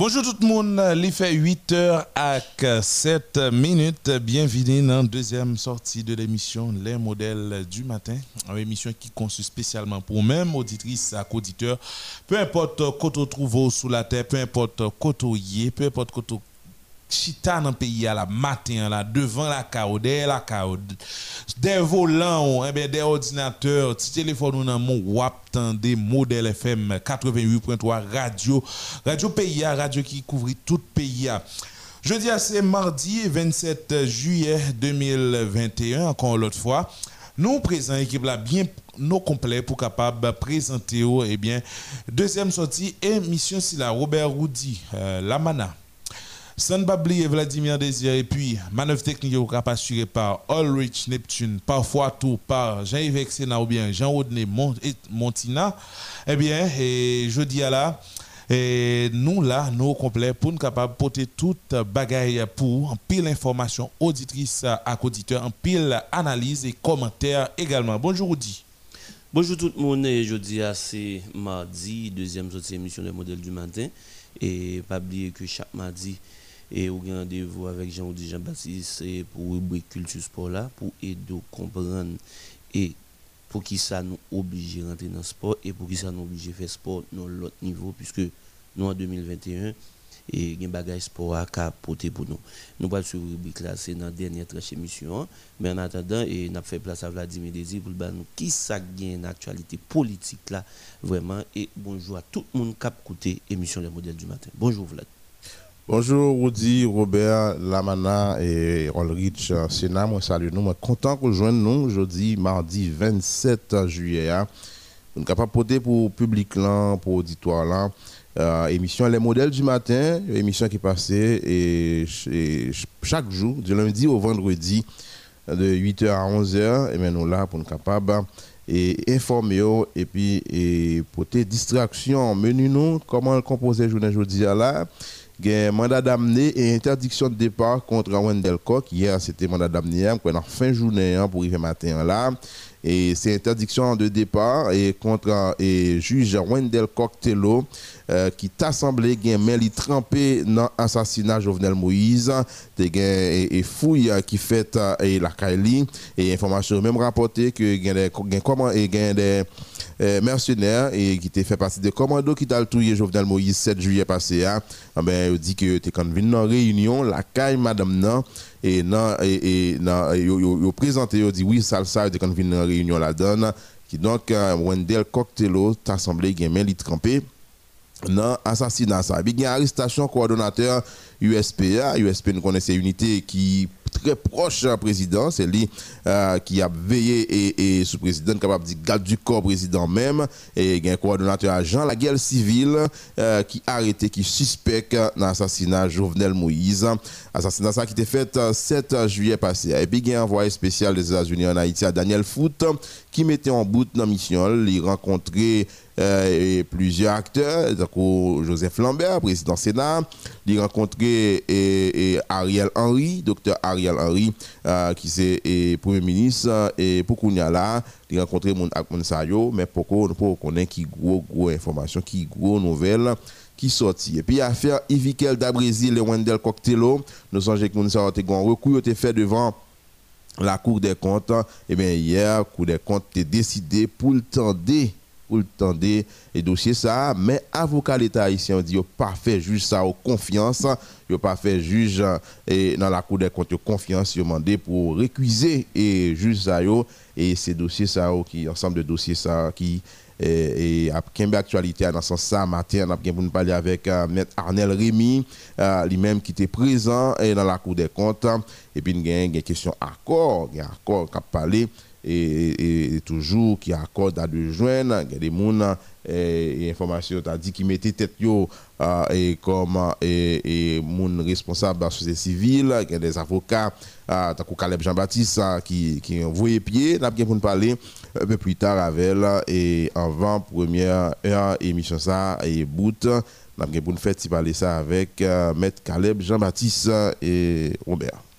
Bonjour tout le monde, il fait 8h à 7 minutes. Bienvenue dans la deuxième sortie de l'émission Les modèles du matin. Une émission qui conçue spécialement pour même auditrices et auditeurs. Peu importe quoi tu trouves sous la terre, peu importe tu peu importe tu chita dans le pays à la matin là devant la cao derrière la cao des volants eh des ordinateurs petit téléphone dans mon wap des modèles FM 88.3 radio radio pays radio qui couvre tout pays jeudi c'est mardi 27 juillet 2021 encore l'autre fois nous présentons équipe là bien nos complets pour capable présenter eh bien deuxième sortie émission si la Robert Roudy euh, la mana San Babli et Vladimir Désir, et puis manœuvre technique assurée par Ulrich Neptune, parfois tout par Jean-Yves Xena ou bien Jean-Rodney Montina, eh bien, et je dis à la, et nous là, nous au complet, pour nous capables de porter toute bagaille pour en pile information auditrice à auditeur, en pile analyse et commentaires également. Bonjour Audi. Bonjour tout le monde, et je dis à c'est mardi, deuxième émission de modèle du matin. Et pas oublier que chaque mardi, et au rendez-vous avec Jean-Audi Jean-Baptiste pour rubrique culture sport là pour aider à comprendre et pour qui ça nous oblige à rentrer dans le sport et pour qui ça nous oblige à faire sport dans l'autre niveau puisque nous en 2021 et un bagage sport à capoter pour nous. Nous pas sur rubrique là c'est dans la dernière tranche émission mais en attendant et n'a fait place à Vladimir Désir pour nous qui ça gagne actualité politique là vraiment et bonjour à tout le monde qui a écouté émission Le Modèle du matin. Bonjour Vlad. Bonjour Rudy, Robert, Lamana et Rolrich Sénat. Moi, salut nous. Moi, content que vous nous aujourd'hui, mardi 27 juillet. Hein. Nous sommes capables de pour le public, là, pour l'auditoire. Là. Euh, émission Les modèles du matin, émission qui est passée et, chaque jour, du lundi au vendredi, de 8h à 11h. Et bien, nous là pour nous capables et informer et puis et pour tes distractions menu nous comment composer journée aujourd'hui là? Un mandat d'amener et interdiction de départ contre Wendell Koch. Hier, c'était mandat d'amener, en fin journée hein, pour arriver matin là. Et c'est interdiction de départ et contre et juge Wendell Coctello euh, qui t'a semblé qu'il a trempé dans l'assassinat Jovenel Moïse, et, et fouille qui fait euh, et la Kaili et information même rapporté que il y a des et euh, mercenaires et qui était fait partie des commandos qui t'a tué Jovenel Moïse 7 juillet passé hein. ah ben il dit que tu quand venu en réunion la caille madame nan et non et non yo présenté yo dit oui ça ça quand venu en réunion la donne qui donc euh, Wendell Coctello t'a semblé qu'il a trempé dans l'assassinat. Il y a arrestation coordonnateur USPA. USP, nous connaissons unité qui très proche président, c'est lui euh, qui a veillé et, sous président capable de garde du corps président même. Et il y a un coordonnateur agent la guerre civile euh, qui arrêté qui suspecte l'assassinat Jovenel Moïse. Assassinat ça qui était fait 7 euh, juillet passé. Et puis il y a un envoyé spécial des États-Unis en Haïti à Daniel Foot qui mettait en bout dans la mission il rencontrait euh, plusieurs acteurs, Joseph Lambert, président Sénat, il rencontré et, Ariel Henry, docteur Ariel Henry, euh, qui est premier ministre, et pour qu'on là, il rencontré mon Sayo, mais pour qu'on connaît qui gros, gros information, qui gros nouvelles qui sorti. Et puis, affaire Ivikel d'Abrésil et Wendell Coctello, nous sommes que nous avons recours fait devant la Cour des comptes. Et eh bien, hier, la Cour des comptes a décidé pour le temps pour le temps des dossiers ça mais avocat l'état haïtien dit pas fait juge ça au confiance il pas fait juge et dans la cour des comptes confiance il demandé pour récuser et juge ça et ces dossiers ça qui ensemble de dossiers ça qui et, et après actualité dans ce sens ça matin on a bien pour parler avec euh, maître Arnel Rémy euh, lui-même qui était présent et dans la cour des comptes. Et puis il y a une question accord il y a accord qui a parlé et, toujours qui accorde à de joindre il y a des gens et, information t'a dit qui mettait tête euh, et comme et, et mon responsable de la société civile des avocats euh, Caleb Jean-Baptiste euh, qui qui envoyé pied n'a bien pour nous parler un peu plus tard avec et avant première heure émission ça et bout n'a bien pour nous faire parler ça avec maître Caleb Jean-Baptiste et Robert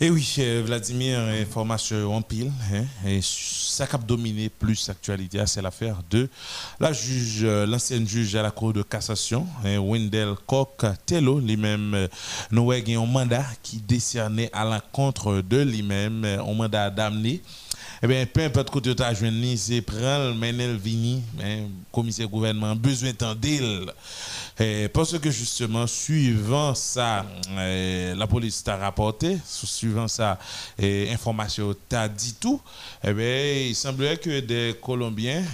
Et oui, euh, Vladimir, information en pile. Hein, et ça a dominé plus l'actualité, c'est l'affaire de la juge, euh, l'ancienne juge à la Cour de cassation, hein, Wendell Koch Tello, lui-même, euh, nous avons un mandat qui décernait à l'encontre de lui-même, un mandat d'amener eh bien, peu importe côté tu as c'est prendre hein, commissaire gouvernement, besoin d'entendre. Eh, parce que justement, suivant ça, eh, la police t'a rapporté, suivant ça, eh, information t'a dit tout, eh bien, il semblerait que des Colombiens,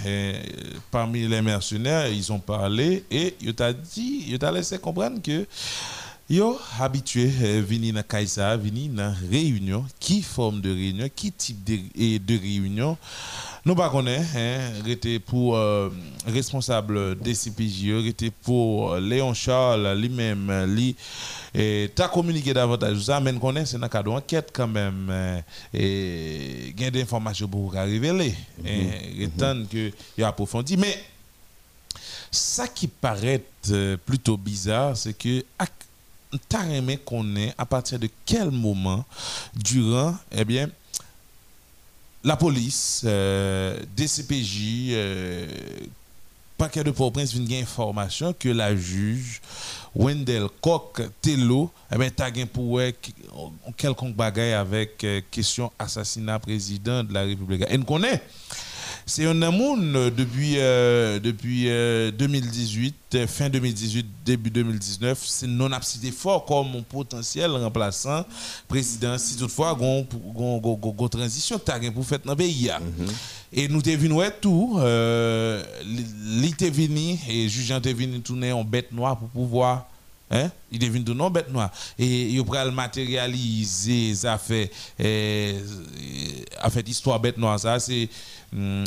parmi les mercenaires, ils ont parlé et ils t'a dit, ils laissé comprendre que Yo habitué euh, venir dans Kaisa, venir dans réunion, qui forme de réunion, qui type de, de réunion? Nous pas connaît hein, était pour euh, responsable des CPJ, était pour Léon Charles lui-même lui. Et t'as communiqué davantage. Ça mais connaît c'est dans cadre enquête quand même euh, et gain d'informations pour révéler mm -hmm. que il approfondi. Mais ça qui paraît plutôt bizarre c'est que t'as aimé est à partir de quel moment, durant, eh bien, la police, euh, DCPJ, euh, paquet de Port-au-Prince vient information que la juge Wendell Koch Tello, eh bien, t'as pour quelconque bagaille avec euh, question assassinat président de la République. Et nous connaît c'est un amour euh, depuis, euh, depuis 2018, euh, fin 2018, début 2019. C'est non absidé fort comme mon potentiel remplaçant président. Si toutefois, il y a transition pour faire dans le pays. Mhm. Et nous sommes venus tout. L'ité venu et jugeant est venu tourner en bête noire pour pouvoir Hein? Il devine de non bête noire. Et il va matérialiser ça fait, eh, fait histoire bête noire. Ça, c'est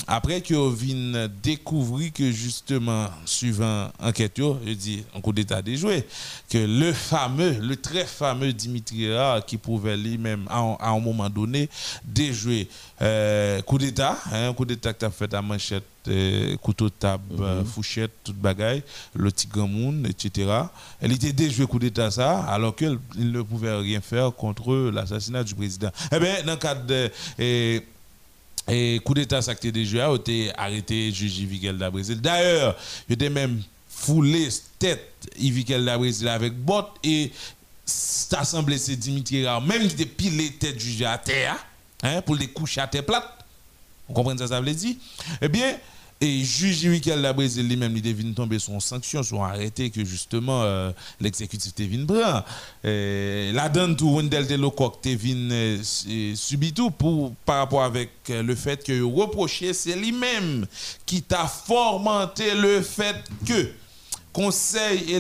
après que vient découvrir que justement, suivant enquête, je dis, en coup d'état déjoué, que le fameux, le très fameux Dimitri qui pouvait lui-même, à, un moment donné, déjouer euh, coup d'état, un hein, coup d'état qui a fait à manchette, euh, couteau table, euh, fouchette, toute bagaille, le tigamoun, etc. Elle était déjouée coup d'état ça, alors qu'il ne pouvait rien faire contre l'assassinat du président. Eh bien, dans le cadre de. Et coup d'État, ça a déjà été arrêté, juge Yvikel Brésil. D'ailleurs, il était même foulé tête Yvikel Brésil avec botte et ça semblait c'est Dimitri Rao, même qui était pilé tête juge à terre, hein, pour les coucher à terre plate. Vous comprenez ça, ça veut dire? Eh bien, et juge Michael Labrésil lui-même, il devine tomber son sanction, son arrêté que justement euh, l'exécutif devine prendre. La donne tout Wendell Delocock devine euh, subit tout pour, par rapport avec euh, le fait que reproché, c'est lui-même qui t'a formanté le fait que Conseil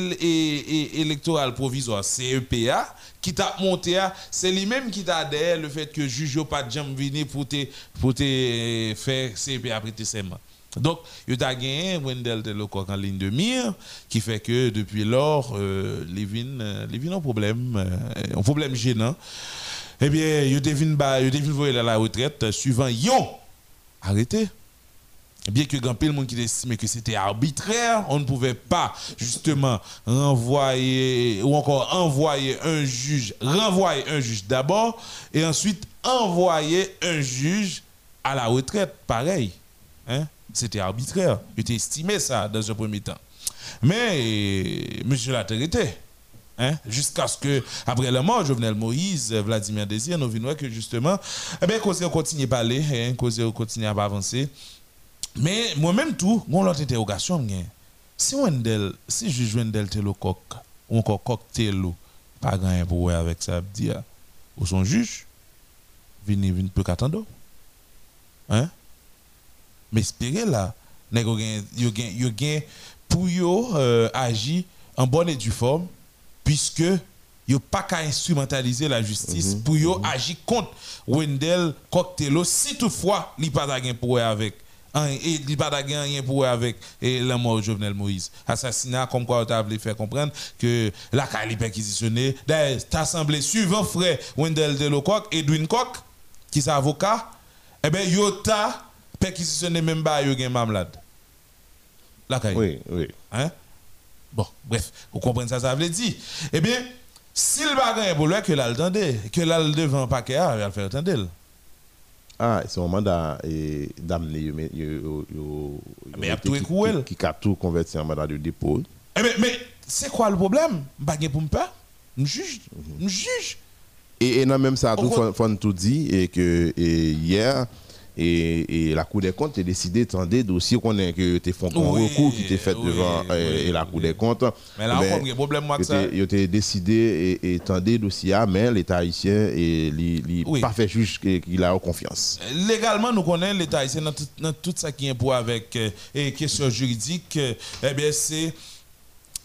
électoral provisoire, CEPA, qui t'a monté, c'est lui-même qui t'a derrière le fait que juge pas de pour te, pour te faire CEPA prêter serment. Donc, il y a gagné Wendell Telecoq en ligne de mire, qui fait que depuis lors, euh, Lévin, euh, a un problème, euh, un problème gênant. Eh bien, il devine voir à la retraite suivant Yon arrêté. Bien que grand le monde qui que c'était arbitraire, on ne pouvait pas justement renvoyer ou encore envoyer un juge, renvoyer un juge d'abord et ensuite envoyer un juge à la retraite, pareil. Hein? C'était arbitraire. était estimé ça dans un premier temps. Mais monsieur l'a traité. Hein, jusqu'à ce que, après la mort, Jovenel Moïse, Vladimir Désir, nous venons que justement, eh bien, on continue à parler, hein, on continue à avancer. Mais moi-même, tout, mon autre interrogation, si Wendel, si je Wendel Telo Coq, ou encore Telo, pas grand pour avec ça, dire, ou son juge, venez, venez, peut qu'attendre. Hein? Mais espérez là, yo gen pour yo euh, agir en bonne et due forme puisque yo pas qu'à instrumentaliser la justice mhm. pour yo mhm. agir contre Wendell Coctello si toutefois il pas rien pour avec. Et il pas rien pour avec. Et la mort de Jovenel Moïse. Assassinat comme quoi tu as voulu faire comprendre que la cali perquisitionné d'ailleurs t'as semblé suivant frère Wendell Delocock Edwin Koch qui est avocat. Eh ben yo ta perquisitionner même pas yo gen mamlade. La Oui, oui. Hein? Bon, bref, vous comprenez ça, ça veut dire. Eh bien, S'il va gagner pour lui, que le que là, le devant paquet, il va le faire attendre. Ah, c'est un mandat d'amener. Mais il y a tout écoué. Qui a tout converti en mandat de dépôt. Eh, mais c'est quoi le problème? Je pour me pas? Je juge. Je juge. Et, non, même ça, tout, faut, tout dit, et que hier, et, la Cour des comptes a décidé des dossiers qu'on a que tu fait un recours qui était fait devant et, la Cour des comptes. Mais là, on a un problème moi que ça. Il a décidé et, et des dossiers, mais l'État haïtien et les pas fait juge qu'il a confiance. Légalement, nous connaissons l'État haïtien dans tout, dans tout ça qui est pour avec euh, et questions juridiques. Euh, eh bien, c'est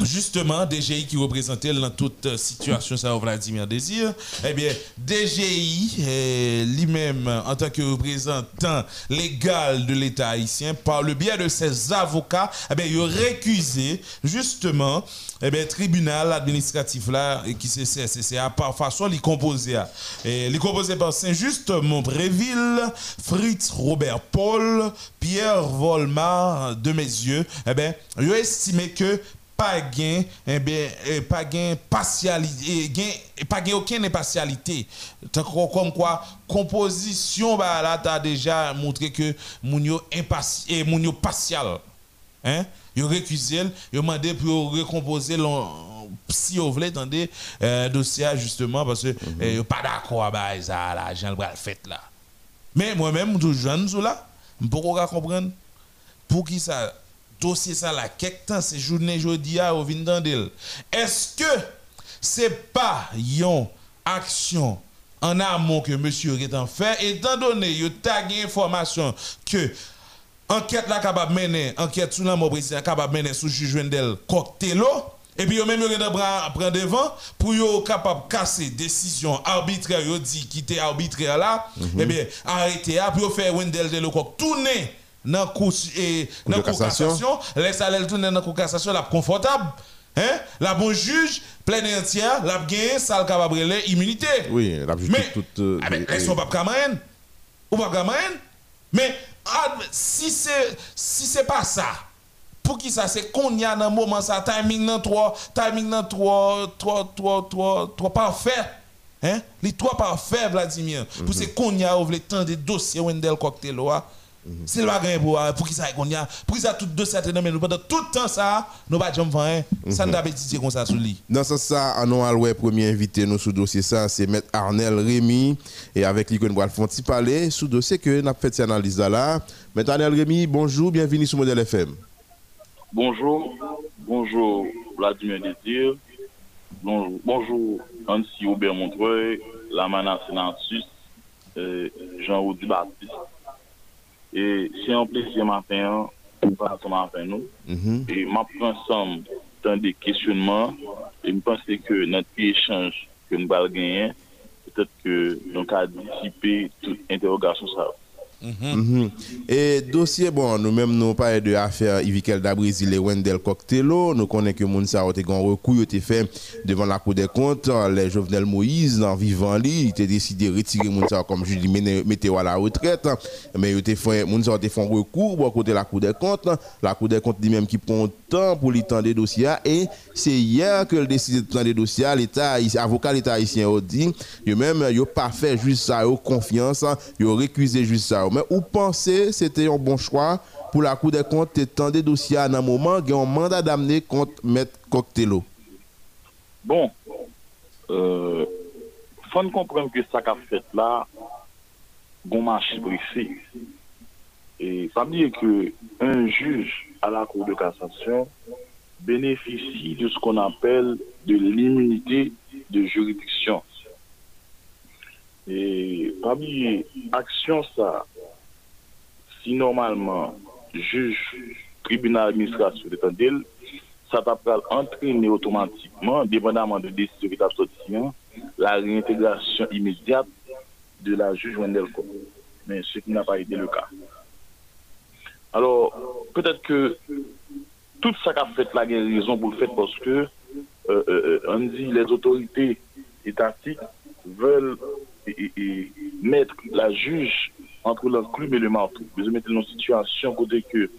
justement DGI qui représentait dans toute euh, situation ça Vladimir Désir eh bien DGI eh, lui-même en tant que représentant légal de l'État haïtien par le biais de ses avocats eh bien il a récusé justement eh bien tribunal administratif là qui c'est à part façon il composé et il composé par Saint-Just Montréville Fritz Robert Paul Pierre Volmar de mes yeux eh bien il estimé que pas gain eh bien eh, pas gain partialité gain pas gain aucune impartialité. Comme quoi composition bah là as déjà montré que mounio impatient et mounio partial hein? Yo récusé yo demandé pour recomposer si vous voulez attendez euh, dossier justement parce que mm -hmm. pas d'accord bah ça là Jean le fait là. Mais moi même je jeune là. Je peux comprendre? Pour qui ça? Dossier ça là, quelque temps, ces journée jeudi à au Est-ce que c'est pas une action en amont que monsieur est en fait, étant donné, il y information que enquête là capable mener, enquête sur la mort président capable mener sous juge Wendel Coctello, et puis, même, yo prendre devant pour yo capable casser décision arbitraire, yo dit quitter arbitraire là, -hmm. et bien, arrêter, puis faire Wendel de le tourner dans et dans cassation. laisse aller tourner dans cour cassation la confortable hein? La bon juge plein entière la gain ça le immunité. Oui la juge mais toute euh, ah, mais sont pas camarade ou pas camarade mais ah, si c'est si c'est pas ça pour qui ça? C'est qu'on y a dans moment ça timing dans trois timing dans trois trois trois trois trois parfait hein? Les trois parfaits Vladimir. Pour mhm. c'est qu'on y a ouvert tant de dossiers Wendell Cocktail c'est le bagage pour pour qui ça qu'on y a pour ça tout deux certains mais nous pendant tout le temps ça nous pas jamais faire ça nous appétit comme ça sur lui. Dans ce ça on a le premier invité nous sous dossier ça c'est maître Arnel Rémy. Et avec lui qu'on va font parler sous dossier que n'a fait cette analyse là. Maître Arnel Rémy bonjour bienvenue sur Modèle FM bonjour. Bonjour Vladimir Désir bonjour bonjour Ansi Aubert Montreuil la menace euh, Jean-Audi Baptiste E se an plesye maten an, ou pa akoman apen nou, mhm. e map pransam tan de kestyonman, e mi panse ke nan pi echange ke nou bal genyen, petet ke nou ka disipe tout interrogasyon sa ou. Ça. Mhm. Et dossier, bon, nous-mêmes, nous parlons de l'affaire Ivikel Dabrizil et Wendell Coctello. Nous connaissons que Mounsa a été un recours été fait devant la Cour des comptes. Les Jovenel Moïse, en vivant il était décidé de retirer Mounsa comme je dis, mettez à la retraite. Mais il a fait, Mounsa a fait un recours pour côté la Cour des comptes. La Cour des comptes lui-même qui prend temps pour lui tendre des dossiers. Et c'est hier que le décidé de tendre des dossiers. L'État, avocat l'État haïtien a dit, il même, il n'a pas fait juste ça, il confiance, il a récusé juste ça Men ou panse se te yon bon chwa pou la kou de kont te tan de dosya nan mouman gen yon mandat damne kont met koktelo? Bon, euh, fon komprem ke sa ka fet la, gouman chibrisi. E sa mi e ke un juj a la kou de kassasyon bénéficie de ce qu'on appelle de l'immunité de juridiction. Et parmi action ça, si normalman juj tribunal administrasyon etan del, sa ta pral entrene otomatikman, dependaman de desisyon ki ta sotisyon, la reintegrasyon imediat de la juj Wendel Kopp. Men, se ki nan pa ite le ka. Alors, peut-être que tout sa ka fète la gen raison pou l'fète parce que, euh, euh, euh, on dit, les autorités étatiques veulent et, et, et mettre la juge entre l'enclume et le marteau. Nous mettons dans une situation côté que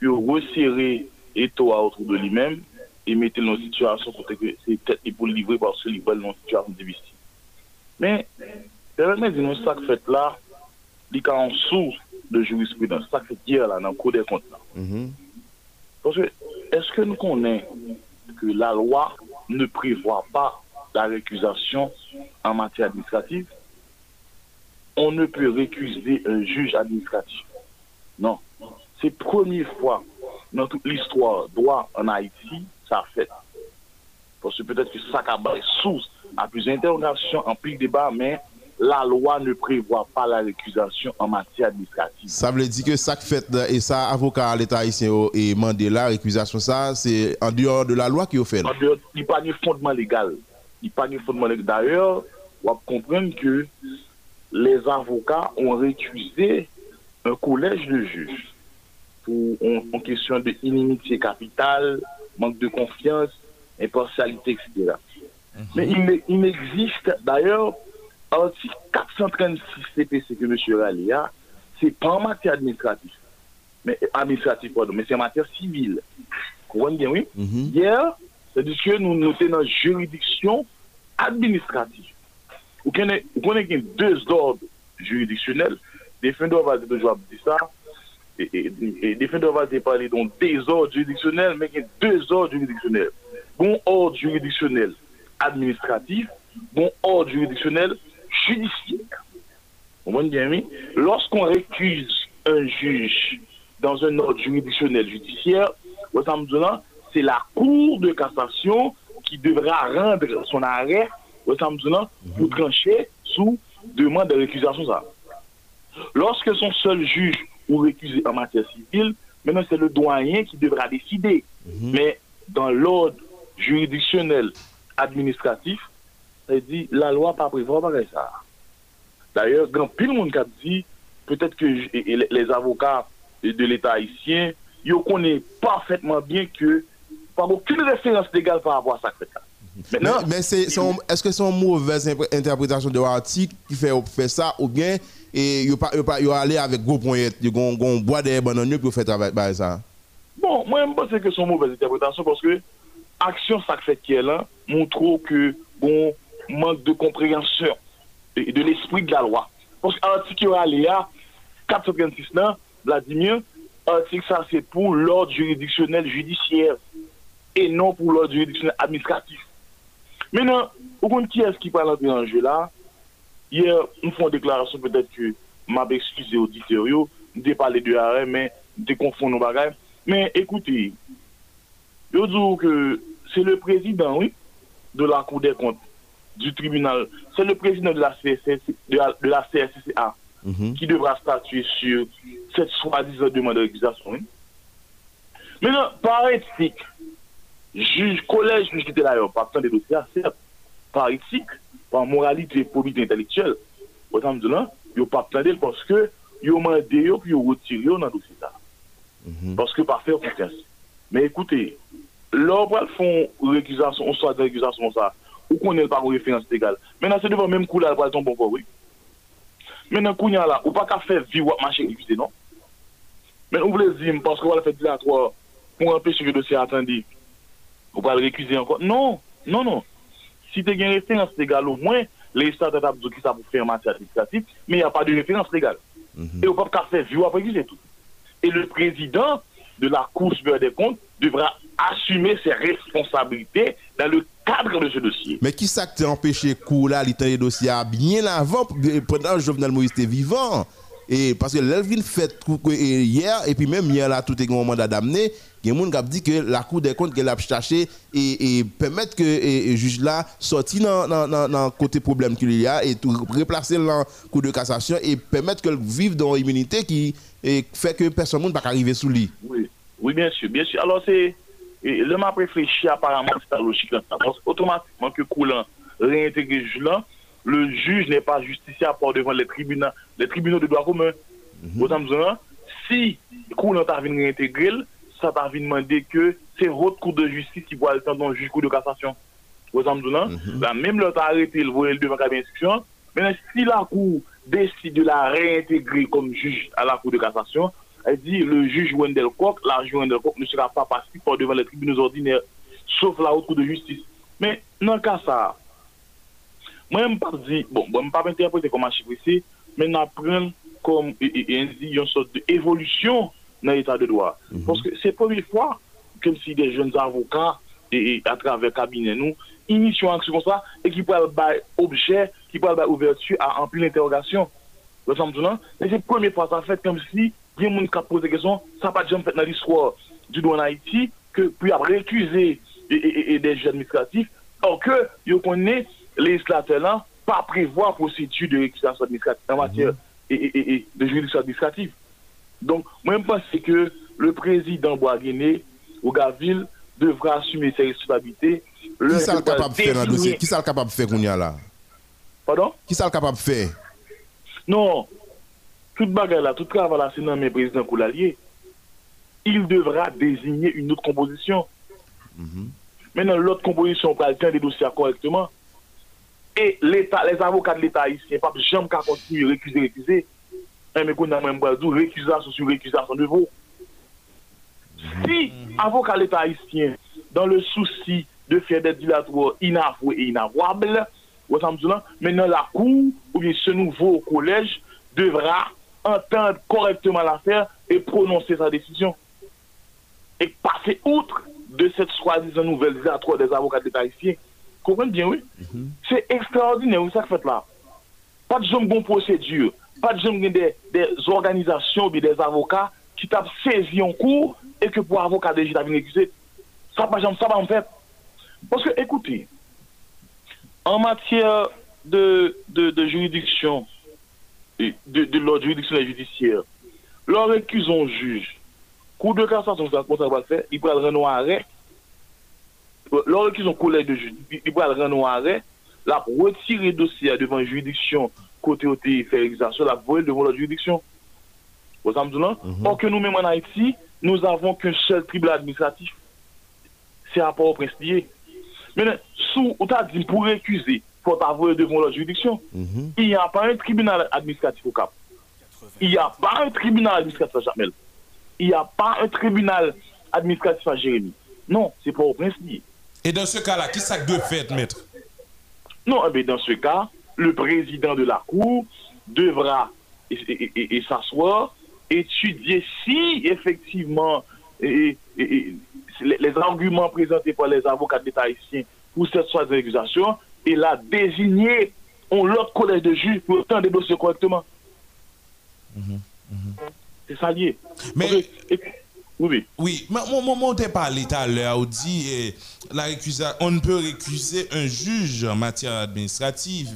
pour resserrer l'étoile autour de lui-même et mettons dans une situation côté que c'est peut-être pour le livrer parce que l'ivraie dans une situation dévestie. Mais, permettez de nous ça que fait là, li ka an sou de jurisprudence, sa ki diya la nan kou de kont la. Mm -hmm. Parce, eske nou konen ke la loi ne privwa pa la rekuzasyon an mati administrative, On ne peut récuser un juge administratif. Non. C'est la première fois dans toute l'histoire droit en Haïti, ça a fait. Parce que peut-être que ça a source à plusieurs interrogations, en plus débat, mais la loi ne prévoit pas la récusation en matière administrative. Ça veut dire que ça fait et ça avocat à l'État haïtien et Mandela récusation ça c'est en dehors de la loi qui est fait. En dehors, il n'y a pas de fondement légal. Il n'y a pas de fondement légal. D'ailleurs, on va comprendre que les avocats ont récusé un collège de juges pour en, question de inimitié capitale, manque de confiance, impartialité, etc. Mais il, il existe d'ailleurs Article 436 CPC que M. Rally a, c'est pas en matière administrative, mais administrative, pardon, mais c'est en matière civile. Vous comprenez bien, oui? Hier, c'est-à-dire que nous nous sommes dans juridiction administrative. Connaissez, vous connaissez deux ordres juridictionnels. Défendeur va ça. Et, et, et défendeur va dire parler donc des ordres il y a deux ordres juridictionnels. Bon ordre juridictionnel administratif, bon ordre juridictionnel judiciaire. Comprenez bien, oui? Lorsqu'on récuse un juge dans un ordre juridictionnel judiciaire, c'est la Cour de cassation qui devra rendre son arrêt pour trancher sous demande de récusation. Ça. Lorsque son seul juge ou récusé en matière civile, maintenant c'est le doyen qui devra décider. Mais dans l'ordre juridictionnel administratif, ça dit la loi pas prévoit pas ça. D'ailleurs, grand pile monde qui a dit peut-être que les avocats de l'État haïtien, ils connaissent parfaitement bien que pas aucune référence légale par rapport à ça. Maintenant, mais, c'est est-ce que c'est une mauvaise interprétation de l'article qui fait, fait ça ou bien et il y a aller avec gros points, il y a bois des bananes pour faire travailler ça? Bon, moi, je pense que c'est une mauvaise interprétation parce que action ça fait qui est là montre que bon manque de compréhension de, de l'esprit de la loi. Parce que l'article Aléa 436 là, Vladimir, article ça c'est pour l'ordre juridictionnel judiciaire et non pour l'ordre juridictionnel administratif. Menan, ou kon ki eski pa la bilanjwe la, yè, nou fon deklarasyon petèt ki mab ekskize ou diteryo, de pale de are, men, de konfon nou bagay. Men, ekouti, yo djou ke se le prezident, oui, de la kou de kont, du tribunal, se le prezident de la, CSC, de la, de la CSCA, mm -hmm. ki devra statuye sur set swadizan demande ekizasyon. Oui. Menan, pare etik, juj, kolej, juj ki te la yo, pa ptan de dosya, sep, pa etik, pa moralite, pobite intelektuel, wotan mdou lan, yo pa ptan del, paske yo mande yo, pi yo wotir yo nan dosya ta. Mhm. Paske pa fèr kontensi. Men ekoute, lò pral fon rekizasyon, on sa de rekizasyon sa, ou konen par ou refinansi legal. Menan se devan menm kou la pral ton bon pou wè. Menan kou nyan la, ou pa ka fè vi wap manche ekvite, non? Men ou vle zim, paske wala fè dilatwa, pou anpeche yo dosya atandi, ou pas le récuser encore. Non, non, non. Si tu as une référence légale, au moins, les États ont dit ça pour faire en matière administrative, mais il n'y a pas de référence légale. Et on peut pas faire vivre après récuser tout. Et le président de la Cour supérieure des comptes devra assumer ses responsabilités dans le cadre de ce dossier. Mais qui ça qui t'a empêché coup là, il les dossiers bien avant, pendant que Jovenel Moïse était vivant? Et parce que l'Elvin fait hier, et puis même hier là, tout est un mandat d'amener, il y a qui dit que la Cour des comptes qu'elle a cherché et, et permettre que le juge là sorti dans le côté problème qu'il y a et replacer la Cour de cassation et permettre qu'elle vive dans l'immunité qui fait que personne ne peut arriver sous lui. Oui, oui, bien sûr, bien sûr. Alors, c'est. Le m'a réfléchi apparemment, c'est la logique. Parce qu'automatiquement que coulant réintégrer le juge là, le juge n'est pas justiciable par devant les tribunaux, les tribunaux de droit commun. Mhm. Botan mzon, si kou nan ta vin reintegril, sa ta vin mande ke se rot kou de justice ki pou al tan don juj kou de kassasyon. Botan mzon, la mèm lò ta arete l voye l devan kabe instruksyon, mènen si la kou desi de la reintegri kom juj a la kou de kassasyon, el di le juj Wendel Kok, la juj Wendel Kok ne sera pa pasi par devant les tribunaux ordinaires, sauf la rot kou de justice. Mè nan kassa, Mwen m pa di, bon, bon m pa pente apote koman chiprisi, men apren kom yon sot de evolusyon nan etat de doa. Mm -hmm. Ponske se pomi fwa, kem si de jen avokat e atraver kabine nou, inisyon anksyon kon sa, e ki pou al bay obje, ki pou al bay ouvertu a anpil l'interrogasyon. Le samdou nan, se se pomi fwa sa fet kem si gen moun ka pose kesyon, sa pa jen fet nan l'iswa du doan Haiti, ke pou ap rekuse e de jen administratif, or ke yo konen legislateur lan, pa prevoa prosedu de rekuse administratif, en mater de juridisyon administratif. Donk, mwen pense ke le prezident Boaguene ou Gavil devra asume se responsabilite. Ki sa l kapab fè nan dosye? Ki sa l kapab fè koun ya la? Pardon? Ki sa l kapab fè? Non, tout bagay la, tout travay la, se nan men prezident Koulalier, il devra désigner une autre composition. Maintenant, l'autre composition pral tient des dossiers correctement. Et l'État, les avocats de l'État ici, pas jamais qu'à continuer récuser, récuser. Mais qu'on a même pas dit récusation sur récusation de vous. Si avocat de l'État haïtien, dans le souci de faire des dilatoires inavoués et inavouables, maintenant la Cour ou bien ce nouveau collège devra entendre correctement l'affaire et prononcer sa décision. Et passer outre de cette soi-disant nouvelle dilatoire des avocats de l'État haïtien. Comprenez bien, oui? C'est extraordinaire, oui, ça fait là. Pas de jambes bon procédure, pas de jambes des, des organisations ou des avocats qui tapent saisi en cours et que pour avocat déjà t'as accusé. Ça pas jamais ça va en fait. Parce que écoutez, en matière de, de, de juridiction, de, de l'ordre juridictionnel judiciaire, leur récuse un juge, cour de cassation, ça ça va faire, il peut rendre un arrêt. Leur récuse un collège de peut rendre un arrêt, la retirer le dossier devant une juridiction côté au fait exercice, la voler devant la juridiction. Vous savez, Or que nous-mêmes en Haïti, nous avons qu'un seul tribunal administratif. C'est rapport au prince Maintenant, sous, on t'a dit pour récuser, faut t'avouer devant la juridiction. Il n'y a pas un tribunal administratif au Cap. Il n'y a pas un tribunal administratif à Jamel. Il n'y a pas un tribunal administratif à Jérémy. Non, c'est pas au prince Et dans ce cas-là, qui ça de fait, maître? Non, eh bien, dans ce cas, le président de la Cour devra et, et, et, et s'asseoir, étudier si effectivement les, les arguments présentés par les avocats d'État haïtiens pour cette soit d'accusation et la désigner on l'autre collège de juges pour autant des dossiers correctement. C'est ça lié. Mais, et- oui. Oui, mais moment t'ai parlé tout à l'heure, on dit eh, la récusa- on ne peut récuser un juge en matière administrative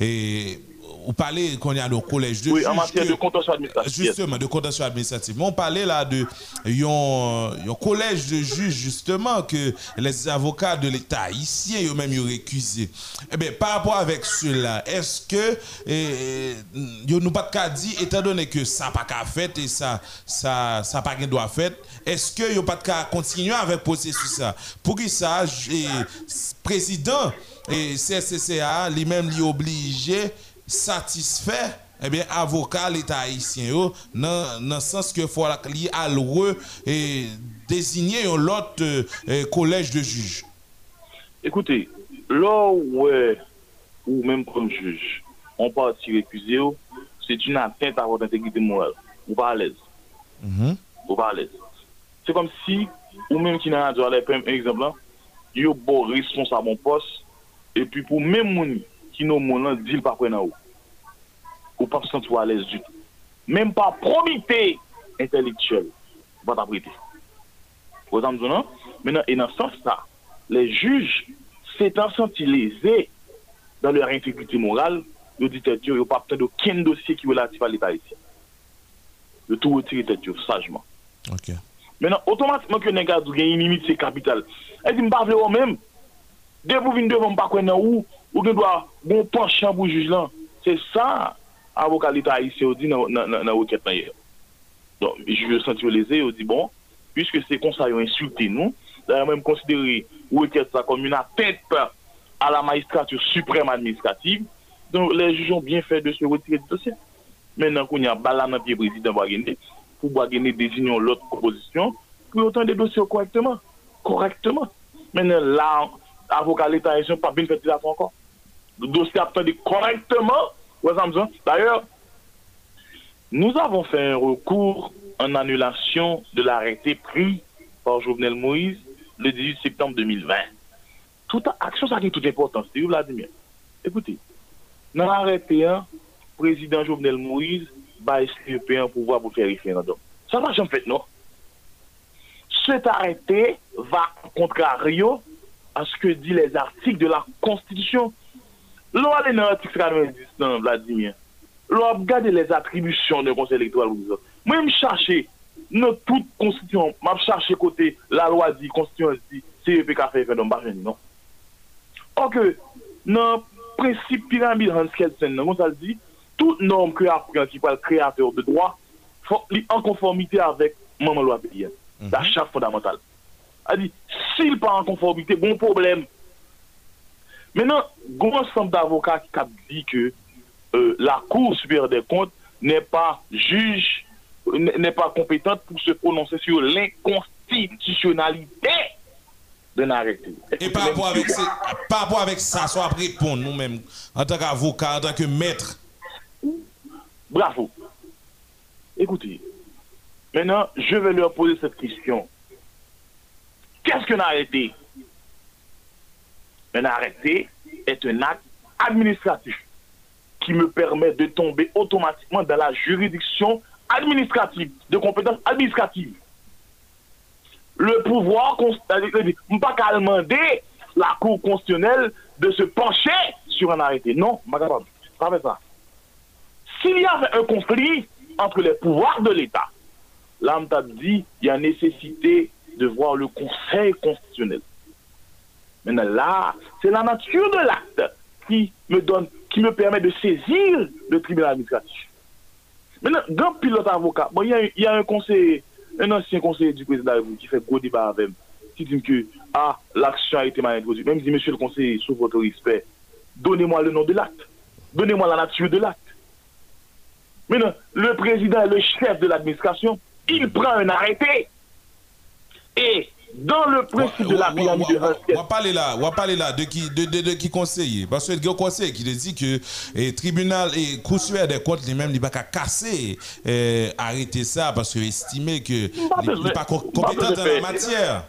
et vous parlez qu'on y a le collège de Oui, en matière que- de contentieux administratif. Justement, de contentieux administratif. Mais on parlait là de un collège de juges, justement, que les avocats de l'État haïtien, eux-mêmes, ils ont récusé. Eh bien, par rapport avec cela, est-ce que, eh, ils n'ont pas de cas dit, étant donné que ça n'a pas qu'à fait et ça, ça, ça pas qu'à doit fait, est-ce que n'ont pas de cas continuer avec processus ça? Pour que ça, eh, président et CCCA, lui-même, lui obligé, satisfè, ebyen eh avoka l'Etat Haitien yo nan, nan sens ke fwa lak li alwe e dezigne yon lot e, kolej de juj. Ekoute, lò wè ou mèm kon juj, an pa ti rekwize yo, se di nan ten ta wot integrite moral. Ou pa alèz. Mm -hmm. Ou pa alèz. Se kom si ou mèm ki nan adyo alè, pèm eksemp lan, yo bo responsabon pos, epi pou mèm mouni ki nou moun lan dil pa pre nan ou. ou pa sentou alèz du tout. Mèm pa promité intelektuel, ou pa tabrité. Ou zanm zonan, mènen enan sans sa, le juj s'étant sentilizé dan lèr intégrité morale, yo di tèt yo, yo pa ptè do ken dosye ki wè la ti valita iti. Yo tou wè tiri tèt yo, sajman. Ok. Mènen, otomatikman ki yo nega dou gen inimit se kapital, e di mba vle wò mèm, de pou vin devon mba kwen nan ou, ou gen dwa bon panchan pou juj lan. Se sa, avokalita Haitien ou di nan waket nan ye. Don, je senti yo leze, yo di bon, pwiske se konsa yo insulte nou, da yon mèm konsidere waket sa kom yon atente pa a la magistratur suprême administrative, don le jujon bien fè de se retire di dosye. Men nan kon yon balan nan piye prezident Bagene, pou Bagene designon lot proposisyon, pou yon tan de dosye korrektman. Korrektman. Men nan la avokalita Haitien pa bin fè di la fè ankon. Dosye ap tan de korrektman D'ailleurs, nous avons fait un recours en annulation de l'arrêté pris par Jovenel Moïse le 18 septembre 2020. Tout a, action, ça qui tout important, c'est Vladimir. Écoutez, dans l'arrêté, le président Jovenel Moïse va SCP un pouvoir pour faire référendum. Ça va jamais fait, non? Cet arrêté va contrario à ce que dit les articles de la Constitution Lo alè nan artik 90 nan Vladimir, lo ap gade les atribusyon de konsey elektoral ou dizot. Mwen m chache, nou tout konstityon, m ap chache kote la lwa di, konstityon di, CEP ka fè referendum, ba jeni, non? Orke, nan prinsip piramide Hans Kelsen, nan kon sa l di, tout norme kre apren ki pal kreator de droit, li an konformite avèk maman lwa beyen. Da mhm. chak fondamental. A di, si l pa an konformite, bon probleme, Maintenant, un ensemble d'avocats qui dit que euh, la Cour supérieure des comptes n'est pas juge, n'est pas compétente pour se prononcer sur l'inconstitutionnalité d'un arrêté. Et par rapport, avec par rapport avec ça, soit répondre nous-mêmes, en tant qu'avocat, en tant que maître. Bravo. Écoutez, maintenant, je vais leur poser cette question. Qu'est-ce qu'un arrêté Un arrêté est un acte administratif qui me permet de tomber automatiquement dans la juridiction administrative, de compétences administratives. Le pouvoir, ne pas qu'à demander la Cour constitutionnelle de se pencher sur un arrêté. Non, pas ça. S'il y avait un conflit entre les pouvoirs de l'État, on dit il y a nécessité de voir le Conseil constitutionnel. Maintenant, là, c'est la nature de l'acte qui me donne, qui me permet de saisir le tribunal administratif. Maintenant, grand pilote avocat, bon, il y, a un conseiller, un ancien conseiller du président qui fait gros débat avec qui dit que ah, l'action a été mal introduite. Même dit, monsieur le conseiller, sous votre respect, donnez-moi le nom de l'acte. Donnez-moi la nature de l'acte. Maintenant, le président, le chef de l'administration, il prend un arrêté et dans le principe de la pyramide de On va parler là, on va parler là de qui, de, de, de qui conseiller. Parce que le conseil qui dit que le tribunal et cour des comptes lui-même, il va casser, euh, arrêter ça parce qu'il estime que il n'est pas compétent dans la matière.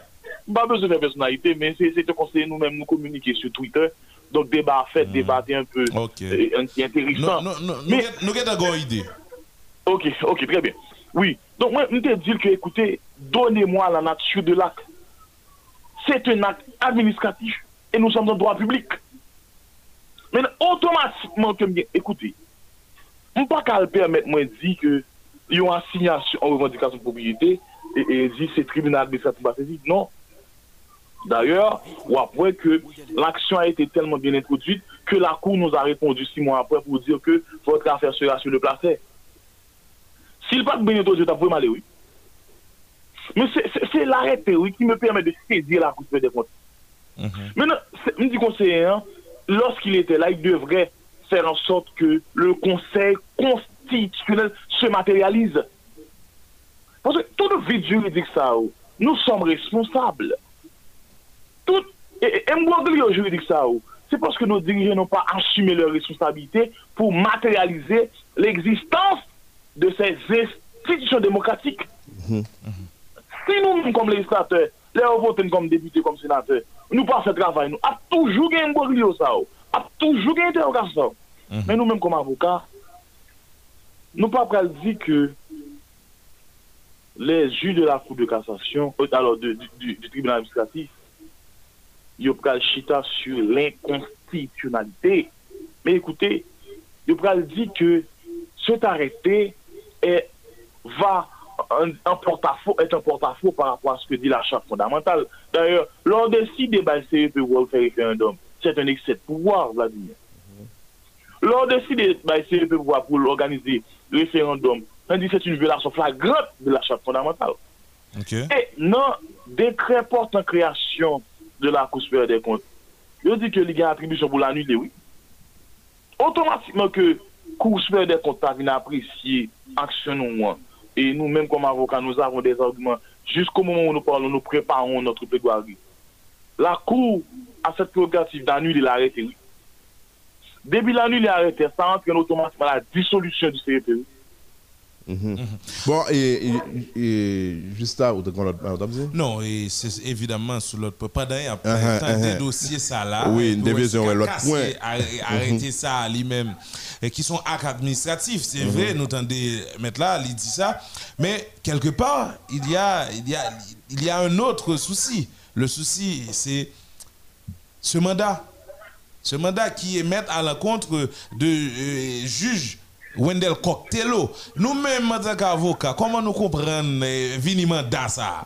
Pas besoin de personnalité, mais c'est un conseiller nous-mêmes nous communiquer sur Twitter. Donc débat fait, hmm. débat un peu intéressant. Non, non, mais, nous avons une idée. Ok, ok, très bien. Oui. Donc moi, je te dis que, écoutez, donnez-moi la nature de l'acte. c'est un acte administratif et nous sommes dans le droit public. Mais automatiquement, écoutez, je ne peux pas permettre moi de dire que y a une assignation en revendication de propriété et, dit c'est tribunal administratif Non. D'ailleurs, ou après que l'action a été tellement bien introduite que la Cour nous a répondu six mois après pour dire que votre affaire sera sur le placé. S'il pas de bénéfice, vous avez mal, oui. Mais c'est l'arrêté, oui, qui me permet de saisir la Cour des comptes. Mm -hmm. Maintenant, me dit conseiller, hein, lorsqu'il était là, il devrait faire en sorte que le Conseil constitutionnel se matérialise. Parce que tout le vide juridique, ça, oh, nous sommes responsables. Tout, et, et, juridique, ça, oh, c'est parce que nos dirigeants n'ont pas assumé leur responsabilité pour matérialiser l'existence de ces institutions démocratiques. Mm -hmm. Si nou nou kom legislateur, le ou voten kom deputé, kom sénateur, nou pa se travay nou. A toujou gen yon bok li yo sa ou. A toujou gen interrogasyon sa ou. Men nou men kom avokat, nou pa pral di ke les ju de la kou de kassasyon, euh, alors de, du, du, du tribunal administratif, yo pral chita sur l'inconstitutionalité. Men ekoute, yo pral di ke cet arete va un, porte-à-faux est un porte-à-faux par rapport à ce que dit la charte fondamentale. D'ailleurs, lors décide des CEP pour faire référendum, c'est un excès de pouvoir, Vladimir. Lors décide des CEP pour organiser référendum, c'est une violation flagrante de la charte fondamentale. Et non, décret portant création de la Cour supérieure des comptes, je dis que les gars attribution pour l'annuler, oui. Automatiquement que Cour supérieure des comptes a apprécier action ou moins et nous-mêmes, comme avocats, nous avons des arguments. Jusqu'au moment où nous parlons, nous préparons notre plaidoirie. la Cour a cette prérogative d'annuler l'arrêté. Depuis l'annuler l'arrêté, ça entraîne automatiquement la dissolution du CRPU. Bon, et, et, et juste là, vous avez Non, et c'est évidemment sur l'autre pendant il y a Uh-huh, tant de uh-huh. dossiers ça là. Oui, une division, l'autre point. arrê- Arrêter ça à lui-même. Et qui sont actes administratifs, c'est Mhm. vrai, nous tendez mettre là, il dit ça. Mais quelque part, il y a, il y a, il y a un autre souci. Le souci, c'est ce mandat. Ce mandat qui est mettre à l'encontre de euh, juge Wendell Coctello. Nous-mêmes, en tant qu'avocats, comment nous comprenons euh, vini mandat ça?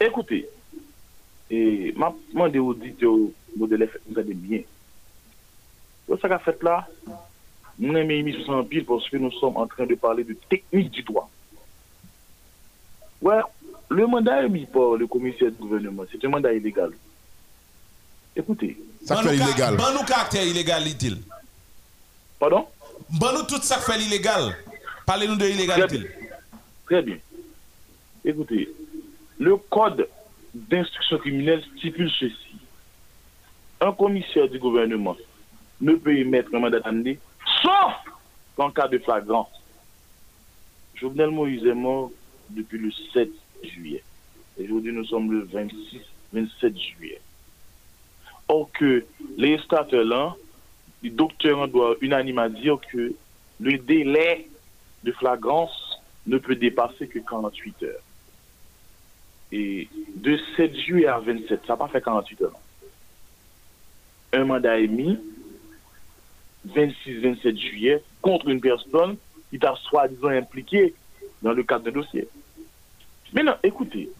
Écoutez, et m'a demandé aux auditeurs vous allez bien. Ça qu'a fait là, nous aimons émission en pile parce que nous sommes en train de parler de technique du droit. Ouais, le mandat émis par le commissaire du gouvernement, c'est un mandat illégal. Écoutez, Ça fait illégal. ban nous caractère illégal, dit-il. pardon? Ban nous tout ça fait illégal. Parlez-nous de Très illégalité. bien. Très bien. Écoutez, le code d'instruction criminelle stipule ceci. Un commissaire du gouvernement ne peut émettre un mandat d'amener sauf en cas de flagrance. Jovenel Moïse est mort depuis le 7 juillet. Et Aujourd'hui, nous sommes le 26, 27 juillet. Or que les là, le docteur doit unanimement dire que le délai de flagrance ne peut dépasser que 48 heures. Et de 7 juillet à 27, ça n'a pas fait 48 heures. Un mandat émis 26-27 juillet contre une personne qui t'a soi-disant impliqué dans le cadre d'un dossier. Maintenant, écoutez,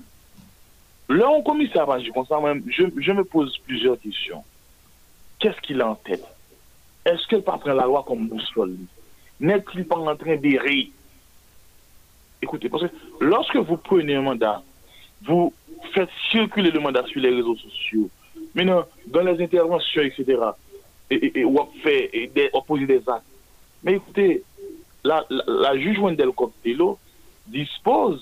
là, on commissaire moi, je, je me pose plusieurs questions. Qu'est-ce qu'il a en tête? Est-ce qu'il pas prend la loi comme boussole lui? N'est-il pas en train d'errer? Écoutez, parce que lorsque vous prenez un mandat, vous faites circuler le mandat sur les réseaux sociaux, maintenant, dans les interventions, etc., et, et, des, ou poser des actes. Mais écoutez, la, juge Wendell Coctello dispose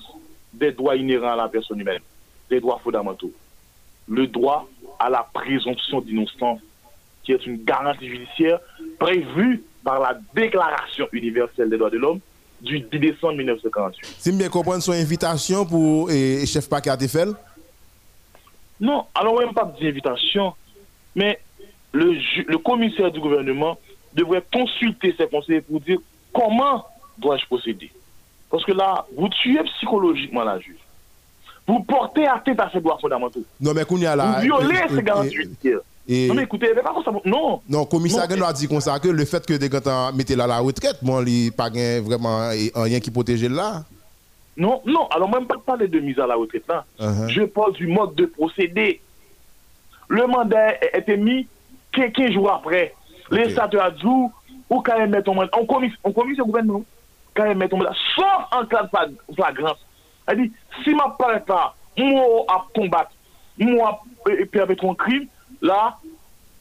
des droits inhérents à la personne humaine, des droits fondamentaux. Le droit à la présomption d'innocence, qui est une garantie judiciaire prévue par la Déclaration universelle des droits de l'homme du 10 décembre 1948. Si bien comprendre son invitation pour et, chef paquet à Non, alors même pas d'invitation, mais le, commissaire du gouvernement devrait consulter ses conseillers pour dire comment dois-je procéder. Parce que là, vous tuez psychologiquement la juge. Vous portez atteinte à ses droits fondamentaux. Non, mais qu'on y a Vous là. violez ces garanties judiciaires. Et- Non, mais écoutez, mais pas comme ça. Non. Non, commissaire Non, a dit comme ça que le fait que des gens mettent là la retraite, bon, il n'y a pas vraiment rien qui protège là. Non, non, alors même pas parler de mise à la retraite là. Uh-huh. Je parle du mode de procédé. Le mandat a été mis 15 jours après. Les statuts a dit ou quand ils mettent ton mandat, on commise, on commise le gouvernement, quand ils mettent ton mandat, sauf en cas de flag- flagrance. Elle dit, si ma paraît pas, moi à combattre, moi perpétrer un crime, là,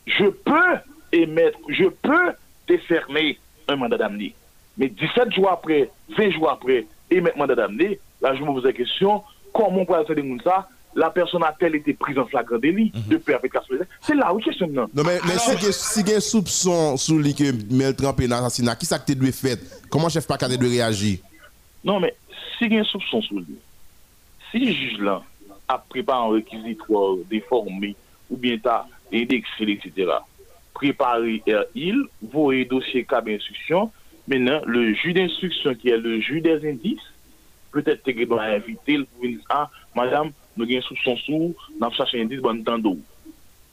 je peux émettre, je peux décerner un mandat d'amener. Mais 17 jours après, 20 jours après, émettre mandat d'amener, là, je me pose la question, comment on peut mhm. de ça la person a tel ete priz an flagran deli, de pe apet kaspe. Se la ou kesyon nan. Non, non men, si gen soupson sou li ke Mel Trump e nan asasina, ki sa ke te dwe fet? Koman chef Pakade dwe reagi? Non men, si gen soupson sou li, si juj lan ap preba an rekizitor deforme, ou bien ta indekse, etc. Préparer il, voyer dossier cab instruction. Maintenant, le juge d'instruction qui est le juge des indices, peut-être que doit inviter le pour ah, madame, nous avons soupçon sous, nous avons cherché indice, bon temps d'eau.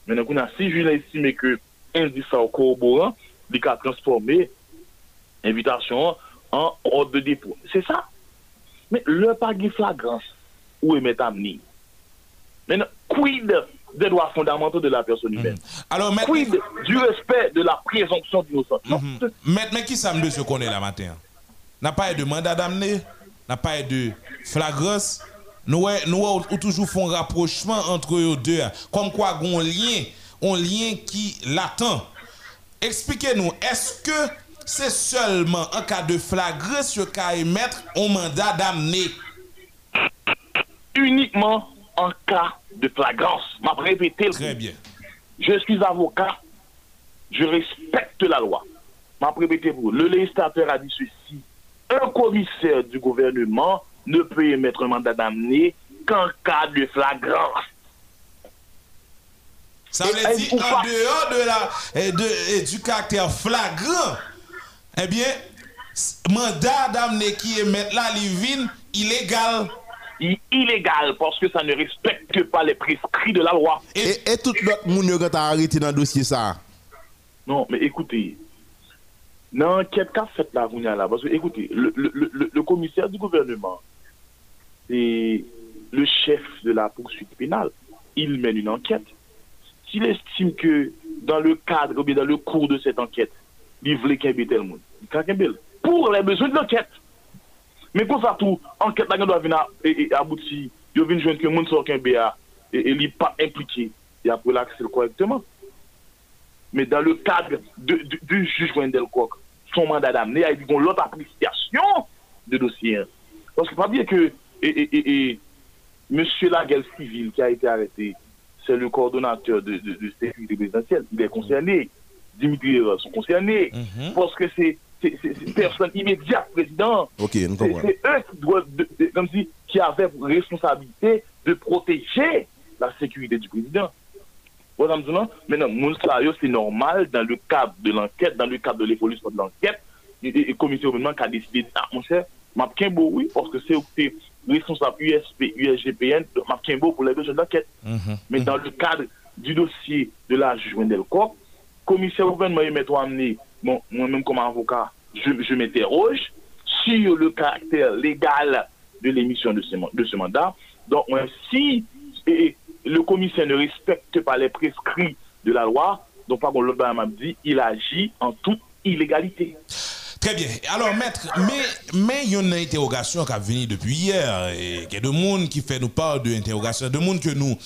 Maintenant, si le juge a estimé que indice est corroborant, il a transformé invitation en ordre de dépôt. C'est ça. Mais le pas de flagrance, où est mettre amené? Maintenant, quid des droits fondamentaux de la personne humaine Alors, maître, Quid du respect de la présomption d'innocence? Non, Mhm. maître, mais qui ça me se connaît là matin? N'a pas eu de mandat d'amener, n'a pas eu de flagrance? Nous, nous ou toujours font rapprochement entre eux deux. Comme quoi, un lien, un lien qui l'attend. Expliquez-nous, est-ce que c'est seulement en cas de flagrance que émettre un mandat d'amener? Uniquement en cas de flagrance. M'a répété le Très bien. Je suis avocat, je respecte la loi. M'a répété pour vous. Le législateur a dit ceci. Un commissaire du gouvernement ne peut émettre un mandat d'amener qu'en cas de flagrance. Ça veut et dire en pas. dehors de la, et de, et du caractère flagrant, eh bien, mandat d'amener qui émet il vient illégal. Il- illégal parce que ça ne respecte pas les prescrits de la loi. Et, et tout l'autre monde qui a arrêté dans le dossier ça? Non, mais écoutez, dans l'enquête qu'a faite la Vounia là, parce que écoutez, le, le- le- le commissaire du gouvernement, c'est le chef de la poursuite pénale. Il mène une enquête. S'il estime que dans le cadre ou bien dans le cours de cette enquête, il voulait qu'il y ait tel monde, il peut qu'il y ait pour les besoins de l'enquête. Men kon sa tou, anket la gen do avina e, e abouti, yo vin jwen ke moun sor ken be a, e, e li pa implike, ya pou la aksel korekteman. Men dan le kadre du juj Wendel Kok, son mandat d'amne, a yi digon lot aplikasyon de dosyen. Paske pa diye ke, e, Monsieur Laguel Civil ki a ite arete, se le kordonateur de, de, de, de sécurité présidentielle, il est concerné, Dimitri Héros sont concernés, mm -hmm. parce que c'est c'est- personne immédiate président. Ok, nous C'est comprenons. c'est eux qui doivent, de- de- comme si, qui avaient responsabilité de protéger la sécurité du président. Voyez, maintenant, maintenant, moun sa yo, c'est normal dans le cadre de l'enquête, dans le cadre de l'évolution de l'enquête, et comité gouvernement qui a décidé, ah, mon cher, oui, parce que c'est responsable USP, USGPN, donc m'a Kimbo pour les besoins de l'enquête. Mais dans le cadre du dossier de la Wendell Koch, commissaire au gouvernement et mettre amené, bon, moi-même comme avocat, je, m'interroge sur le caractère légal de l'émission de ce, mandat. Donc, si le commissaire ne respecte pas les prescrits de la loi, donc par contre, l'autre m'a dit, il agit en toute illégalité. Très bien. Alors, maître, mais mais il y a une interrogation qui a venu depuis hier. Et il y a des gens qui fait nous part de l'interrogation, de gens que nous,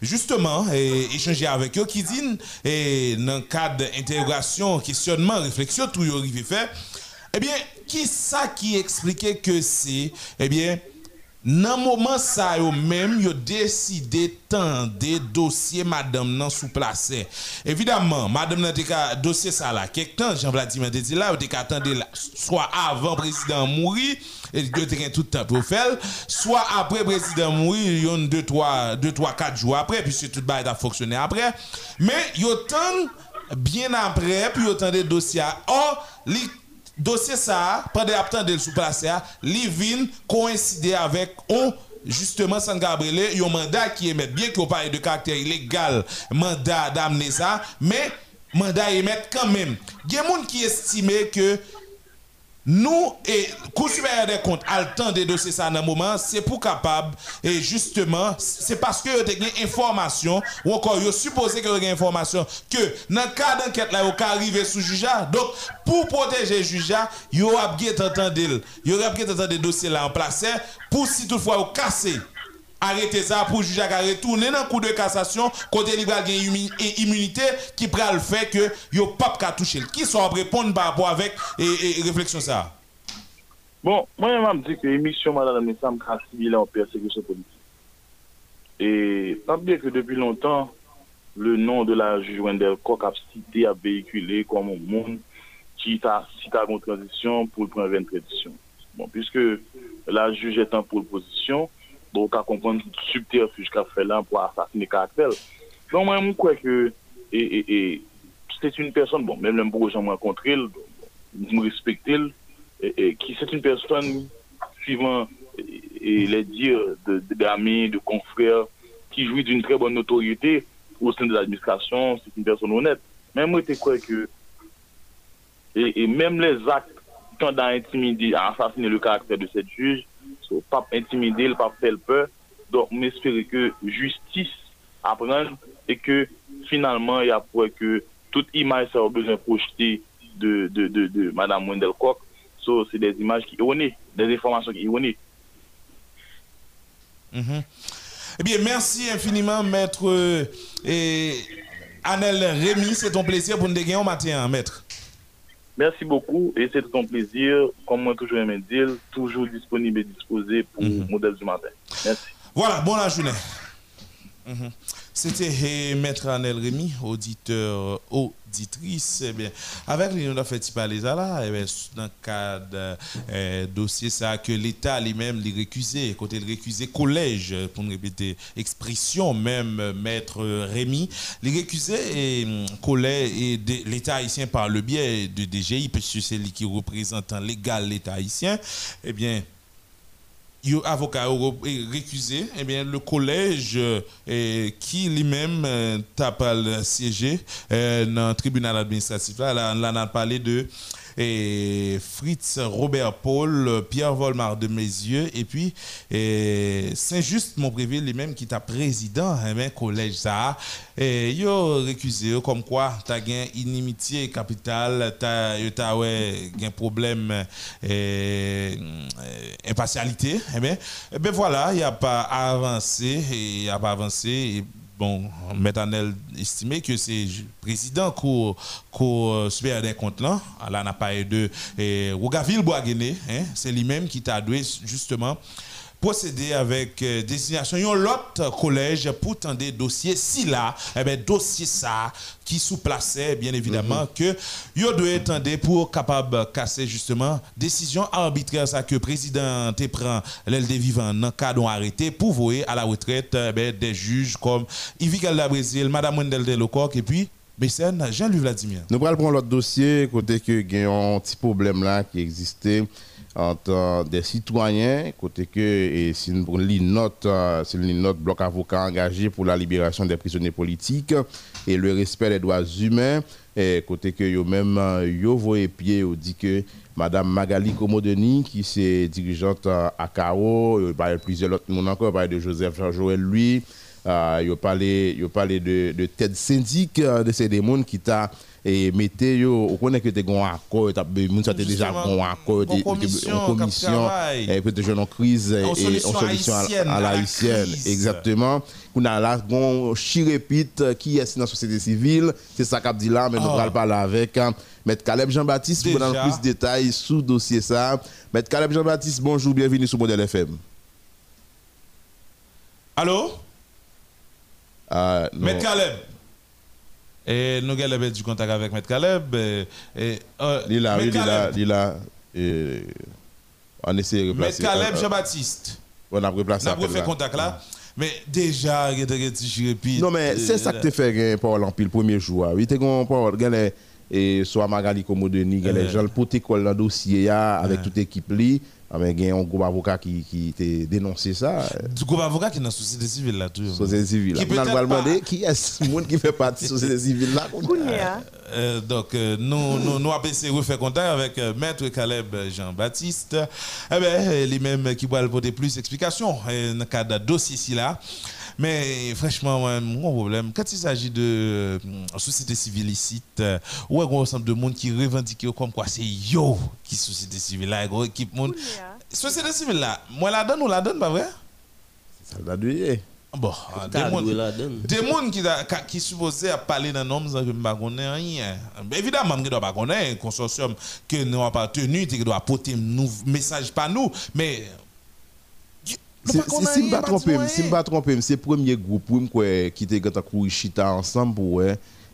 justement, échanger avec eux, qui disent, eh, dans le cadre d'interrogation, questionnement, réflexion, tout y arrivé fait, eh bien, qui ça qui expliquait que c'est, eh bien, Nan mouman sa yo menm yo deside tan de dosye madame nan sou plase. Evidaman, madame nan te ka dosye sa la kek tan, Jean Vladimir te di la, yo te ka tan de la, swa avan prezident mouri, yo te gen tout tan pou fel, swa apre prezident mouri, yon 2-3-4 jou apre, pi se tout ba yon ta foksyone apre, men yo tan bien apre, pi yo tan de dosye a or, li dossier ça, pendant attendre le sous placé, li vin coïncider avec on justement San Gabriel, un mandat qui émet bien qu'on parle de caractère illégal, mandat d'amener ça, mais mandat émet quand même. Il y a des gens qui estiment que nous et supérieure des comptes le temps de dossiers ça dans moment, c'est pour capable et justement c'est parce que vous avez information ou encore vous supposez que vous avez information que dans le cas d'enquête là vous arriver sous juge donc pour protéger le juge vous avez entendu vous avez entendu dossier là en place pour si toutefois vous cassez arrêter ça pour juge à retourner dans le coup de cassation côté libre gain immunité qui prend le fait que yo pas qu'à toucher qui sont répondre par rapport avec et, et, réflexion ça Bon, moi je me dis que l'émission madame me semble civile en persécution politique. Et pas bien que depuis longtemps le nom de la juge Wendell Koch a cité à véhiculer comme un monde qui t'a cité à une transition pour prendre une tradition. Bon, puisque la juge est en position, donc à comprendre subterfuge qu'a fait là pour assassiner caractère. Donc moi, je crois que c'est une personne, bon, même gens rencontré, je me respecte, et, et qui c'est une personne suivant et, les dires de- de- d'amis, de, confrères, qui jouit d'une très bonne notoriété au sein de l'administration, c'est une personne honnête. Mais moi, je crois que et, même les actes quand à intimider, à assassiner le caractère de cette juge, so, pas intimider, pas faire peur. Donc, m'espérer que justice apprenne et que finalement, il y a pour que toute image ça a besoin de projeter de, de, de, de Mme Wendell Koch. So, c'est des images qui erronées, des informations qui erronées. Eh bien, merci infiniment, maître euh, et Anel Rémy. C'est ton plaisir pour nous dégainer au matin, hein, maître. Merci beaucoup et c'est un plaisir, comme moi toujours aimé dire, toujours disponible et disposé pour le modèle du matin. Merci. Voilà, bonne journée. Mhm. C'était Maître Anel Rémy, auditeur, Eh avec là, eh bien, dans le cadre eh, dossier ça que l'État lui-même l'a récusé, côté le récusé collège, pour répéter expression, même Maître Rémy, l'a récusé et hum, collège et l'État haïtien par le biais de DGI, puisque c'est lui qui représente légal l'État haïtien, eh bien, avocat récusé, eh bien, le collège euh, qui lui-même le siéger euh, dans le tribunal administratif, là, on a parlé de et Fritz Robert Paul, Pierre Volmar de Mesieux, et puis Saint-Just Montpréville, lui-même qui est président un hein, collège ça. Et yo récusé comme quoi tu as une inimitié capitale, tu as un problème et, impartialité. Eh bien, eh bien voilà, il a pas avancé, il a pas avancé. Et, bon, Métanel estimé que c'est président qui a super des comptes là. Là, on a parlé de Rougaville Boaguené, hein, c'est lui-même qui t'a doué justement procéder avec euh, destination l'autre collège pour tendre dossier si là eh ben dossier ça qui sous placé bien évidemment mhm. que yo doit attendre pour capable casser justement décision arbitraire ça que président te prend l'aile des vivants dans cadre arrêté pour voyer à la retraite eh ben, des juges comme Yves Galda Brésil Madame Wendel Delocoq et puis Mécène Jean-Louis Vladimir. Nous prendre l'autre dossier côté que il y a un petit problème là qui existait entre des citoyens, côté que et si nous euh, c'est note bloc avocat engagé pour la libération des prisonniers politiques et le respect des droits humains, et côté que yo même euh, yo voyez pied dit que Madame Magali Komodeni, qui est dirigeante euh, à CAO, il parle plusieurs autres monde encore, il de Joseph Jean-Joël lui, il parle de, de tête syndic de ces démons qui t'a et mettez on connaît que tu un accord tu as déjà un accord en commission et peut être en crise et en solution à la haïtienne. exactement. On a là un chirépite qui est dans la société civile c'est ça qu'a dit là mais nous allons parler avec hein, Maître Caleb Jean-Baptiste pour donner plus de détails sur le dossier ça. Maître Caleb Jean-Baptiste bonjour bienvenue sur Modèle FM Allô? Euh, Maître Caleb et nous avons du contact avec M. Caleb. Et, et, euh, il oui, il là, on essaie de replacer. M. Caleb Jean-Baptiste. On a replacé. On a fait contact là. Mais déjà, il a Non, mais c'est ça que tu fais, Paul, en pile, le premier jour. Oui, tu as Paul, et soit Magali Komodeni, les gens t'école dans le dossier avec toute l'équipe. Ah, mais il y a un groupe avocat qui, qui a dénoncé ça. Du groupe avocat qui est dans la société civile là, tout. Société civile. Qui peut demander qui est ce monde qui fait partie de la société civile là. Euh, euh, donc, euh, nous, nous, nous avons essayé de faire contact avec Maître Caleb Jean-Baptiste. Eh bien, lui-même qui va apporter plus d'explications dans le cadre de dossier ici là. Mais franchement, mon problème, quand il s'agit de euh, société civile ici, euh, où est un ensemble de monde qui revendique comme quoi c'est yo qui société civile là, gros équipe monde. Société civile là, moi la donne ou la donne, pas vrai? Ça l'a doué. Bon, des gens qui, qui supposés à parler d'un homme sans que je ne rien. Évidemment, je ne dois pas un consortium que nous avons pas tenu, qui doit apporter un message pas nous, mais si je ne me trompe, si me c'est le premier groupe qui était courir chita ensemble pour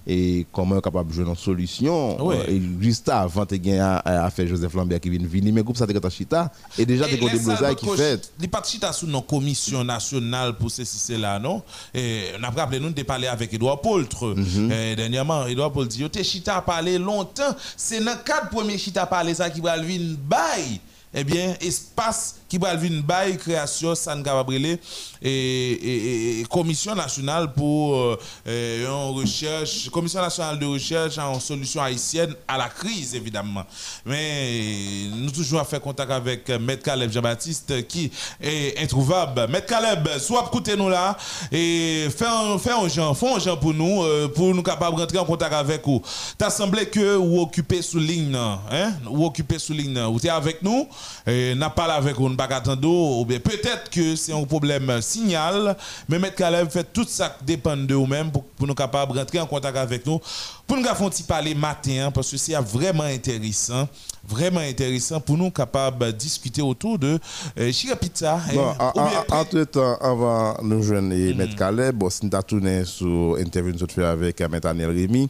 et comment capable de jouer une solution? Et juste avant tu as affaire Joseph Lambert qui vient venir. Mais groupe ça était chita et déjà tu des qui fait. il pas chita sous nos commission nationale pour ceci cela non? Et on a rappelé nous de parler avec Edouard Poltre mhm. dernièrement Edouard Poltre dit tu chita parlé longtemps c'est dans cadre premier chita parler ça qui va venir bail eh bien, espace qui va venir bail création San Gabriel et, commission nationale pour euh, une recherche, commission nationale de recherche en solution haïtienne à la crise, évidemment. Mais nous toujours fait contact avec Maître Caleb Jean-Baptiste qui est introuvable. Maître Caleb, soit écoutez nous là et faites un, fait un genre, un genre pour nous, euh, pour nous capables de rentrer en contact avec vous. T'as semblé que vous occupez sous ligne, hein? Vous occupez sous ligne, vous êtes avec nous? N'a pas avec on pas ou bien peut-être que c'est un problème signal mais mettre Caleb fait tout ça dépend de vous-même pour, pour nous capables rentrer en contact avec nous pour nous faire un petit parler matin hein, parce que c'est vraiment intéressant vraiment intéressant pour nous capables de discuter autour de euh, Chirapita. Bon, en, en, entre temps, avant nous joindre mm. Maître Caleb, bon, si nous avons tourné sur l'interview que nous fait avec Maître Anel Rémy,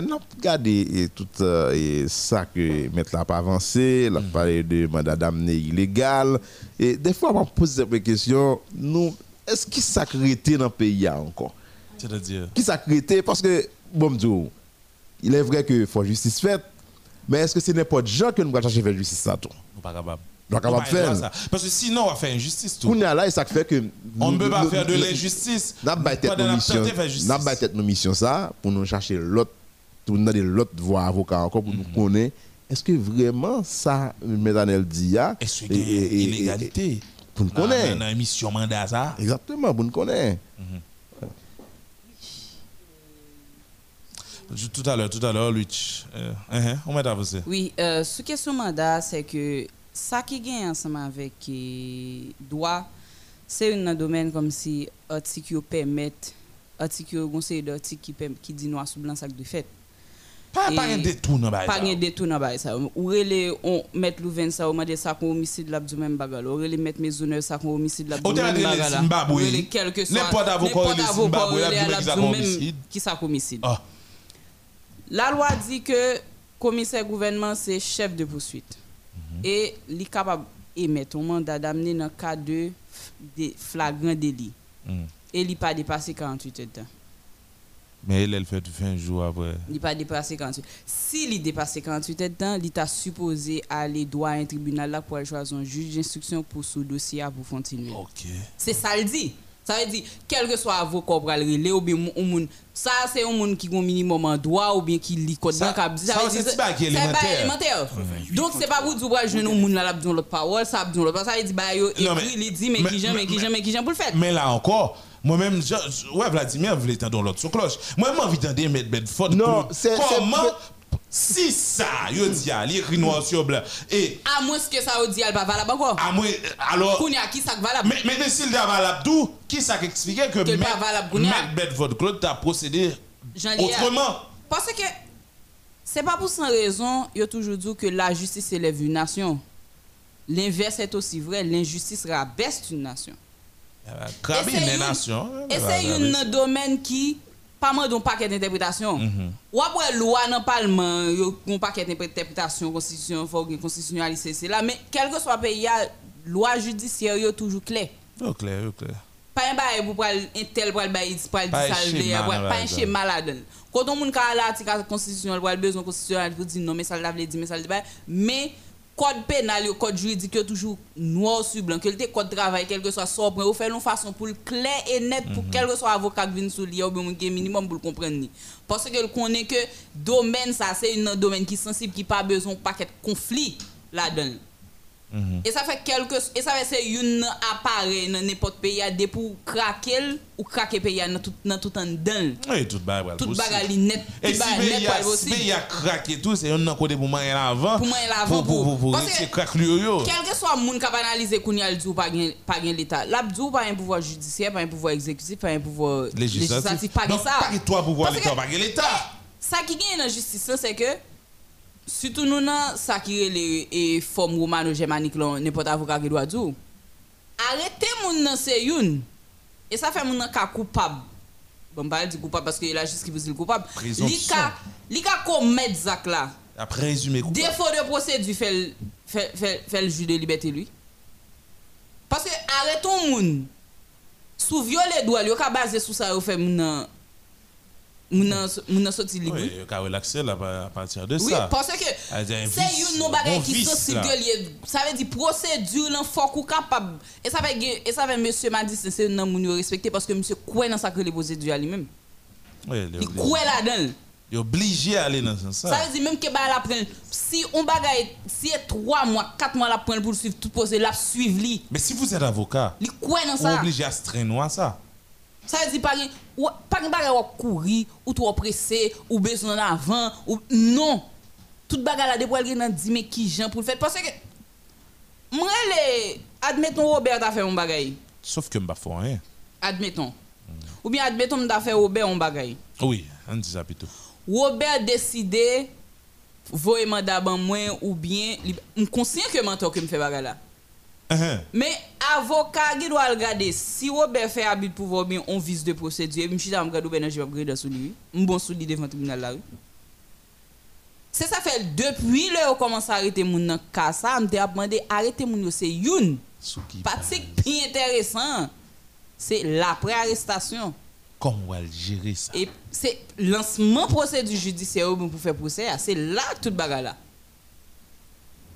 nous avons regardé tout euh, ça que Maître n'a pas avancé, il a parlé de mandat d'amener illégal. Et des fois, on pose des questions, nous, est-ce qu'il s'accrétait dans le pays encore C'est-à-dire Qui s'accrétait Parce que, bon, il est vrai qu'il faut justice faite, mais est-ce que c'est n'importe gens que nous allons chercher faire justice ça tout Pas capable. Pas capable faire. Ça. Parce que sinon, on va faire injustice tout. On est là et ça fait que. On ne peut pas faire de l'injustice. N'a pas tête nos missions. N'a pas tête nos missions ça pour nous chercher l'autre, nous donner l'autre voie avocat encore pour nous mhm. connaître. Est-ce que vraiment ça, Médanel dit, est-ce qu'il y a illégalité Pour nous connaître. Dans mission mandat ça? Exactement, pour nous connaître. Mhm. Tout à l'heure, tout à l'heure, Luch. Euh, uh-huh, on m'a avancé. Oui, euh, ce question mandat, c'est que ça qui gagne ensemble avec euh, droit, c'est un domaine comme si article permet, article conseil d'article qui qui dit noir sur blanc ça de fait. Pas un détour dans Pas un détour dans ça. Ou les on louven ça ça qu'on homicide là du même. Ou mettre ça qu'on homicide là du même. Ou quelque soit n'importe avocat Zimbabwe là. Qui ça homicide. Ah. La loi dit que le commissaire gouvernement, c'est chef de poursuite. Mhm. Et il est capable d'émettre un mandat d'amener dans le cas de, flagrant délit. Mhm. Et il pas dépassé 48 heures de temps. Mais elle, elle fait 20 jours après. Il n'a pas dépassé 48 S'il a dépassé 48 heures de temps, il est supposé aller droit à un tribunal là pour choisir un juge d'instruction pour ce dossier pour continuer. C'est ça le dit. Ça veut dire, quel que soit avocat pour aller ou bien un ça c'est un monde qui a un minimum en droit ou bien qui lit code banque. Ça, c'est pas élémentaire. Donc c'est pas pour dire que je un monde là besoin l'autre parole, ça besoin l'autre ça veut dire bah yo il dit mais qui j'aime mais qui j'aime mais qui j'aime pour le faire. Mais là encore moi-même, ouais, Vladimir voulais dans l'autre sur cloche. Moi, j'ai envie d'entendre mettre Bedford. Non, c'est. Comment si ça, yo dit, il écrit noir sur blanc. Et. À moins que ça, dit, elle pas valable encore. À moins, alors. Kounia, qui ça valable? Mais, mais, mais s'il est valable tout, qui ça explique que M. Bedford Claude a procédé autrement? Parce que, c'est pas pour sans raison, il a toujours dit que la justice élève une nation. L'inverse est aussi vrai, l'injustice rabaisse une nation. Krabine une nation. Et c'est un domaine qui pas mal d'un paquet d'interprétation. Ou après loi dans le Parlement, un paquet d'interprétation, constitution, faut constitutionnaliser c'est là mais quel que soit le pays, loi judiciaire est toujours clair. Oh, clair, clair. Pas un bail pour un tel pour le bail pour le dissalver, pas un schéma malade. Quand on a l'article constitutionnel, il besoin constitutionnel pour dire non mais ça l'a dit mais ça le dit mais code pénal le code juridique toujours noir sur blanc. Que le code travail quelque soit sobre ou faire une façon pour clair et net pour mhm. quel que soit avocat qui vient sous lui ou bien minimum pour le comprendre parce que connaît que domaine ça c'est un domaine qui est sensible qui pas besoin pas de conflit là-dedans Mhm. Et ça fait quelque et ça fait c'est une appareil dans n'importe pays à pour craquer ou craquer pays dans tout dans tout en dedans. Oui, tout bagarre tout bagarre net. Et si pays a craqué tout c'est un côté pour moi avant. Pour moi avant pour pour c'est craque yo. Quel que soit monde qui va analyser kounya dit pas gain pas gain l'état. L'abdou pas un pouvoir judiciaire, pas un pouvoir exécutif, pas un pouvoir législatif, pas ça. Pas toi pouvoir l'état, pas l'état. Ça qui gagne dans justice c'est que surtout nous dans ça qui est les formes romano-germaniques n'importe avocat qui doit dire. Arrêtez mon nan c'est une. Et ça fait mon nan ka coupable. Bon pas dire coupable parce que la justice qui vous dit coupable. Li ka li ka commettre zak a coupable. Défaut de procédure fait fait fait, fait le juge de liberté lui. Parce que arrêtons moun sous violer droit yo ka basé sur ça yo fait mon moun sorti. Oui, ka relaxer là à partir de ça. Oui, parce que c'est une non bagay qui ça veut dire procédure là faut qu'on capable et ça fait et ça monsieur m'a dit c'est un moun respecter parce que monsieur quoi dans ça que les procédures lui-même. Oui, il là-dedans. Il est obligé à aller dans sens. Ça veut dire même que bah la si on si 3 mois, 4 mois la pour suivre tout procédure la suivre lui. Mais si vous êtes avocat, il dans ça. obligé à se traîner à ça. Ça veut dire pas pas de courir ou trop pressé ou besoin avant ou non. Toute bagarre là elle nan dit mais qui Jean pour le faire parce que Moi, les... admettons Robert a fait un bagay. Sauf que m'a fait rien. Admettons. Ou bien admettons a fait Robert un bagay. Oui, on dit ça plutôt. Robert décidé voyer mandat ban moi ou bien me conscient que mentor que me fait bagay là. Uh-huh. Mais avocat qui doit regarder si Robert fait habit pour voir bien on vise de procédure, je suis de regarder je vais regarder sur lui. Bon sous devant le tribunal là. C'est ça fait depuis le commence à arrêter mon dans cas ça, me demandé arrêter mon c'est une. Pratique plus intéressant. C'est l'après arrestation. Comment on va gérer ça? Et c'est lancement procédure judiciaire pour faire procès, c'est là toute bagarre là.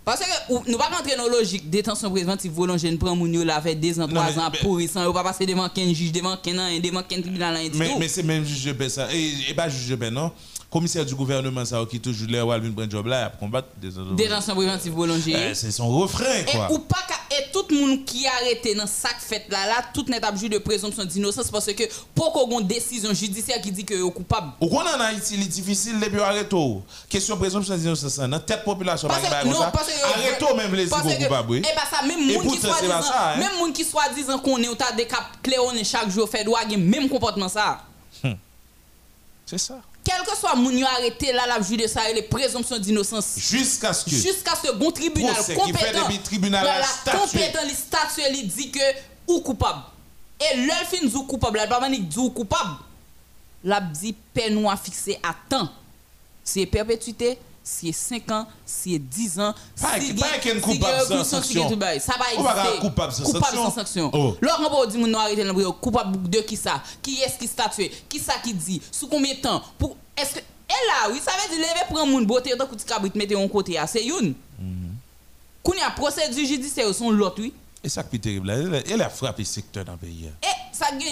Parce que nous pas rentrer dans la logique détention préventive volontaire nous prend moun là fait 2 ans 3 ans pour sans pas passer devant 15 juges devant 15 ans devant 15 tribunal Mais mais c'est même juge de paix ça. Et, et pas juge de paix non? Commissaire du gouvernement ça qui toujours l'air Walvin prendre job là pour combattre des détention préventive. Eh, c'est son refrain quoi. Et ou pas et tout le monde qui a arrêté dans sac fait là là tout n'est pas de présomption d'innocence parce que pour qu'on une décision judiciaire qui dit que est coupable? Ou qu'on en Haïti il est difficile depuis arrêter. Question présomption d'innocence dans tête population pas ça. Même les coupables. Et bah ça même monde qui soit hein. même monde qui soit disant qu'on est au tas de cap cléoné chaque jour fait droit même comportement ça. Hum. C'est ça quel que soit moun yo arrêté là la juge de ça les présomptions d'innocence. Jusqu'à ce que jusqu'à ce bon tribunal compétent. qui tribunal voilà, compétent li statue. il dit que ou coupable. Et le fin ou coupable. La pas dit ou coupable. La dit peine ou fixé à temps. C'est perpétuité si 5 ans, si 10 ans, si pas qu'un coupable sans sanction. Ça va exister. coupable sans coupable sans sanction. Oh. Laurent on dit mon arrêter le coupable de qui ça? Qui est-ce qui statue? Qui ça qui dit? Sous combien de temps? Pour est-ce que et là oui, ça veut dire lever prendre mon beauté tant que tu cabrit mettre en côté c'est une. Quand il y a procédure judiciaire son l'autre oui. Et ça qui est terrible, elle a frappé le secteur dans le pays.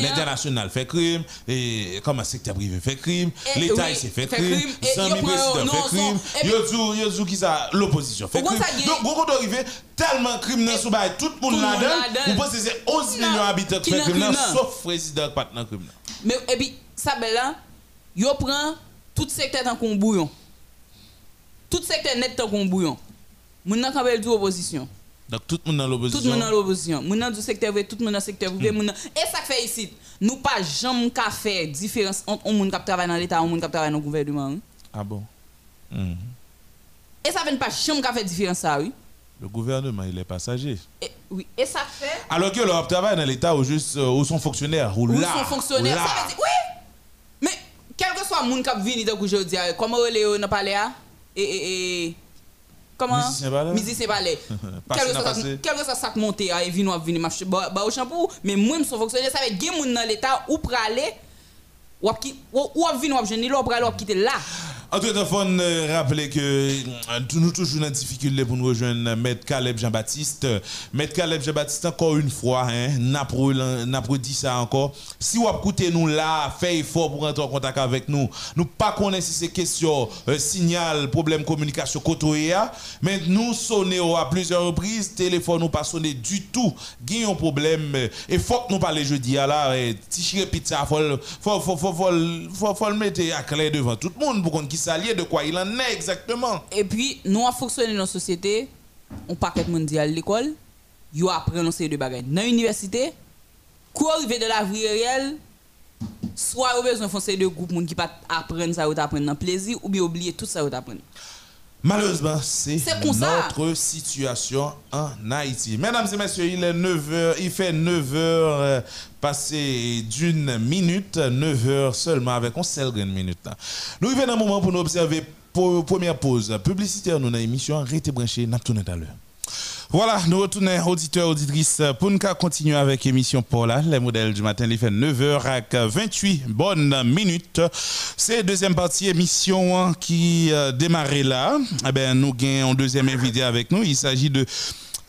L'international fait crime, et comme un secteur privé fait crime, l'État oui, fait crime, Sami président fait crime, qui ça l'opposition fait crime. Donc vous arrivé tellement crime dans sous tout le monde là-dedans, vous pensez c'est 11 millions d'habitants qui fait crime sauf président pas dans crime. Mais et puis ça là, yo prend tout secteur dans qu'on bouillon. Tout secteur net dans qu'on bouillon. Moun nan quand du opposition. Donc tout le monde dans l'opposition. Tout le monde dans l'opposition. Moun dans du secteur privé, tout le monde dans le secteur privé. Mm. Et ça fait ici, nous pas jamais qu'à faire différence entre un monde qui travaille dans l'État et un monde qui travaille dans le gouvernement. Hein. Ah bon? Mm. Et ça ne pas jamais qu'à faire différence ça, oui. Le gouvernement, il est passager. Et, oui, et ça fait. Alors que leur travail dans l'État ou juste euh, où sont fonctionnaires ou, là. Sont fonctionnaires. Ça veut dire, oui. Mais quel que soit le monde qui vient aujourd'hui, comment on n'a pas là? Et, et, et Comment? Musicien ballet. Quel que soit ça monter à vino à venir marcher ba au shampoo mais moi me fonctionner ça veut dire moun dans l'état ou praler ou ou venir ou venir là ou ou quitter là. En tout cas, il euh, rappeler que euh, nous toujours dans difficulté pour nous rejoindre Maître Caleb Jean-Baptiste. Maître Caleb Jean-Baptiste, encore une fois, hein, n'a dit ça encore. Si vous écoutez nous là, faites effort pour entrer en contact avec nous. Nous pas connaissons si c'est question euh, signal, problème communication côté mais nous sonnons à plusieurs reprises, téléphone nous pas sonné du tout. Il un problème et faut que nous parlions jeudi tirer pizza, faut faut le mettre à clair devant tout le monde pour qu'on s'allier de quoi il en est exactement. Et puis, nous, avons fonctionné dans la société, on paquet mondial l'école, ils apprennent ces deux bagages. Dans l'université, quoi arriver de la vie réelle, soit vous besoin de faire deux groupes qui apprennent ça ou apprendre dans plaisir, ou bien oublier tout ça ou apprendre. Malheureusement, c'est notre situation en Haïti. Mesdames et messieurs, il est 9h, il fait 9h euh, passé d'une minute, 9h seulement avec un seul minute. Nous arrivons un moment pour nous observer pour première pause publicitaire nous dans l'émission Arrêtez branché, n'a tout à l'heure. Voilà, nous retournons auditeurs, auditrices, pour nous continuer avec l'émission Paula, les modèles du matin, il fait 9h avec 28 bonnes minutes. C'est deuxième partie émission qui euh, démarrait là. Eh ben, nous avons deuxième invité avec nous. Il s'agit de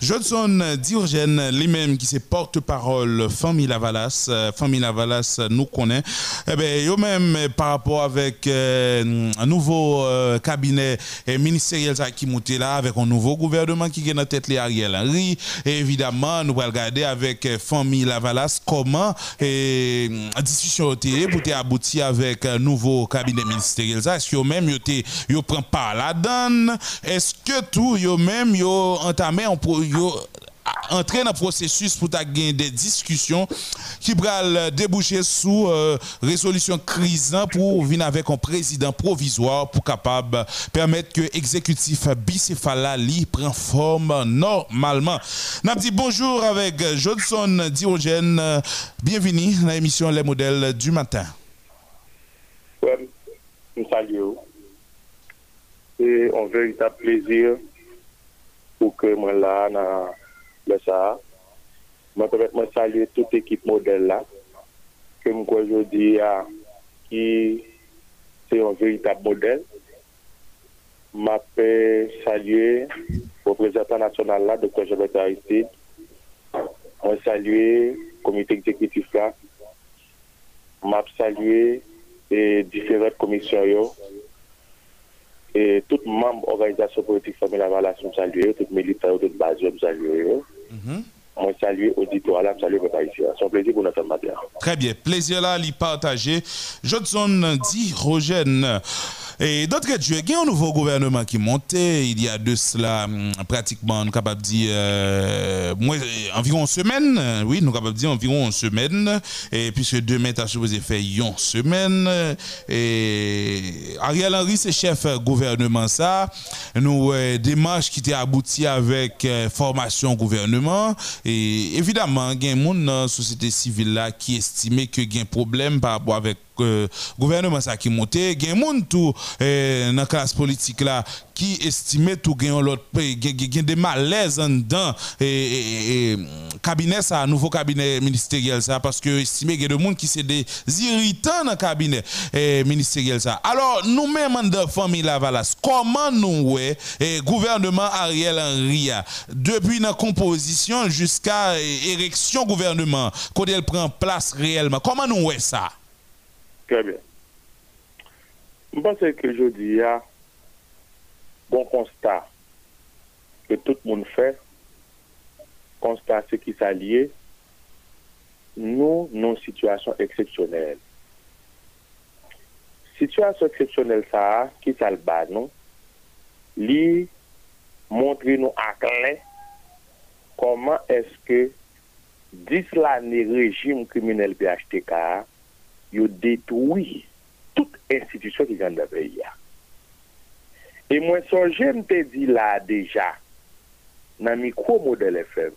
Johnson Diogène, lui-même qui se porte-parole famille Lavalas, euh, famille Lavalas nous connaît. Eh bien, même par rapport avec euh, un nouveau euh, cabinet ministériel qui monte là, avec un nouveau gouvernement qui est dans tête les Ariel Henry, et évidemment, nous allons regarder avec famille Lavalas comment et discussion pour aboutir avec un nouveau cabinet ministériel. Est-ce que même yo prend part la donne? Est-ce que tout même yo entamé un yo entrer dans le processus pour gagner des discussions qui pourraient déboucher sous euh, résolution crise pour venir avec un président provisoire pour capable permettre que l'exécutif bicéphale prenne forme normalement. N'a dit bonjour avec Johnson Diogène. Bienvenue dans l'émission Les modèles du matin. Oui, saluons. C'est un véritable plaisir pou ke mwen la nan le sa. Mwen pemet mwen salye tout ekip model la, ke mwen kwa jodi ya ki se yon veritab model. Mwen pe salye reprezentant nasyonal la, Dr. Jobet Aristide. Mwen salye komite ekzekutif la. Mwen salye e diferent komisyon yo. Et tout membre organisation politique famille la relation saluer, tout militant, tout base saluer. Mm On salue auditoire là, salue papa ici. C'est un plaisir pour notre matin. Très bien, plaisir là, l'y partager. Johnson dit Rogène. Et d'autres Dieu, il y a un nouveau gouvernement qui montait il y a de cela hum, pratiquement, on capable de dire euh, environ une semaine. Oui, nous capable de dire environ une semaine. Et puisque demain, tu as supposé faire une semaine. Et Ariel Henry, c'est chef gouvernement ça. Nous, euh, démarche qui était abouti avec euh, formation gouvernement. Et évidemment, il y a un monde dans la société civile là qui estimait que y a un problème par rapport avec le gouvernement ça qui monté il y a un monde tout dans la classe politique là qui estimait tout gain l'autre a des malaises en cabinet ça nouveau cabinet ministériel ça parce que estimé a des monde qui c'est des irritants dans le cabinet ministériel ça. Alors nous mêmes de famille Lavalas comment nous ouais gouvernement Ariel Henry depuis la composition jusqu'à érection gouvernement quand elle prend place réellement comment nous ouais ça? Trè bè. Mpansè ke jodi ya, bon konstat ke tout moun fè, konstat se ki sa liye, nou nou situasyon eksepsyonel. Situasyon eksepsyonel sa, ki sal ba nou, li montre nou aklen koman eske dis la ni rejim kriminel BHTK a yo detoui tout institisyon ki jan dapè ya. E mwen sonje mte di la deja nan mikro model FM.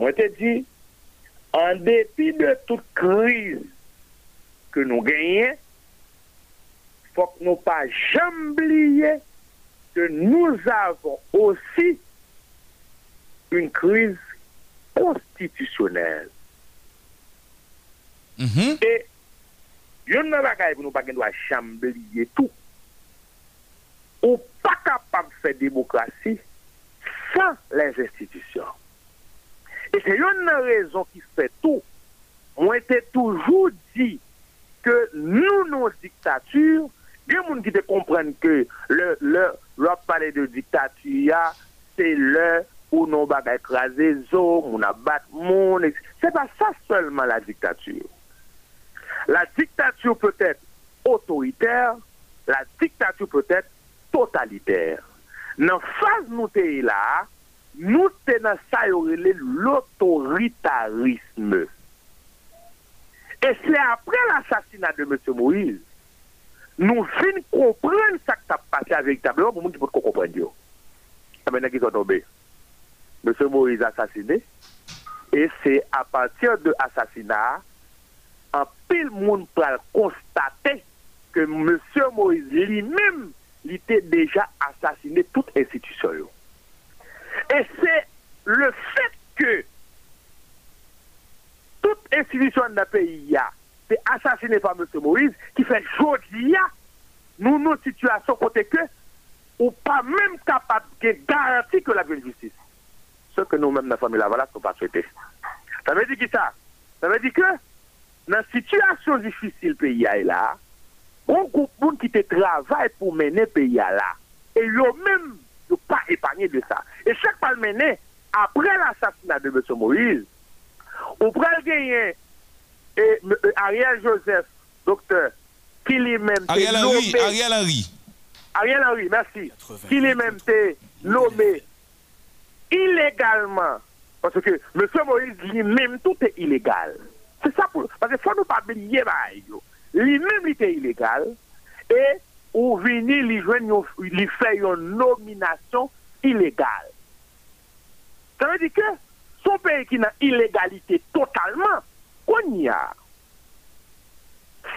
Mwen te di, an depi de tout kriz ke nou genyen, fok nou pa jambliye ke nou avon osi un kriz konstitusyonel. Et, yon nan bagay pou nou pa gen do a chambliye tout. Ou pa kapab fè demokrasi san les institisyon. Et yon nan rezon ki fè tout, mwen te toujou di ke nou nou diktature, gen moun ki te kompren ke le pale de diktature, se le ou nou bagay krasé zo, moun abat moun, se pa sa selman la diktature. La dictature peut être autoritaire, la dictature peut être totalitaire. Nan faz nou te e la, nou te nan sayorele l'autoritarisme. E se apre l'assassinat de M. Moïse, nou fin kompren sa k ta pase a veritableman pou moun ki pot ko kompren diyo. A menen ki son tombe. M. Moïse assassiné, e se apatir de assassinat an pil moun pral konstate ke M. Moïse li mèm li te deja asasine tout institisyon yo. E se le fèt ke tout institisyon na peyi ya te asasine pa M. Moïse ki fè jodi ya nou nou situasyon kote ke ou pa mèm kapab ke garanti ke la ven justice. Se ke nou mèm na fami la vala sou pa souete. Sa mè di ki sa? Sa mè di ke nan situasyon difisil pe ya e la, bon koupoun ki te travay pou mene pe ya la, e yo men yo pa epanye de sa. E chak pal mene, apre l'assassinat de M. Moïse, ou pral genyen, e Ariel Joseph, doktor, ki li men te nome... Ariel Henry. Ariel Henry. Ki li men te nome illégalement, parce que M. Moïse lui-même, tout est illégal. Se sa pou, pase fwa nou pa benye bay yo. Li mèm li te ilegal, e ou vini li jwen yon, li fè yon nominasyon ilegal. Sa mè di ke, son pe ki nan ilegalite totalman, kon ya.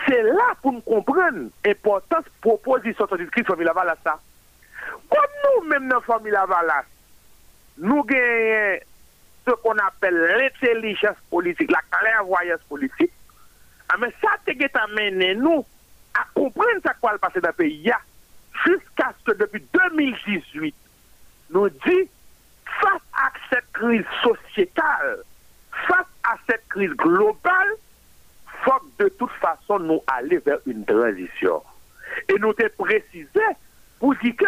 Se la pou m kompren, importans proposi son son diskri Fomila Valas sa. Kon nou mèm nan Fomila Valas, nou genyen ce qu'on appelle l'intelligence politique, la clairvoyance politique, ah, mais ça t'a amené nous à comprendre ce va passer dans le pays jusqu'à ce que depuis 2018, nous dit face à cette crise sociétale, face à cette crise globale, faut de toute façon nous aller vers une transition. Et nous te précisé pour dire que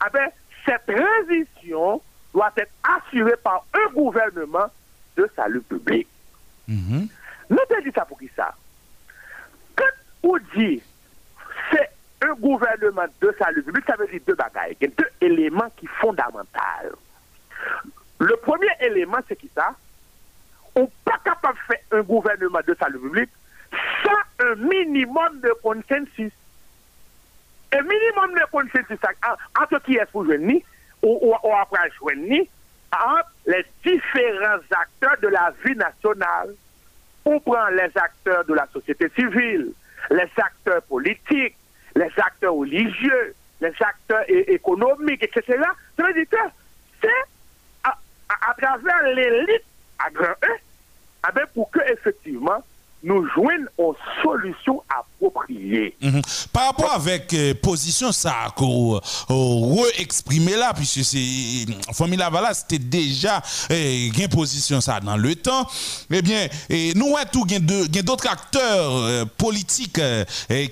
ah ben, cette transition doit être assurée par un gouvernement de salut public. Mm-hmm. Nous te dit ça pour qui ça? Quand on dit c'est un gouvernement de salut public, ça veut dire deux bagailles, deux éléments qui sont fondamentaux. Le premier élément, c'est qui ça? On n'est pas capable de faire un gouvernement de salut public sans un minimum de consensus. Un minimum de consensus entre qui est pour ou, ou, après joindre entre les différents acteurs de la vie nationale. On prend les acteurs de la société civile, les acteurs politiques, les acteurs religieux, les acteurs économiques, etc. Ça veut dire que c'est à, travers l'élite à grand E, eh ben, pour que effectivement nous joignent aux solutions appropriées. Mhm. Par rapport avec euh, position ça qu'on re-exprimé là, puisque c'est euh, Famille c'était déjà euh, une position ça dans le temps. Eh bien, nous avons tout d'autres acteurs euh, politiques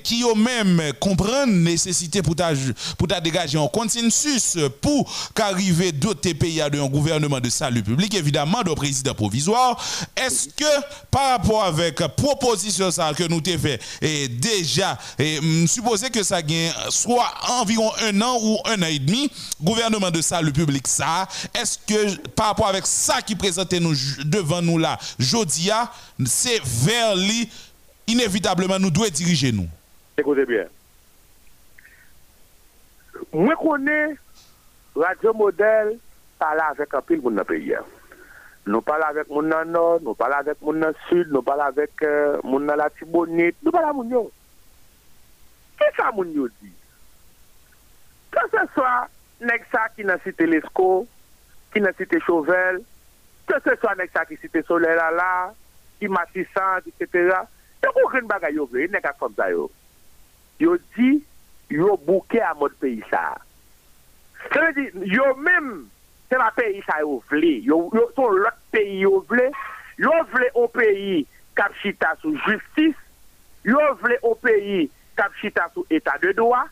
qui ont même comprennent nécessité pour ta, pour ta dégager un consensus pour qu'arriver d'autres pays à un gouvernement de salut public, évidemment, de président provisoire. Est-ce que par rapport avec proposition ça que nous t'ai fait. Et déjà et supposé que ça gagne soit environ un an ou un an et demi gouvernement de ça le public ça est-ce que par rapport avec ça qui présentait nous devant nous là Jodia c'est vers lui inévitablement nous devons diriger nous? Écoutez bien. Moi connais radio modèle parler avec un pile pour notre pays Nou pala avèk moun nan nord, nou pala avèk moun nan sud, nou pala avèk euh, moun nan la tibonit, nou pala moun yo. Ki sa moun yo di? Kwa se swa, nek sa ki nan site lesko, ki nan site chovel, kwa se swa nek sa ki site solera la, ki matisan, etc. Yo kou kren bagay yo vre, nek ak kom zayo. Yo di, yo bouke a mod peyi sa. Se ve di, yo menm, se pa peyi sa yo vle, yo, yo son lot peyi yo vle, yo vle o peyi kap chita sou justis, yo vle o peyi kap chita sou etat de doa,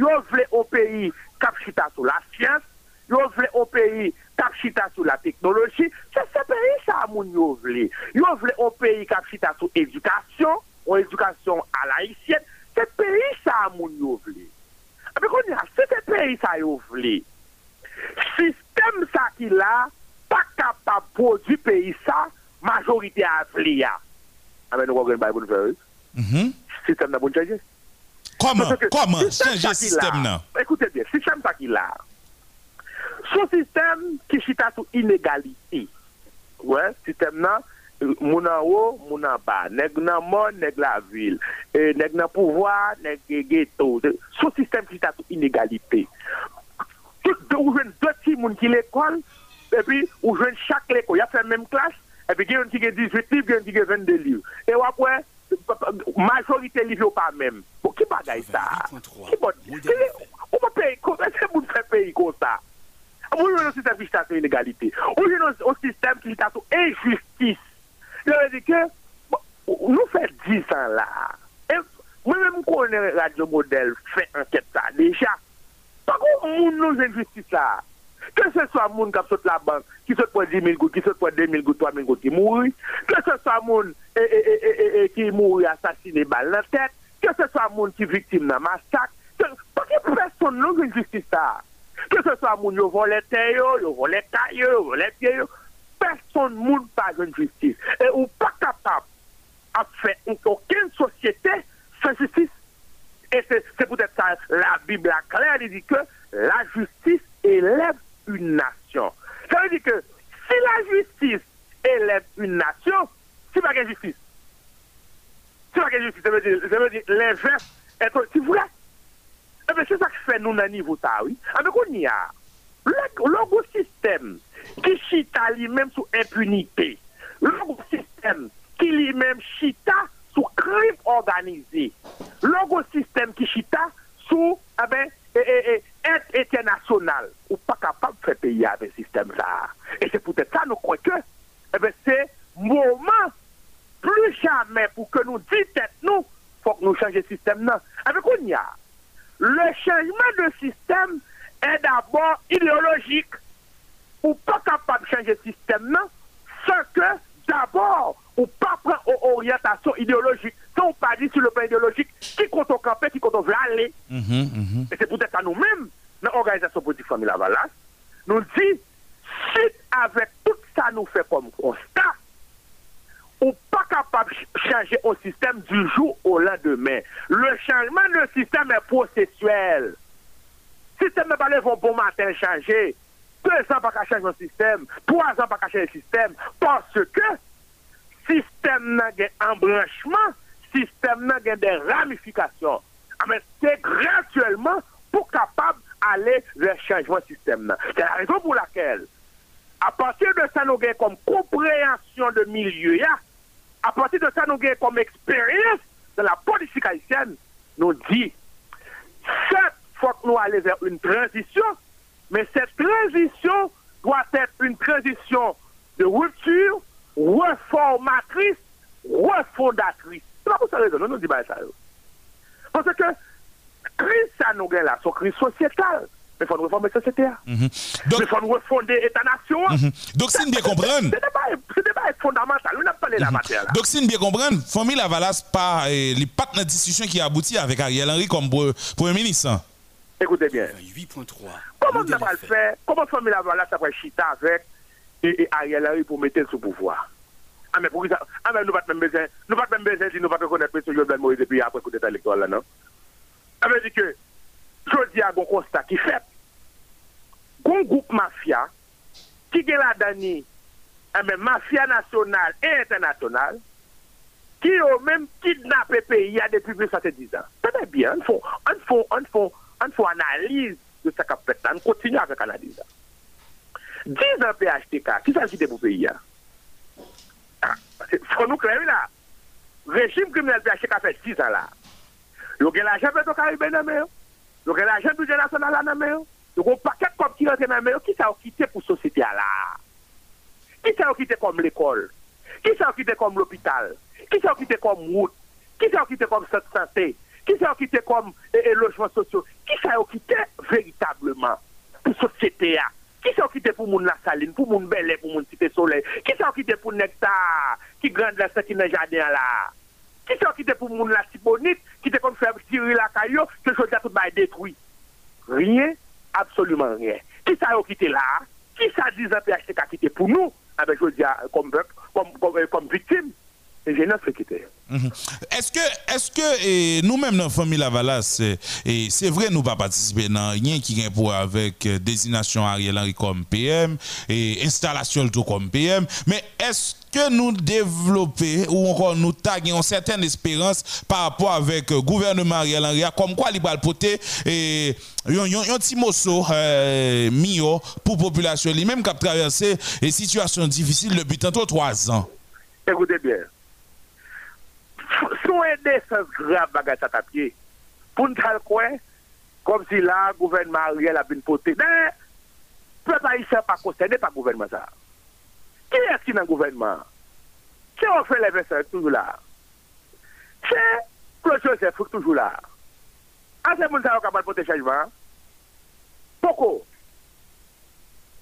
yo vle o peyi kap chita sou la siyans, yo vle o peyi kap chita sou la teknoloji, se se peyi sa moun yo vle, yo vle o peyi kap chita sou edukasyon, ou edukasyon alayisyen, se peyi sa moun yo vle. Ape kon ya, se se peyi sa yo vle, si sistem sa ki la, pa kapap produ peyi sa, majorite avli ya. Amen nou wakren bay pou nou fè wè. Sistem nan pou nou chanje. Koman, koman, chanje sistem nan? Ekoute bien, sistem sa ki la. Sou sistem ki chita sou inegaliti. Ouè, sistem nan, moun an ou, moun an ba. Neg nan moun, neg la vil. E, neg nan pouvoi, neg geto. Sou sistem ki chita sou inegaliti. Tout ou jeune deux petits moun qui l'école et puis ou jeune chaque l'école. Il a fait même classe et puis il y a un qui 18 livres il y a un qui 22 livres. Et après majorité livre pas même. Pour qui bagaille ça? qui bon on peut payer que vous faites payer comme ça? Vous avez un système qui est sur inégalité vous avez un système qui est sur injustice. Je veux dire que nous faisons 10 ans là. Moi-même je connais Radio Modèle fait enquête ça. Déjà Pakou moun nou jen justice la. Ke se swa moun kap sot la bank, ki sot pou 10.000 gout, ki sot pou 2.000 gout, 3.000 gout ki mouri. Ke se swa moun e, e, e, ki mouri asasine bal nan tet. Ke se swa moun ki viktim nan masak. Pakou person nou jen justice la. Ke se swa moun yo vole teyo, yo vole kayo, yo vole pyeyo. Person moun pa jen justice. E ou pa kapap ap fe, ou ken sosyete, se justice. Et c'est peut-être ça, la Bible a claire, elle dit que la justice élève une nation. Ça veut dire que si la justice élève une nation, c'est pas une justice. C'est pas une justice, ça veut dire, l'inverse est aussi vrai. Eh bien, c'est ça que fait nous dans le niveau ça, oui. Ah, qu'on y a, le système qui chita lui-même sous impunité, le système qui lui-même chita sous crime organisé, le système qui chita sous eh ben, et, international, ou pas capable de faire payer avec ce système-là. Et c'est peut-être ça, nous croyons que eh ben, c'est moment plus jamais pour que nous disions nous, faut que nous changions le système. là Avec on y a? Le changement de système est d'abord idéologique. Ou pas capable de changer le système, non, sans que d'abord, ou pas prendre orientation idéologique. Ça, on pas dit sur le plan idéologique, qui compte au campé, qui compte au aller. Mm -hmm, Et c'est peut-être à nous-mêmes, dans l'organisation politique Famille Lavalas, nous dit, suite avec tout ça nous fait comme constat, ou pas capable de changer un système du jour au lendemain. Le changement de système est processuel. Le système n'est pas le bon matin changer. 2 ans pa ka chanj yon sistem, 3 ans pa ka chanj yon sistem, parce ke sistem nan gen embranchement, sistem nan gen den ramifikasyon. Amen, ah, se graduellement pou kapab ale le chanjman sistem nan. Se la rezon pou lakel, a patir de sa nou gen kom komprehansyon de milieu ya, a patir de sa nou gen kom eksperyens de la politik haisyen, nou di, se fok nou ale ver un transisyon, mais cette transition doit être une transition de rupture, reformatrice, refondatrice. C'est pas pour ça que nous nous disons ça. Parce que crise ça nous là, c'est une crise sociétale. Mais il faut nous réformer la société. Mm -hmm. Donc, il faut nous refonder l'État-nation. Mm -hmm. Donc, si nous bien comprendre. C'est débat fondamental. Nous n'avons pas la matière. Donc, si nous bien comprendre, Famille Lavalas, pas les partenaires de discussion qui aboutit avec Ariel Henry comme Premier ministre. Écoutez bien. 8.3. Koman sa pral fè? Koman fòmè la vala sa pral chita avèk e a yè la yè pou metè sou pouvoi? Amè pou ki sa, amè nou pat mè mbezè, nou pat mè mbezè di nou pat rekonèp mè sou Jodel Moïse epi apre koute ta elektor la nan. Amè di ke, jodi a gon konsta ki fèp, gon goup mafya, ki gen la dani, amè mafya nasyonal e internasyonal, ki yo mèm kidnap e peyi ya depi 70 an. Tade bien, an fò, an fò, an fò, an fò analize de ce qu'a fait. On continue avec l'analyse. 10 ans PHTK, qui ça qui pour le pays ah, faut nous clairer là. Régime criminel PHTK fait 6 ans là. Il y a l'argent de le Caraïbe dans le Il y a l'argent du dans le Il y a un paquet de comme qui rentre dans le qui ça a quitté pour la société là? Qui ça a quitté comme l'école? Qui ça a quitté comme l'hôpital? Qui ça a quitté comme route? Qui ça a quitté comme santé? Qui ça quitté comme eh, logement social Qui ça a quitté véritablement pour société là qui sont quittés pour moun la saline, pour moun belé, pour moun cité soleil? Qui sont quittés pour nectar, qui grande la qui dans jardin là? Qui sont quittés pour moun la cibonite, qui te comme faire tirer la caillou, que chose tout va détruit. Rien, absolument rien. Qui ça a quitté là? Qui ça PHTK a quitté pour nous? Avec je dis comme, comme, comme, comme victime Mhm. Est-ce que, est-ce que nous-mêmes dans la famille Lavalas, c'est vrai nous pas participer dans rien qui vient pour avec euh, désignation Ariel Henry comme PM et installation tout comme PM, mais est-ce que nous développer ou encore nous taguer une certaine espérance par rapport avec le euh, gouvernement Ariel Henry comme quoi il va porter et un petit morceau euh, mio pour la population lui-même qui a traversé une situation difficile depuis tantôt trois ans. Écoutez bien Sou e desens grab bagay sa tapye. Poun tal kwen, kom si la gouvenman riyel apin pote. Nan, pe pa isya pa konsene pa gouvenman sa. Ki eski nan gouvenman? Se an fe leve se toujou la? Se, klosyo se fouk toujou la? Ase moun sa yo kapal pote chajman. Poko,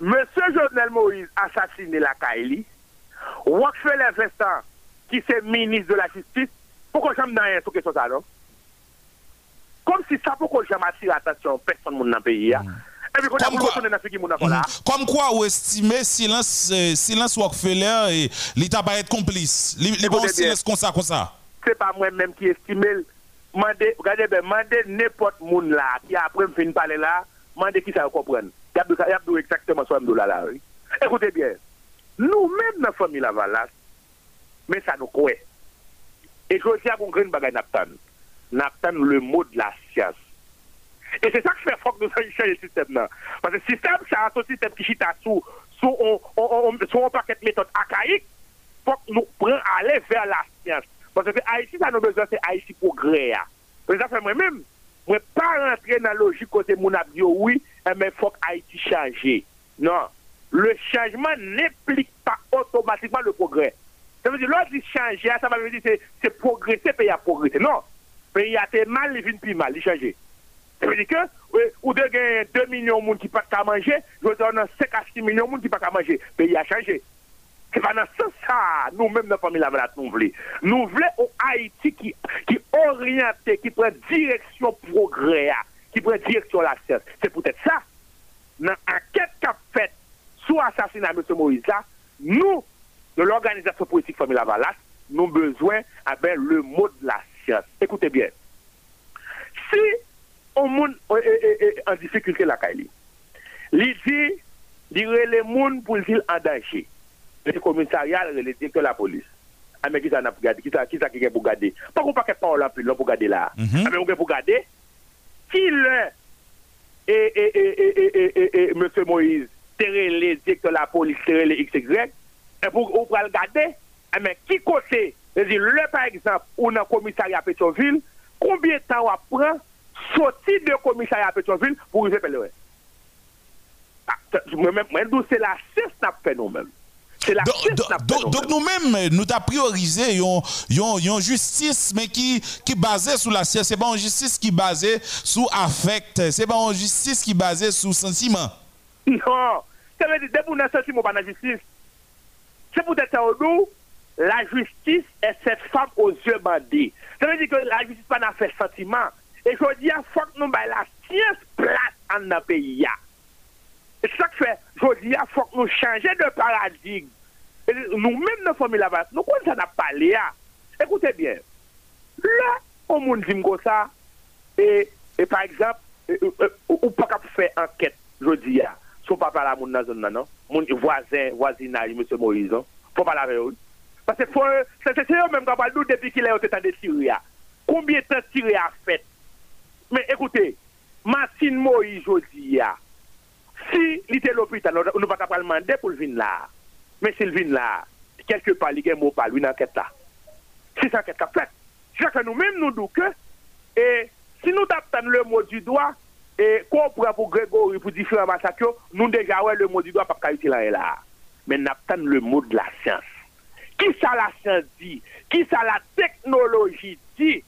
Monsie Jovenel Moïse asasine la Kaili, wak fe leve se ki se minis de la justice, Pourquoi j'aime dans rien sur question ça, non? Comme si ça, pourquoi j'aime attirer l'attention personne dans le pays, mm. Comme quoi, mhm. comme quoi, vous estimez silence, euh, silence Rockefeller et l'État va être complice. Les bons silence comme ça, comme ça. C'est pas moi-même qui estime. Regardez bien, demandez n'importe monde là qui après me fin parler là, demandez qui ça comprendre. Il y a exactement ce que là. Écoutez bien, nous-mêmes dans la famille Lavalas, mais ça nous croit. Et je dis à mon grand bagage Naptan. Naptan, le mot de la science. Et c'est ça que fait faut que nous changer le système. Parce que le système, c'est un système qui chita sous, sous, un paquet de méthodes archaïques. faut que nous prenions aller vers la science. Parce que Haïti, ça nous besoin, c'est Haïti progrès. Mais ça fait moi-même. Moi, pas rentrer dans la logique côté mon dit oui, mais il faut que Haïti change. Non. Le changement n'implique pas automatiquement le progrès. Ça veut dire, lorsqu'il dit changer, ça veut dire c'est progresser, pays à progresser. Non. Pays a été mal, il vient plus mal, il change. Ça veut dire que, ou de gagner 2 millions de gens qui ne peuvent pas manger, je a 5 à 6 millions de gens qui ne peuvent pas manger. Pays a changé. C'est pas dans ce sens, nous-mêmes, notre famille, la nous voulons. Nous voulons un Haïti qui, qui orienté, qui prend direction progrès, qui prend direction la science. C'est peut-être ça. Dans l'enquête qu'a faite sous l'assassinat de M. Moïse, nous, de l'organisation politique Famille Lavalas, nous avons besoin avec le mot de la science. Écoutez bien. Si on est en difficulté la Kaili, il dit, il les gens pour dire en danger? Le commissariat, le directeur de la police. Mais qui ça n'a pas gardé? Qui ça qui ça qui est pour garder? Pas qu'on pas que parole en plus, là, pour garder là. Ah, mais on est pour garder. Qui le et, et, et, et, et, M. Moïse, terrer les directeurs de la police, terrer les XY, et pour, pour le garder, ah, mais qui côté? Le par exemple, on a un commissariat à Pétionville, combien de temps on prend sortir de commissariat à Pétionville pour le ah, Moi-même, c'est la cesse qu'on fait nous-mêmes. Donc, nous-mêmes, nous avons priorisé une justice, mais qui, qui basée sur la science. Ce n'est pas une justice qui est basée sur affect. Ce n'est pas une justice qui est basée sur sentiment. Non. Ça veut dire que nous sentiment pas la justice. C'est pour être nous, la justice est cette femme aux yeux bandés. Ça veut dire que la justice pas n'a fait sentiment. Et je dis, il faut que nous la science place en un pays. C'est ça que fait, je dis, il faut que nous changions de paradigme. Nous-mêmes, nos familles là-bas, nous connaissons ça n'a pas là. Écoutez bien. Là, on monde dit comme ça, et, et par exemple, ou pas qu'à faire enquête, je dis, Sou pa pala moun nan zon nan nan, moun voisin, voisinaj, M. Moïse, pou pala ve ou. Pase fò, se se yo mèm kapal nou depi ki le yo te tan de Syria. Koumbye tan Syria fèt? Men ekoute, Masin Moïse jodi ya, si li te l'opitan, nou pa kapal mande pou l'vin la. Men si l'vin la, kelke pali gen mou pali, win anket la. Si sa anket la fèt. Si sa ka nou mèm nou douke, e si nou tap tan le mou di doa, E konpwa pou Gregory pou difira masakyo, nou deja wè le mou di do ap ap kalite la e la. Men nap tan le mou de la siyans. Ki sa la siyans di? Ki sa la teknoloji di?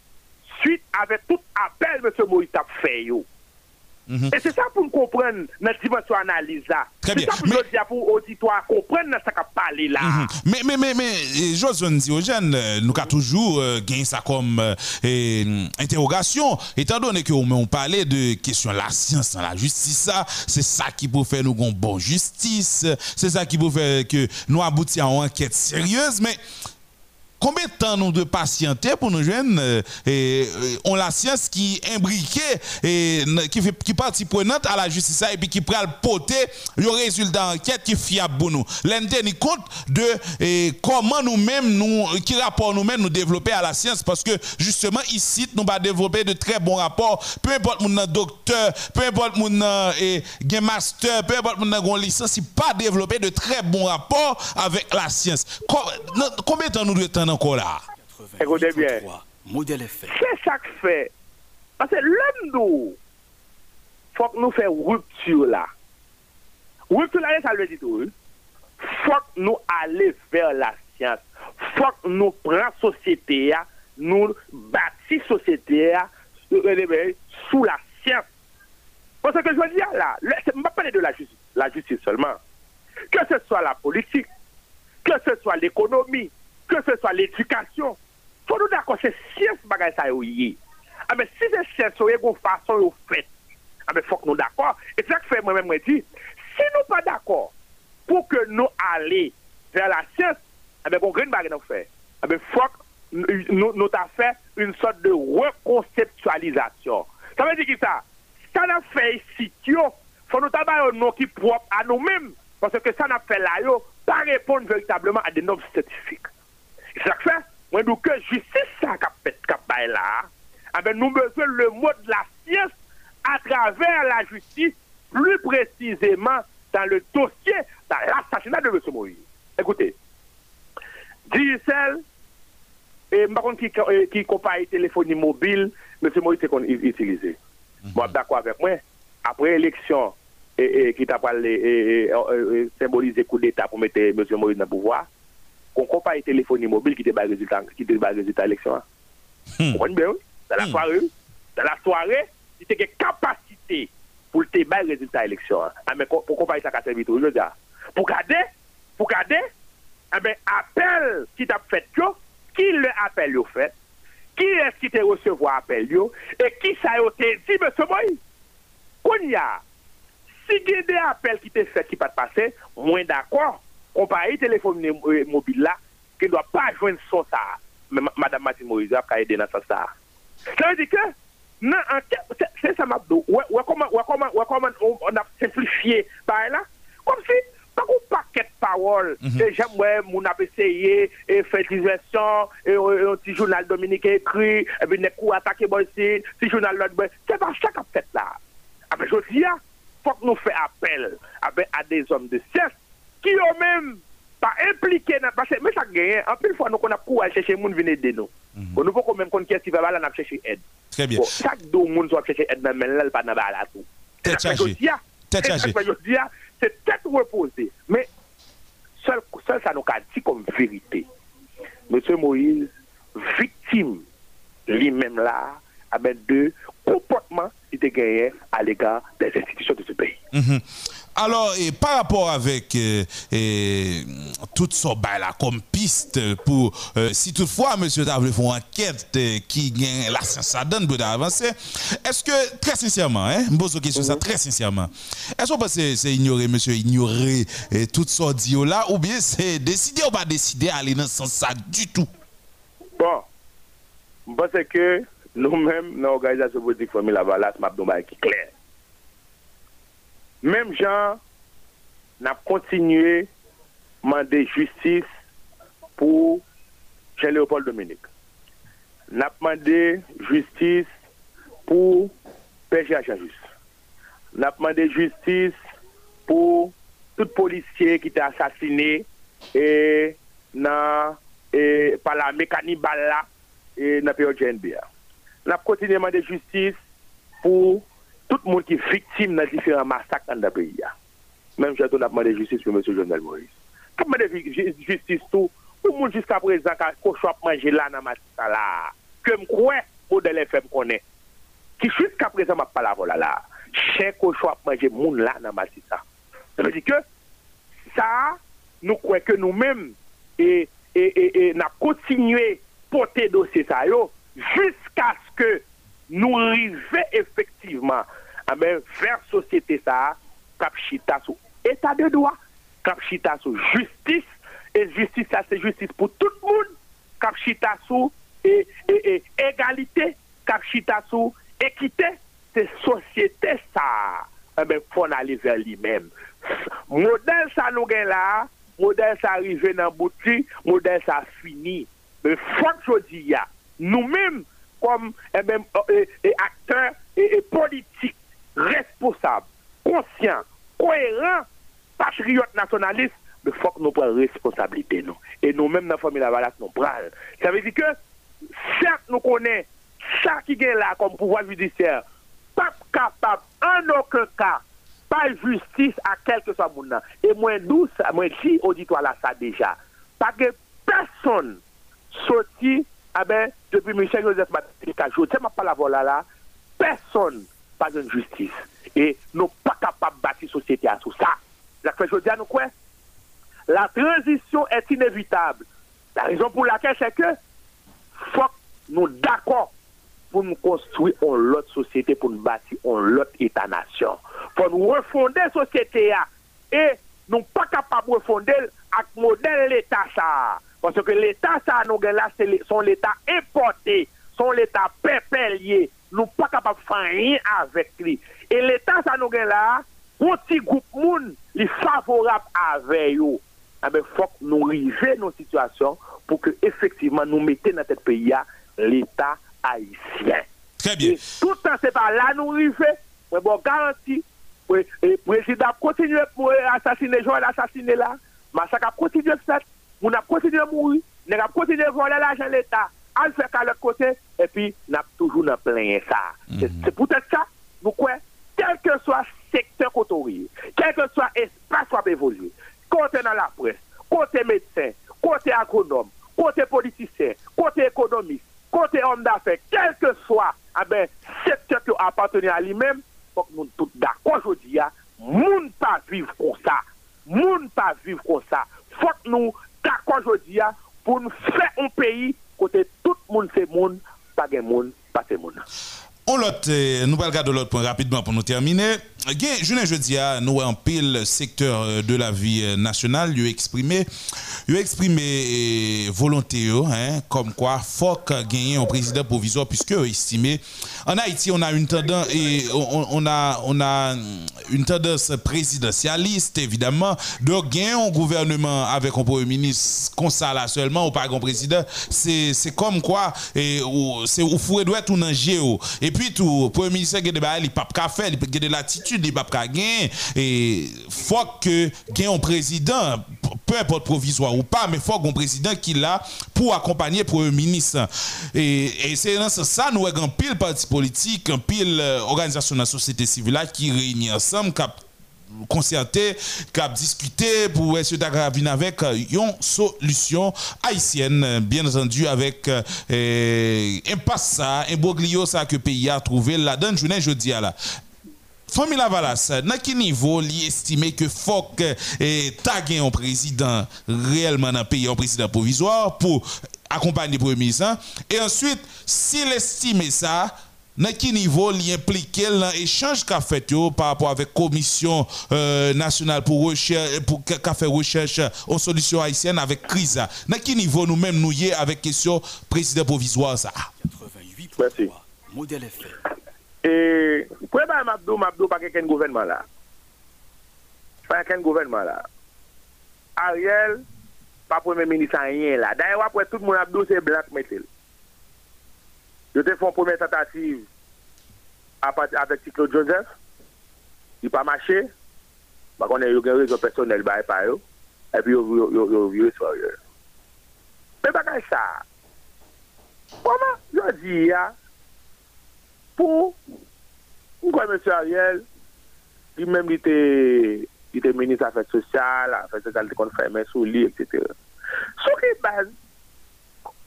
Suite avè tout apel mè se mou itap fè yo. Mhm. Et c'est ça pour nous comprendre notre dimension analyse là. Très bien. C'est ça pour nous dire pour l'auditoire comprendre ce qu'a parlé là. Mhm. Mais, mais, mais, mais, euh, nous avons toujours euh, gagné ça comme euh, interrogation, étant donné qu'on on parlait de question de la science, la justice, c'est ça qui peut faire nous une bonne justice, c'est ça qui peut faire que nous aboutir à une enquête sérieuse, mais combien de temps nous devons patienter pour nous joindre euh, euh, la science qui imbriquée et qui fait qui partie prenante à la justice et puis qui prend le le résultat d'enquête qui fiable pour nous. L'entendre compte de comment nous-mêmes nous qui rapport nous-mêmes nous développer à la science parce que justement ici nous va développer de très bons rapports peu importe mon docteur, peu importe mon et master, peu importe mon licence, il pas développer de très bons rapports avec la science. Combien de temps nous devons encore là. Écoutez bien. C'est ça que fait. Parce que l'homme nous, faut que nous fassions rupture là. Rupture là, ça veut dire tout. Faut que nous allions vers la science. Faut que nous prenions société, nous bâtissons société sous la science. Parce que je veux dire là, je ne vais pas parler de la justice, la justice seulement. Que ce soit la politique, que ce soit l'économie, que ce soit l'éducation, faut nous d'accord, c'est science bagay ça Ah mais si c'est science yo une façon yo fait. ah ben, faut que nous d'accord. Et c'est ça que fait moi-même, moi, dit, si nous pas d'accord pour que nous allions vers la science, ah nous faire. Ah faut que nous, nous fait une sorte de reconceptualisation. Ça veut dire que ça, ça n'a fait ici, faut nous avoir un nom qui propre à nous-mêmes. Parce que ça n'a fait là, pas répondre véritablement à des normes scientifiques. C'est ça que fait, moi, que justice, ça, qui là, ben, nous besoin le mot de la science à travers la justice, plus précisément dans le dossier, dans l'assassinat de M. Moïse. Écoutez, Digicel, et par contre, qui, qui compagnie téléphonie mobile, M. Moïse c'est utilisé. Moi, mhm. d'accord avec moi. Après l'élection, et, qui t'a parlé, symboliser coup d'État pour mettre M. Moïse dans le pouvoir, qu'on compagnie téléphonie mobile qui était résultat, qui était résultat de l'élection. Vous comprenez bien, oui? Dans la hmm. soirée, dans la soirée, il y a capacité pour te le résultat de l'élection. Hein. Ah, mais pour compagnie ça a servi tout. Pour garder, pour garder, ben, appel qui t'a fait, qui le appel fait, qui est-ce qui t'a recevoir appel et qui ça a été dit, monsieur Moïse. Qu'on y a, si il y a des appels qui t'ont fait qui pas passer, d'accord, compagnie téléphone euh, mobile là, qui ne doit pas joindre son ça. Madame Martine Moïse a aider dans ça. Ça veut dire que, non, c'est ça m'a dit, comment on a simplifié par là, comme si, pas un paquet de paroles, que j'aime, ouais, mon a essayé, et fait diversion, et un petit journal Dominique écrit, et puis, coup attaqué, ici, petit journal l'autre, c'est pas ça qu'a fait là. Ah je dis, faut que nous fassions appel à des hommes de science qui ont même pas impliqué dans parce que mais ça gagne en plus fois nous qu'on a aller chercher monde venir aider nous. Mm -hmm. nous pas même qu'on qui va là chercher aide. Très bien. Bon, chaque deux monde soit chercher aide mais là pas dans la tout. Tête chargée. tête chargée. C'est tête reposée. Mais seul seul ça nous a dit comme vérité. Monsieur Moïse victime lui-même là à ben de comportement qui était gagné à l'égard des institutions de ce pays. Mm -hmm. Alors, et par rapport avec euh, et, tout ça là comme piste pour, euh, si toutefois, monsieur Tavle font enquête euh, qui gagne la à donne pour avancer, est-ce que, très sincèrement, hein, je pose une question ça mhm. très sincèrement, est-ce que c'est ignorer, monsieur, ignorer tout ça dit là, ou bien c'est décider ou pas décider aller dans ce sens ça du tout? Bon, je pense que nous-mêmes, dans l'organisation politique Famille Lavalas, m'a qui clair. Mem jan, nap kontinue mande justice pou Jean-Léopold Dominique. Nap mande justice pou P.G.A. Jean-Jus. Nap mande justice pou tout polisye ki te asasine e nan e pala mekanibala e nan P.O.J.N.B.A. Nap kontinue mande justice pou tout le monde qui est victime dans différents massacres dans le pays. Même j'ai demandé justice pour M. Jovenel Moïse. Tout le monde justice tout. Le monde jusqu'à présent, quand je manger là dans ma là, que je crois, modèle FM connaît. Qui jusqu'à présent m'a pas la voilà là. Cher que je manger moun là dans ma Ça veut dire que ça, nous croyons que nous-mêmes, et, et, et, et, continué porter dossier ça jusqu'à ce que nous arrivions effectivement Ah amen, ver sosyete sa, kap chita sou etat de doa, kap chita sou justis, e justis sa se justis pou tout moun, kap chita sou e, e, e, egalite, kap chita sou ekite, se sosyete sa, amen, ah fon alize li men. Model sa nou gen la, model sa rive nan bouti, model sa fini, men fon jodi ya, nou men, kom eh, eh, akteur eh, politik politiques responsables, conscients, cohérents, patriotes nationalistes, il faut que nous prenions responsabilité. Nous. Et nous-mêmes, dans la famille Lavalas, nous prenons. Ça veut dire que, certes, nous connaissons ça qui est là comme pouvoir judiciaire, pas capable, en aucun cas, pas justice à quel que soit mon nom. Et moi, nous, moi, si auditoire là, ça déjà, pas que personne sorti ah ben, depuis Michel Joseph Matika, je ne pas la voilà là, personne pas de justice. Et nous pas capables de bâtir société à tout ça. La je dis à nous quoi? La transition est inévitable. La raison pour laquelle c'est que faut nous d'accord pour nous construire une autre société, pour nous bâtir une autre État-nation. Pour nous refonder la société et nous pas capables de refonder avec le modèle l'État ça. Parce que l'État ça, nous là, c'est son l'État importé, son l'État pépélier. Nous pas capables de faire rien avec lui. Et l'État ça, nous là, un petit groupe moun, les favorable avec eux. Il eh faut que nous arrivions nos situations pour que effectivement nous mettions dans notre pays l'État haïtien. Très bien. tout le temps, c'est pas là nous arrivons. Mais bon, garantie, le président continue à assassiner Joël, assassiner là. Massacre a continué à faire. On a continué à mourir. On a continué à voler l'argent de l'État. Qu'à l'autre côté. Et puis, on a toujours plein ça. Mhm. C'est peut-être ça. Nous? Quel que soit secteur côté, quel que soit espace soit évolué, côté dans la presse, côté médecin, côté agronome, côté politicien, côté économiste, côté homme d'affaires, quel que soit eh ben, secteur qui appartient à lui-même, faut que nous tous d'accord aujourd'hui, moun pas vivre comme ça. Moun pas vivre comme ça. Faut que nous d'accord aujourd'hui pour nous faire un pays côté tout le monde c'est monde, pas de monde, pas de monde. On lot, nous allons regarder l'autre point rapidement pour nous terminer. Je ne jeudi à nous en pile secteur euh, de la vie euh, nationale, il a exprimé, il a exprimé euh, volonté, hein, comme quoi faut gagner un président provisoire puisque estimé en Haïti on a une tendance et on, a on a tendance présidentialiste évidemment. De gagner un gouvernement avec un premier ministre comme ça seulement ou pas un président c'est comme quoi et c'est où faut doit tout en géo et puis tout premier ministre il il pas faire il de l'attitude il pas gagner et faut que gagne un président peu importe provisoire ou pas mais faut un président qui là pour accompagner premier ministre et, c'est dans ça nous avons pile parti politique un pile euh, organisation de la société civile qui réunit ensemble qui concerté, qui a discuté pour essayer d'aggraver avec euh, une solution haïtienne, bien entendu, avec euh, un passe ça, un boglio ça que le pays a trouvé là-dedans, je jeudi à la. Famille Lavalas, dans quel niveau estime que faut que eh, un président réellement dans le pays, un président provisoire pour accompagner le premier ministre? Hein? Et ensuite, s'il estime ça, dans quel niveau il implique l'échange qu'a fait par rapport avec la Commission euh, nationale pour recherche pour qu'a fait recherche en solution haïtienne avec crise dans quel niveau nous-mêmes nous y avec question président provisoire ça? Merci. Modèle effet. E, kwen ba mabdou, mabdou pa keken gouvenman la. Pa keken gouvenman la. Ariel, pa premier ministre an yen la. Daye wap wè tout moun mabdou se blank metel. Yo te fon premier tentative apèk Ticlo Joseph. Di pa mache. Bakon yo gen rezon personel baye pa yo. Epi yo vye swa yo. Pe bakay sa. Poman yo di ya, pou, mwen kwa M. Ariel, li menm li te, li te menis afek sosyal, afek sosyal te kon fèmè sou li, etc. Sou ki baz,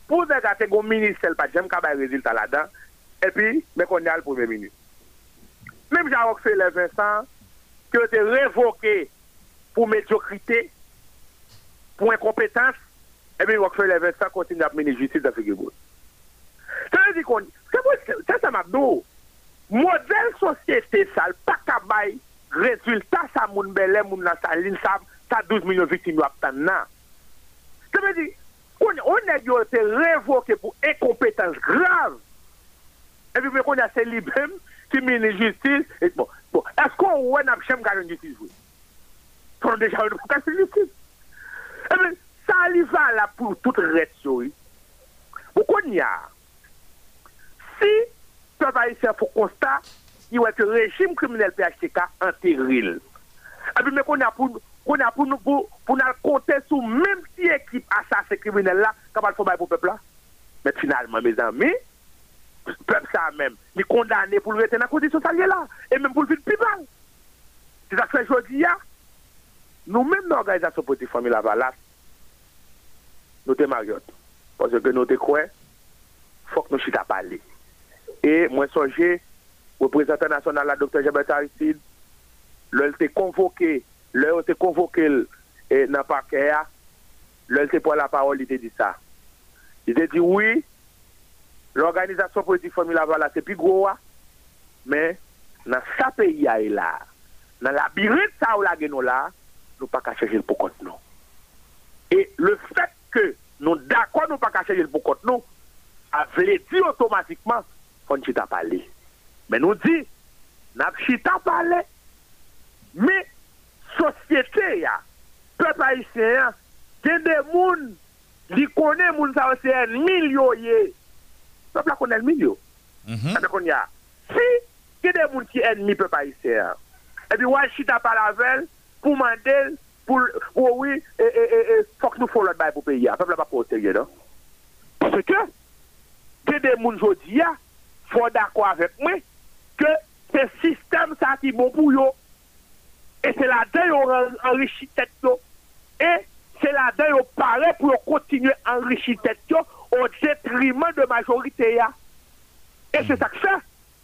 pou de gate goun menis sel pa jem kabay rezil ta la dan, epi, men kon yal pou men menis. Menm jan wak se le Vincent, ki yo te revoke pou mediokrite, pou enkompetans, epi wak se le Vincent kontin ap menis justice da figibou. Se yo di kon, Se se mabdou, model sosyete sal pa kabay rezultat sa moun belè moun nan sa lin sa, sa 12 milyon vitim yo ap tan nan. Se me di, on e yo te revoke pou enkompetans grav. E vi me kon ya se libem ki mini justice. Et bon, bon, esko wè nan chem ganyan justice wè? Kon deja wè nan ganyan justice. E men, sa li va la pou tout ret so. Pou kon ya, Si, pe pa yi se pou konsta, yi wè ke rejim kriminel PHTK anteril. Epi mè kon apou, kon apou nou pou, pou nan kontè sou mèm si ekip asase kriminel la, kapal fò bay pou pepla. Mè finalman, mè zanmi, pep sa mèm, ni kondane pou lwete nan kondisyon salye la, e mèm pou lwit pi bal. Se sa fè jodi ya, nou mèm nan organizasyon poti fòmi la valas, nou te maryote. Pòsè ke nou te kwen, fòk nou chita pali. E mwen sonje, reprezentant nasyonal la Dr. Jebet Aristide, lèl te konvoke, lèl te konvoke e, nan parke ya, lèl te pou la parol, lèl te di sa. Lèl te di, oui, l'organizasyon politik formula vala se pi gro wa, men nan sa peyi ya e la, nan labirit sa ou la genou la, nou pa ka chejil pou kont nou. E le fet ke nou dakwa nou pa ka chejil pou kont nou, avle di otomatikman, fon chita pale. Men nou di, nap chita pale, me sosyete ya, pep a isen ya, gen de moun, li konen moun sa wese en milyo ye. Pep la konen milyo. Mm -hmm. Ate kon ya, si gen de moun ki en mi pep a isen ya, epi waj chita pale avel, pou mandel, pou wowi, e, e, e, e, fok nou folot bay pou peyi ya. Pep la pa pote ye do. Non? Pase ke, gen de moun jodi ya, faut d'accord avec moi que ce système ça qui bon pour eux et c'est là-dedans qu'ils enrichi tête et c'est là-dedans qu'ils paraît pour continuer à enrichir tête au détriment de la majorité. Et c'est ça que fait.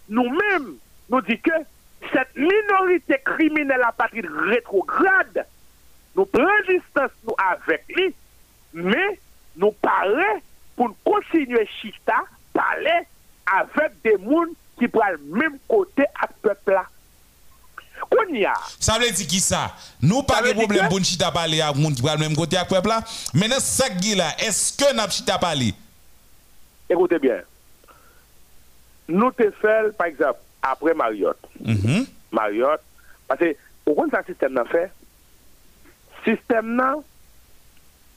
Nous-mêmes, nous disons que cette minorité criminelle à partir rétrograde, nous prenons distance nous avec lui, mais nous parlons pour continuer chita, parler avec des gens qui prennent le même côté à ce peuple-là. Ça veut dire qui ça? Nous pas de problème pour chita parler à monde qui prend le même côté à peuple là. Maintenant ça là, est-ce que n'a chita parler Écoutez bien. Nous te faisons par exemple après Marriott. Mm Marriott parce que au ça système n'a fait système n'a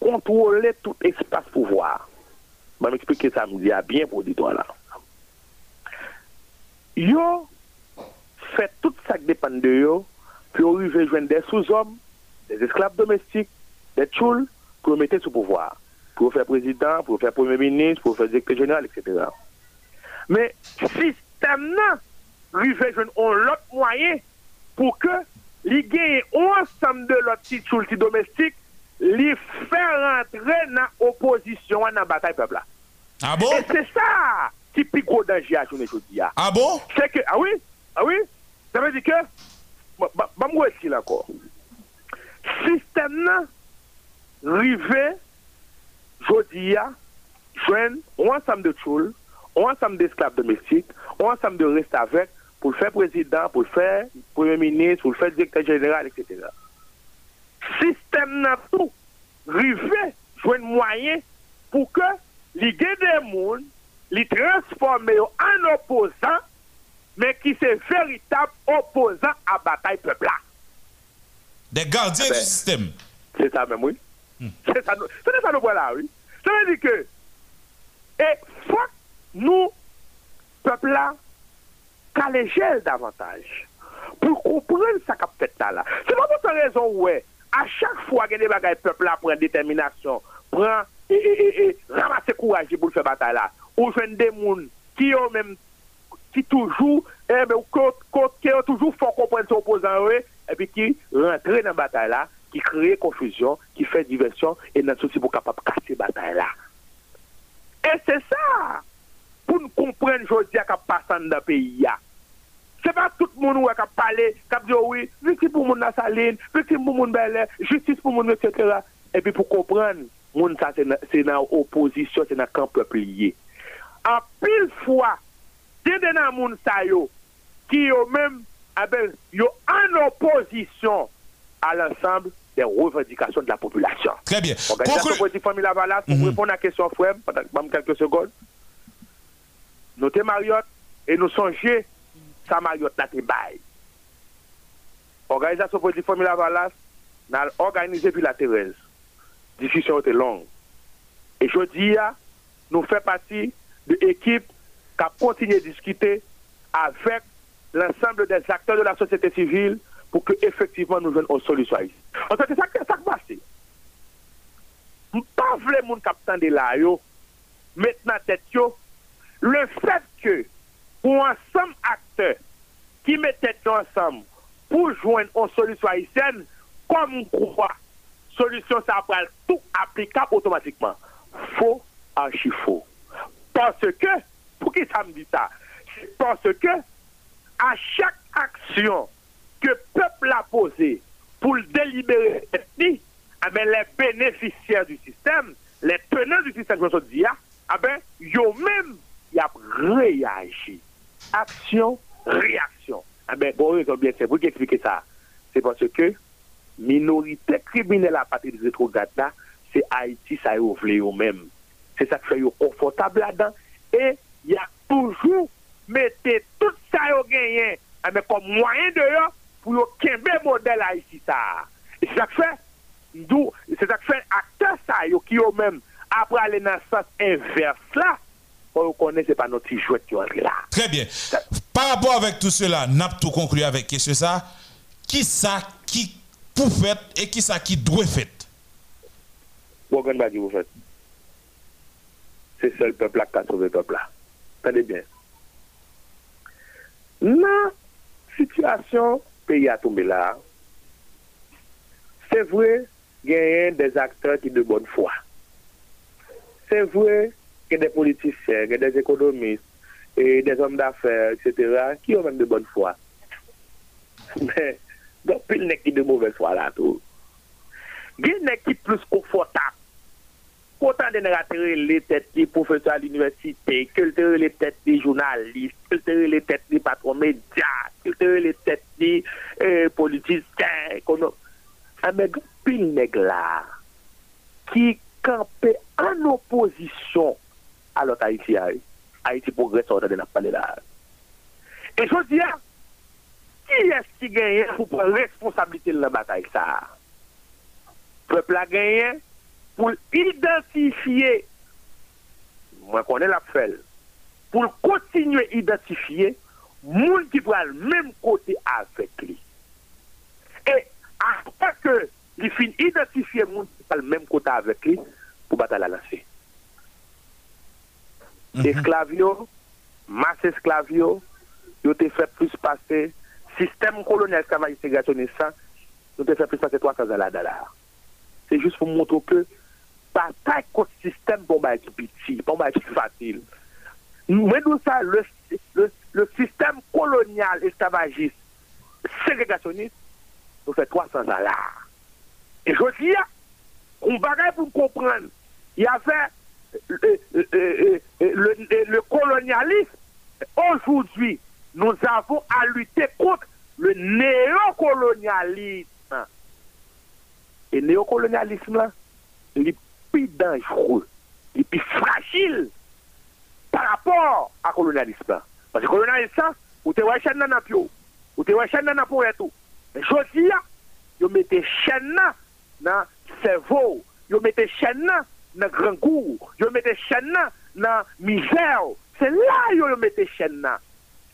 contrôler tout espace pouvoir. Je vais m'expliquer ça me bien pour dire là. Yo fait tout ça qui dépend de eux, puis on arrive joindre des sous-hommes, des esclaves domestiques, des tchouls, pour mettre sous pouvoir. Pour faire président, pour faire premier ministre, pour faire directeur général, etc. Mais système là, arrive joindre l'autre moyen pour que les gagne ensemble de l'autre petit tchoul domestique, les faire rentrer dans l'opposition dans la bataille peuple Ah bon? Et c'est ça qui est plus gros danger à journée aujourd'hui. Ah bon? C'est que, ah oui, ah oui, ça veut dire que, je vais ici encore. Système rivé, aujourd'hui, joindre un ensemble de choules, un ensemble d'esclaves domestiques, un ensemble de restes avec, pour le faire président, pour le faire premier ministre, pour le faire directeur général, etc. Système n'a tout rivé, joindre moyen pour que les gens des mondes, les transformer en opposants mais qui c'est véritable opposant à bataille peuple Des gardiens du système. C'est ça même, oui. Hmm. C'est ça, c'est ça nous voilà, oui. Ça veut dire que, et faut nous, peuple là, caléger davantage pour comprendre ce qu'a fait là. C'est pour cette raison, ouais, à chaque fois que bagailles peuple là prend détermination, prend et, et, et, ramasser courage ou jwen de moun ki yo men, ki toujou, eh, ebe, ki yo toujou fò kompren se opozan we, eh, epi ki rentre nan batay la, ki kreye konfuzyon, ki fè diversyon, e nan sou si pou kapap kase batay la. E se sa, pou nou kompren jodi a kap pasan da peyi ya. Se pa tout moun ou a kap pale, kap diyo oui, viktim pou moun nasaline, viktim pou moun belè, justice pou moun etc. E pi pou kompren, moun sa se nan oposisyon, se nan kamp pepliye. En pile fois, des gens qui yo même eh yo en opposition à l'ensemble des revendications de la population. Très bien. Organisation politique famille Lavalas, pour mm répondre à la question frère, pendant quelques secondes. Nous sommes Mariotte et nous songeons ça Mariotte te bail. Organisation politique famille Lavalas n'a organisé puis la Thérèse. Discussion était longue. Et je dis, nous faisons partie de l'équipe qu'à continuer à discuter avec l'ensemble des acteurs de la société civile pour que effectivement nous venions aux solutions. En fait, c'est ça qui ça passe. Pas vraiment capitaine de là, maintenant tête le fait que pour ensemble acteurs qui tête ensemble pour joindre une solution haïtienne, comme quoi, solution ça tout applicable automatiquement. Faux, archi faux. Parce que pour qui ça me dit ça? C'est parce que à chaque action que le peuple a posée pour délibérer eh ben, les bénéficiaires du système, les tenants du système, je dis, ah ben, yo même, réagi. Action, réaction. Ah ben, bon, bien, c'est vous qui expliquez ça? C'est parce que minorité criminelle à partir de rétrograde là, c'est Haïti, ça y est eux-mêmes. C'est ça qui fait confortable là-dedans. Et il y a toujours mettez tout ça au gagné ah, mais comme moyen de pour un modèle Haïti ça. Et c'est ça que fait c'est ça que fait acteur ça qui eux même après aller dans le sens inverse là on connaît c'est pas notre jouet qui est là. Très bien. Par rapport avec tout cela, n'a tout conclu avec ce ça qui ça qui pour faire et qui ça qui doit faire Bon, vous faites. se sel pepla ka sove pepla. Tade bien. Nan, situasyon peyi a tombe la, se vwe genyen des akteur ki de bon fwa. Se vwe gen de politisyen, gen des ekonomist, e des om d'affèr, etc., ki yo men de bon fwa. Men, don pil nek ki de mouve fwa la tou. Gen nek ki plus konfortab autant de les têtes des professeurs à l'université, que les têtes des journalistes, que les têtes des patrons médias, que les têtes des euh, politiciens, ah, mais pile nègre là, qui campait en opposition à l'autre Haïti, Haïti progresse on de la là. Et je dis, qui est-ce qui gagne pour prendre responsabilité de la bataille ça? Le peuple a gagné, pour identifier, moi connais la fait, pour continuer à identifier, monde qui va le même côté avec lui. Et après que il finit identifier monde qui va le même côté avec lui, pour battre la lancer. Mm Esclavio, masse esclavio, ils ont fait plus passer, système colonial ségrégationniste, ils ont fait plus passer 300 ans là C'est juste pour montrer que pour être petit, pour être facile. Mais nous, ça, le, le, le système colonial esclavagiste, ségrégationniste, nous fait 300 ans là. Et je dis, on va pour comprendre, il y avait le, colonialisme. Aujourd'hui, nous avons à lutter contre le néocolonialisme. Et néocolonialisme, là, il plus dangereux, et plus fragile par rapport à colonialisme. Parce que colonialisme, vous te voyez chaîne dans pio, vous te voyez chaîne dans pour tout. Mais je dis, vous mettez chaîne dans cerveau, vous mettez chaîne dans grand goût, vous mettez chaîne dans misère. C'est là que vous mettez chaîne.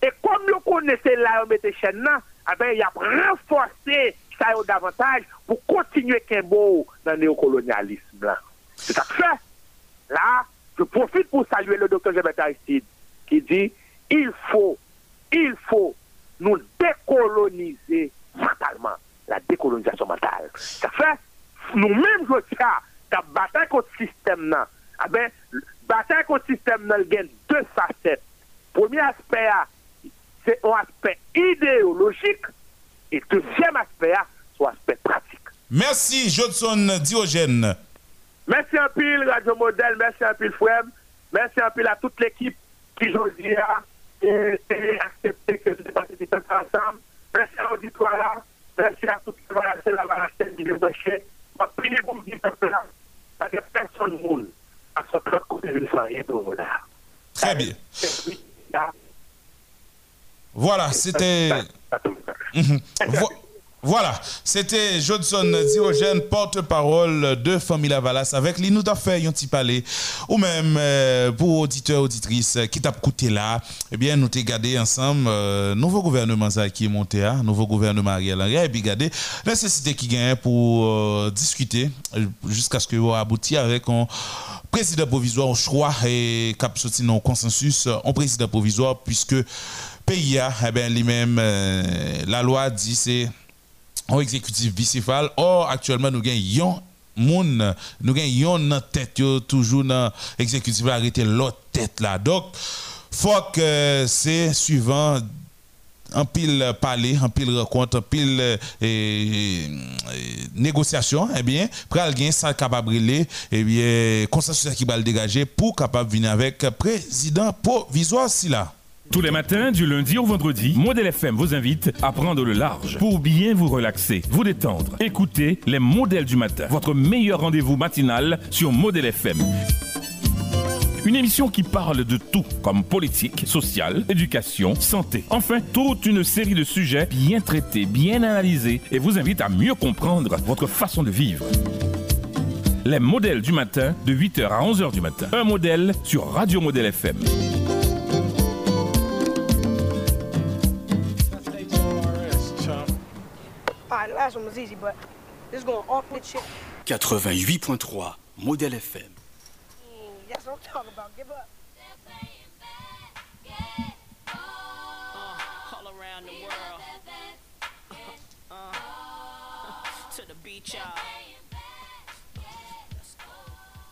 Et comme vous connaissez là, vous mettez chaîne, eh ben, il a renforcé ça davantage pour continuer beau dans le néocolonialisme. Là. C'est ça que fait. Là, je profite pour saluer le docteur Jebet Aristide qui dit il faut, il faut nous décoloniser mentalement. La décolonisation mentale. Ça fait, nous-mêmes, je tiens, la bataille contre le système, ah ben, bataille contre le système, y a deux facettes. Premier aspect, c'est un aspect idéologique. Et deuxième aspect, c'est un aspect pratique. Merci, Johnson Diogène. Merci un pile, Radio Modèle, merci un pile, Fouem. Merci un pile à toute l'équipe qui aujourd'hui a accepté que je participe ensemble. Merci à l'auditoire là. Merci à les relations la valancelle qui nous achète. Je prie pour me dire là, parce que personne ne monde à ce côté de rien pour là. Très bien. Voilà, c'était. Voilà, c'était Johnson Diogène, porte-parole de Famille Valas. Avec lui, nous petit palais, ou même euh, pour auditeurs, auditrices qui t'a écouté là, eh bien, nous t'ai gardé ensemble, euh, nouveau gouvernement qui est monté, hein, nouveau gouvernement Ariel Henry, et puis gardé nécessité qui gagne pour euh, discuter jusqu'à ce que vous aboutit avec un président provisoire au choix et cap non consensus, un président provisoire, puisque pays, eh bien, lui-même, la loi dit c'est au exécutif bicéphale. Or, actuellement, nous gagnons moun, nous gagnons tête, toujours dans l'exécutif arrêter l'autre tête là. Donc, faut que c'est suivant en pile parler, en pile rencontre, en pile et, négociation, eh bien, pral gain ça capable et eh bien, consensus qui va le dégager pour capable venir avec président provisoire si là. Tous les matins, du lundi au vendredi, Modèle FM vous invite à prendre le large pour bien vous relaxer, vous détendre. Écoutez les modèles du matin, votre meilleur rendez-vous matinal sur Modèle FM. Une émission qui parle de tout, comme politique, sociale, éducation, santé. Enfin, toute une série de sujets bien traités, bien analysés et vous invite à mieux comprendre votre façon de vivre. Les modèles du matin, de 8h à 11h du matin. Un modèle sur Radio Modèle FM. 88.3 Modèle FM.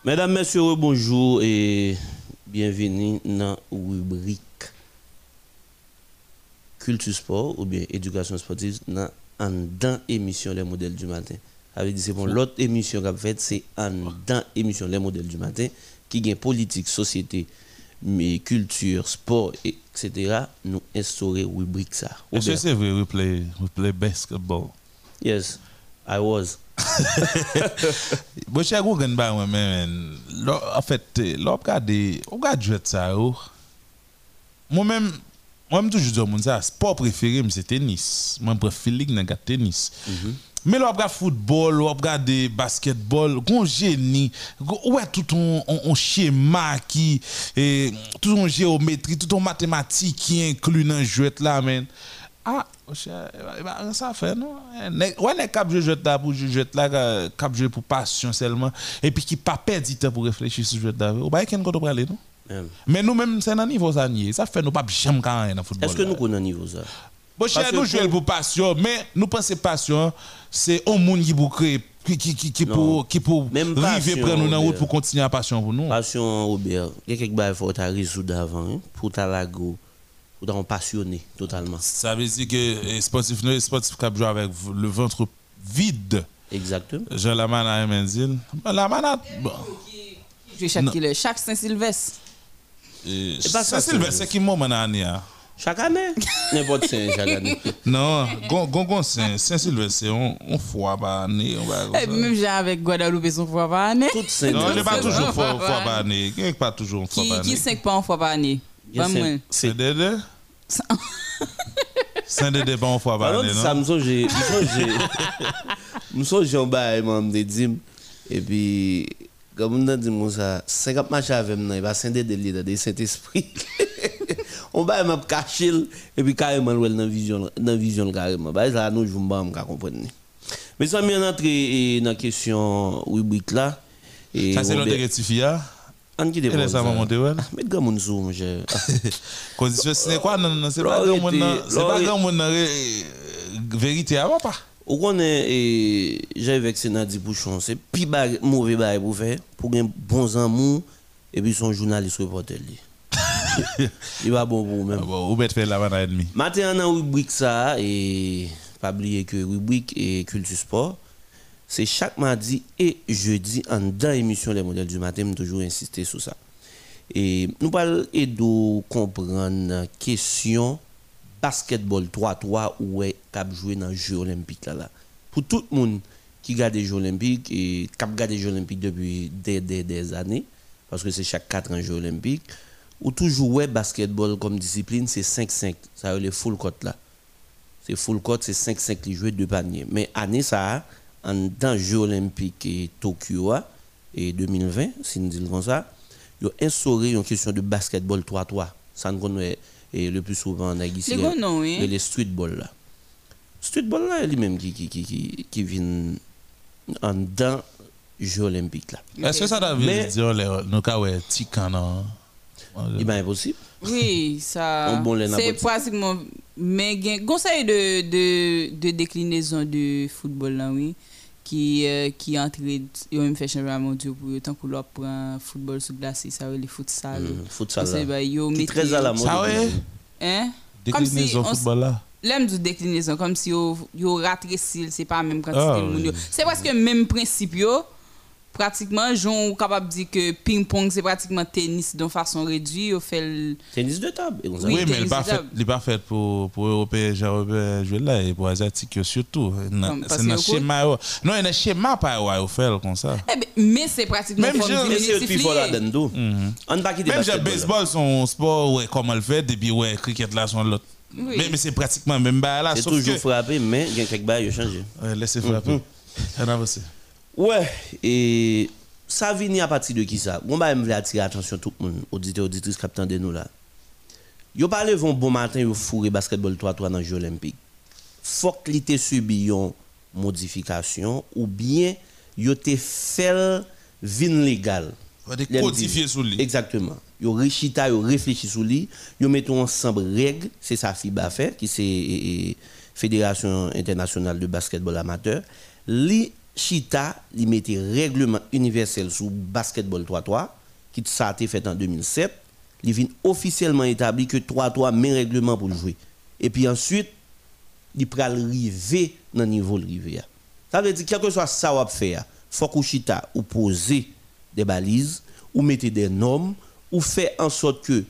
Mesdames, Messieurs, bonjour et bienvenue dans la rubrique Culture Sport ou bien Éducation Sportive dans dans l'émission Les Modèles du Matin. Avec c'est bon, l'autre émission qu'a fait, c'est dans l'émission Les Modèles du Matin qui gagne politique, société, mais culture, sport, etc. Nous instaurer rubrique ça. Est-ce que c'est vrai, we play, we play basketball? Yes, I was. Bon, je suis à Gougen, mais en fait, là, regardez, regardez ça, oh. moi-même, moi, je toujours dis ça, sport préféré, c'est tennis. Moi, je préfère le tennis. Mm Mais là, on football, on regarde basketball, on génie, ouais, tout un, schéma qui, tout un géométrie, tout un mathématique qui inclut dans le jeu là, man. Ah, ça fait, non? Ouais, les cap jeu là pour jeu là, cap jeu pour passion seulement, et puis qui pas perdre du temps pour réfléchir sur le jeu là. Ou bien, qu'est-ce qu'on aller, non? Mais nous-mêmes, c'est un niveau ça, ça fait nous pas jamais quand même dans le football. Est-ce que nous connaissons un niveau ça? Bon, cher, nous jouons pour passion, mais nous pensons passion, c'est un monde qui pour créer qui qui qui qui pour qui pour arriver prendre nous dans route pour continuer la passion pour nous. Passion Robert, il y a quelque chose faut ta résoudre avant hein, pour ta lago pour t'en passionner totalement. Ça veut dire que les sportifs les sportifs qui jouent avec le ventre vide. Exactement. Jean Lamana et Menzil. Lamana bon. Chaque, Saint-Sylvestre. Saint-Sylvestre, c'est qui moment année hein? Chaque année N'importe saint chaque année. Non, Gongon Saint-Sylvestre, c'est une fois par année. Et même j'ai avec Guadeloupe, fois par année. Tout saint Non, n'est pas toujours une fois par année. Qui n'est pas toujours une fois par année. Qui cinq pas fois par année C'est Dédé? Saint-Dédé pas une fois par année, non? Ça me songe, me songe, bail, je me et puis comme on dit ça 50 matchs avec moi il va scinder de l'idée de Saint-Esprit. On va même cacher et puis carrément dans la vision dans vision carrément bah ça nous jouons pas on comprendre mais ça m'est entré dans la question rubrique là ça c'est on condition c'est quoi? Non non c'est pas grand monde c'est pas grand monde vérité avant pas ou connaît et j'ai vexé Nadi Bouchon, c'est plus mauvais bail pour faire pour un bon amour et puis son journaliste reporter Il va bon pour ou bête faire la et demi. Matin on a rubrique ça et pas oublier que rubrique et culture sport c'est chaque mardi et jeudi en dans l'émission les modèles du matin, toujours insister sur ça. Et nous parlons de comprendre question basketball 3-3 ou est cap jouer dans les Jeux olympiques là, Pour tout le monde qui regarde les Jeux olympiques et cap regarde les Jeux olympiques depuis des, des, des années, parce que c'est chaque 4 ans Jeux olympiques, ou toujours ouais basketball comme discipline, c'est 5-5. Ça veut le full court là. C'est full court, c'est 5-5 les joueurs de panier. Mais année ça, en dans Jeux olympiques et Tokyo et 2020, si nous disons ça, ils ont instauré une question de basketball 3-3. Ça nous et le plus souvent on a ici les, streetball là. Streetball là lui-même qui qui qui qui, qui vient en dans Jeux olympiques là. Est-ce que ça veut dire nous cas ouais tikan non Il est impossible. Oui, ça c'est pratiquement mais conseil de de de déclinaison de football là oui qui euh, qui entre ils même fait championnat mondial pour autant que l'on prend football sur glace ça veut les futsal. Mm, futsal c'est bah yo très à la mode ça ouais. Hein? Déclinaison football là. L'aime du déclinaison comme si yo yo ratréci c'est pas même quantité ah, oui. c'est parce que même principe yo pratiquement j'on capable de dire que ping pong c'est pratiquement tennis de façon réduite au fait tennis de table oui, oui mais il pas fait il pas fait pour pour européens jouer là et pour asiatiques surtout c'est un schéma non il y a un schéma pas au fait comme ça eh ben, mais c'est pratiquement même là-dedans mhm. on pas quitter même le baseball son sport ouais comment le fait depuis ouais cricket là son l'autre mais, mais c'est pratiquement même là. C'est toujours que... frappé, mais il y a quelques bails qui ont changé. Ouais, laissez frapper. Mm -hmm. avance. Ouais, et ça vient à partir de qui ça? Moi, je vais attirer l'attention tout le monde, auditeurs, auditrices, capitaine de nous là. Yo parlé vont bon matin, yo fourré basketball 3-3 dans les Jeux Olympiques. Faut que subi une modification ou bien yo te fait vin légal. Codifié sous lui. Exactement yo réchita yo réfléchi sur lui yo mettons ensemble règles c'est ça FIBA fait qui c'est Fédération internationale de basketball amateur li chita li mettait règlement universel sur basketball 3-3 qui ça a été fait en 2007 il vient officiellement établi que 3-3 mais règlement pour jouer. Et puis ensuite il pral arriver dans niveau rivière ça veut dire quel que soit ça ou faire faut que chita ou poser des balises ou mettre des normes ou fait en sorte que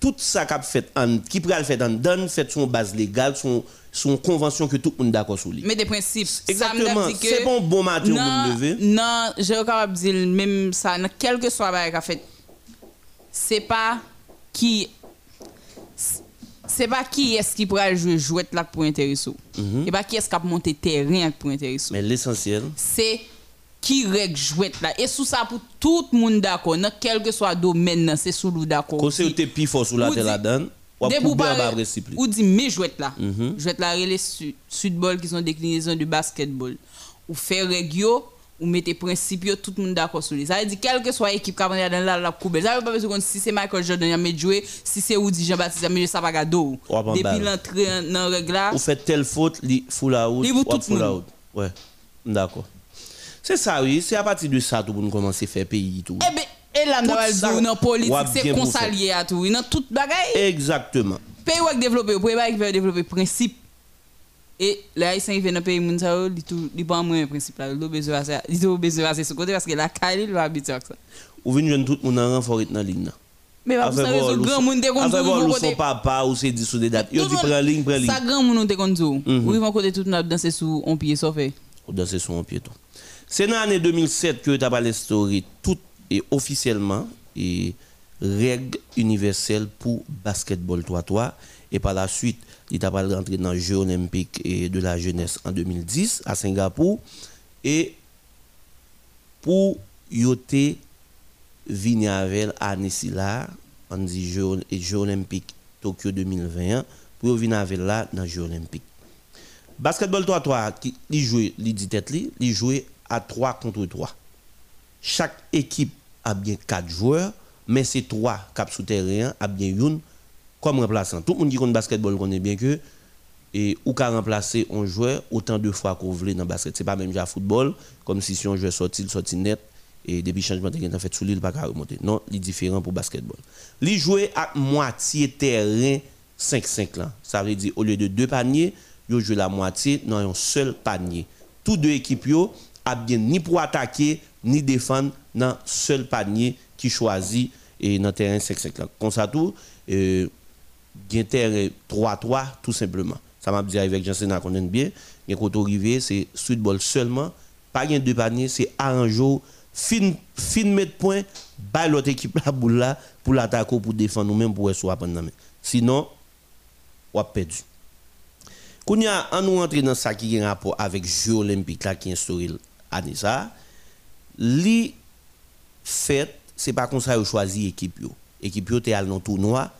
tout ça fait qui le faire en donne fait son base légale son son convention que tout le monde d'accord sur lui. Mais des principes. Exactement. c'est bon bon matin non, lever non je capable dire même ça quel que soit le fait c'est pas qui c'est pas qui est-ce qui pourra jouer jouer là pour intéresser mm -hmm. et pas qui est-ce qui a monter terrain pour intéresser mais l'essentiel c'est qui règle jouette là. Et sous ça pour tout le monde d'accord dans quel que soit domaine c'est sous le d'accord quand c'est plus fort sous la tête donne ou dit mais jouette là. Mhm. jouette là les sudball qui sont déclinaisons du basketball. Ou faire règle ou mettez principe tout le monde d'accord sur lui ça veut dire quelle que soit équipe qui a dans la la coupe ça veut pas besoin si c'est Michael Jordan qui a joué si c'est Woody Jean-Baptiste a ça va gado depuis l'entrée dans règle là. Ou fait telle faute li full out ou full out. Ouais d'accord. C'est ça, oui. C'est à partir de ça que nous commencer à faire pays tout. Eh bien, et là, dans politique, c'est consalier à tout. Dans toute bagaille. Exactement. Pays qui développer, le pays qui développer principe. Et les Haïtiens qui viennent dans le pays, ils pas moins principe là. Ils ont besoin de faire ce côté parce que la caille, ils habiter avec ça. Ou venez tout le monde en renfort dans la ligne. Mais pas ça raison grand monde te kontou. Après voir son papa ou c'est dit sous des dates. Yo dit prend ligne, prend ligne. Ça grand monde te kontou. Ou ils vont côté tout le danser sous un pied sauf. Ou danser sous un pied tout. C'est dans l'année 2007 que tu as instauré tout et officiellement et règles universelles pour basketball 3-3 et par la suite il t'a rentré dans les Jeux olympiques et de la jeunesse en 2010 à Singapour. Et pour yote venir avec à là on dit Jeux, Jeux olympiques Tokyo 2021 pour venir là dans les Jeux olympiques basketball 3-3 il joue il dit il joue à 3 contre 3. Chaque équipe a bien 4 joueurs, mais c'est 3 cap souterrains a bien une comme remplaçant. Tout le monde qui connaît basketball connaît bien que et ou qu'à remplacer un joueur autant de fois qu'on veut dans le basket. C'est pas même déjà football, comme si, si un joueur sorti, il sorti net, et depuis changement de fait sous l'île, pas remonter. Non, il est différent pour basketball. Il joue à moitié terrain 5-5 là. Ça veut dire, au lieu de deux paniers, il joue la moitié dans un seul panier. Tous deux équipes, a bien ni pour attaquer ni défendre dans seul panier qui choisit et dans terrain 5-5 comme ça tout euh, terrain 3-3 tout simplement. Ça m'a dit avec Jean qu'on connaît bien. Mais quand arrivé c'est streetball seulement. Pas gain deux paniers c'est arrangeau fin fin mettre point bail l'autre équipe la là pour l'attaquer pour défendre nous même pour soit pendant sinon on a perdu. Quand on nous entrer dans ça qui a rapport avec Jeux olympiques qui instauré année ça li fait c'est pas comme ça yo choisi équipe yo. Équipe yo était à dans tournoi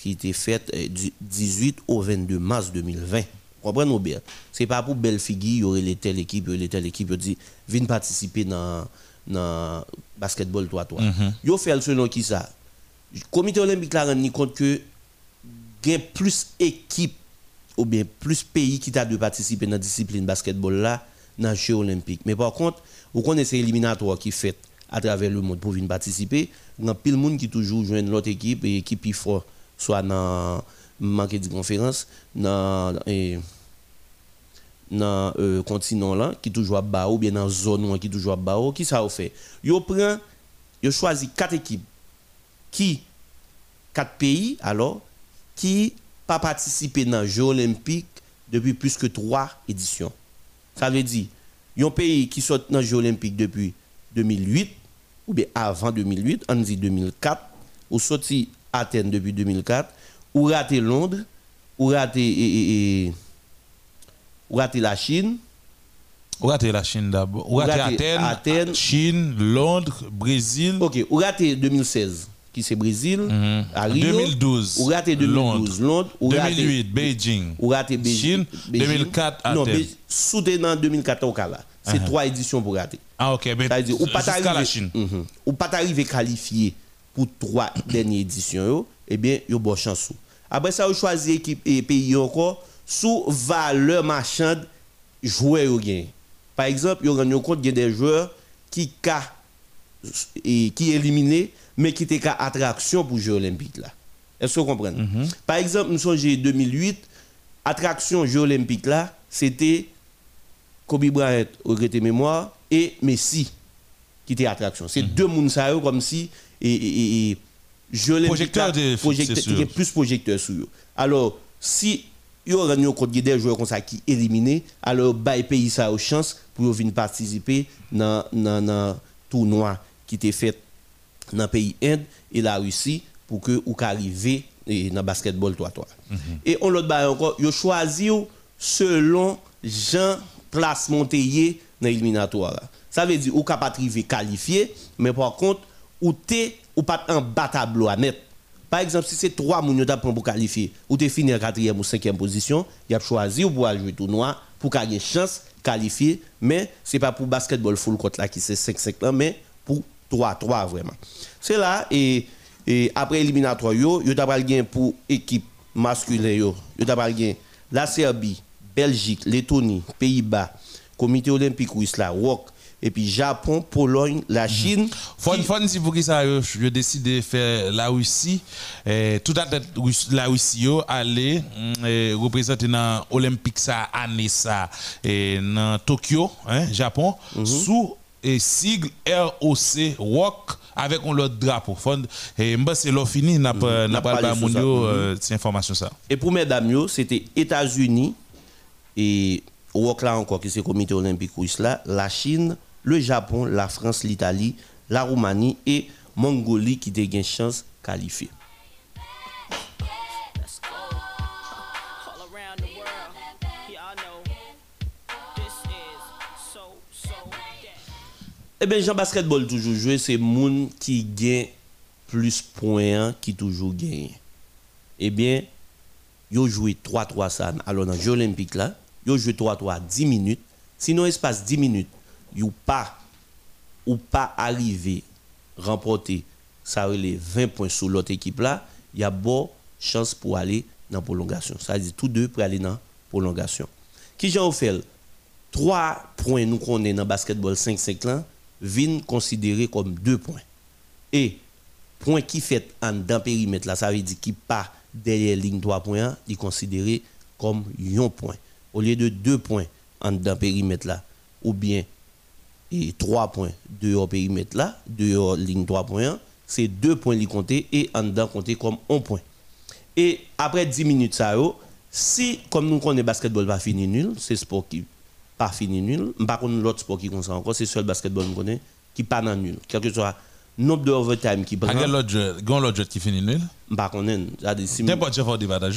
qui était fait du 18 au 22 mars 2020 comprenez bien c'est pas pour belle figure y aurait les telle équipe y telle équipe yo dit viens participer dans dans basketball 3 3 mm yo fait selon qui ça comité olympique là rend compte que gain plus équipe ou bien plus pays qui t'a de participer dans la discipline basketball là dans Jeux olympiques. Mais par contre, vous connaissez l'éliminatoire qui fait à travers le monde pour venir participer. Il y a pile de monde qui toujours joue l'autre équipe et équipe plus soit dans manqué de conférence dans dans le continent là qui toujours bas ou bien dans zone qui toujours bas qui ça a fait? Yo prend yo choisi quatre équipes. Qui? Quatre pays alors qui pas participé dans Jeux olympiques depuis plus que trois éditions. Ça veut dire un pays qui sort dans les Jeux olympiques depuis 2008 ou bien avant 2008 on dit 2004 ou sorti Athènes depuis 2004 ou raté Londres ou raté ou raté la Chine. Ou raté la Chine d'abord. Ou raté Athènes, Athènes, Chine, Londres, Brésil. Ok, ou raté 2016 qui c'est Brésil, mm à Rio. 2012. Ou raté 2012 Londres. ou 2008 Beijing. Ou raté. Chine. 2004 Athènes. Non, soutenant 2014 au cas là. C'est uh-huh. trois éditions pour rater. Ah ok, mais ça veut dire ou pas la Chine. Mm Ou pas arriver qualifié pour trois dernières éditions, eh bien, il y a bonne chance. Après ça, vous choisissez équipe et pays encore sous valeur marchande joueurs Par exemple, il y a compte des joueurs qui qui éliminés mais qui étaient cas attraction pour les Jeux olympiques là. Est-ce que vous comprenez? Mhm. Par exemple, nous sommes en 2008, attraction Jeux olympiques là, c'était Kobe Bryant au mémoire et Messi qui était attraction. C'est mhm. deux mouns comme si et, et, je projecteur projecteur, plus projecteur sur eux. Alors, si il y aura des joueurs comme ça qui éliminés, alors bah pays ça a chance pour venir participer dans dans tournoi qui était fait dans le pays Inde et la Russie pour que ou arriver dans basketball toi toi. Mhm. Et on l'autre bah encore, il choisi selon Jean place dans l'éliminatoire. Ça veut dire ou capable de qualifié, mais par contre ou t'es ou pas un bas tableau à mettre. Par exemple, si c'est trois moun pour qualifier, ou tu fini en quatrième ou cinquième position, il a choisi ou pour jouer tournoi pour gagner chance qualifier, mais c'est pas pour basketball full court là qui c'est 5-5 mais pour 3-3 vraiment. C'est là et, et après éliminatoire yo, yo d'abord pour équipe masculine yo, yo d'abord la Serbie, Belgique, Lettonie, Pays-Bas, Comité olympique là, WOC, et puis Japon, Pologne, la mhm. Chine. Fon, fon si pour qui ça, je décide de faire la Russie, eh, tout à la Russie, yo, aller eh, représenter dans l'Olympique ça, année ça, et dans Tokyo, hein, Japon, mhm. sous et sigle ROC ROC avec un autre drapeau. Et c'est l'offre fini, n'a pas n'a pas euh, cette information ça. Et pour mesdames, c'était États-Unis et ROC là encore qui c'est comité olympique russe là, la Chine, le Japon, la France, l'Italie, la Roumanie et Mongolie qui ont chance de Eh bien, Jean Basketball toujours joué, c'est moun qui gagne plus points qui toujours gagne. Eh bien, yo joué 3-3 ça. Alors, dans le Jeux olympiques là, yo joué 3-3 10 minutes. Sinon, espace 10 minutes, ou pas ou pas arriver remporter ça les 20 points sur l'autre équipe là, il y a bonne chance pour aller dans prolongation. Ça veut dire tous deux pour aller dans prolongation. Qui j'en fait 3 points nous connaissons dans basketball 5-5 là, viennent considérés comme 2 points. Et point qui fait en dans périmètre là, ça veut dire qui pas derrière ligne 3 points, il est considéré comme 1 point. Au lieu de 2 points en dans périmètre là, ou bien et 3 points dehors périmètre là, dehors ligne 3 points, c'est 2 points qui comptent et en dedans compter comme 1 point. Et après 10 minutes ça si comme nous connaissons basketball pas fini nul, c'est sport qui pas fini nul, par contre l'autre sport qui concerne encore, c'est seul basketball nous connaît qui pas dans nul. Quel que soit nombre de overtime qui prend. Quel l'autre jeu, qui finit nul? Contre, ça dit si N'importe quel joueur de bataille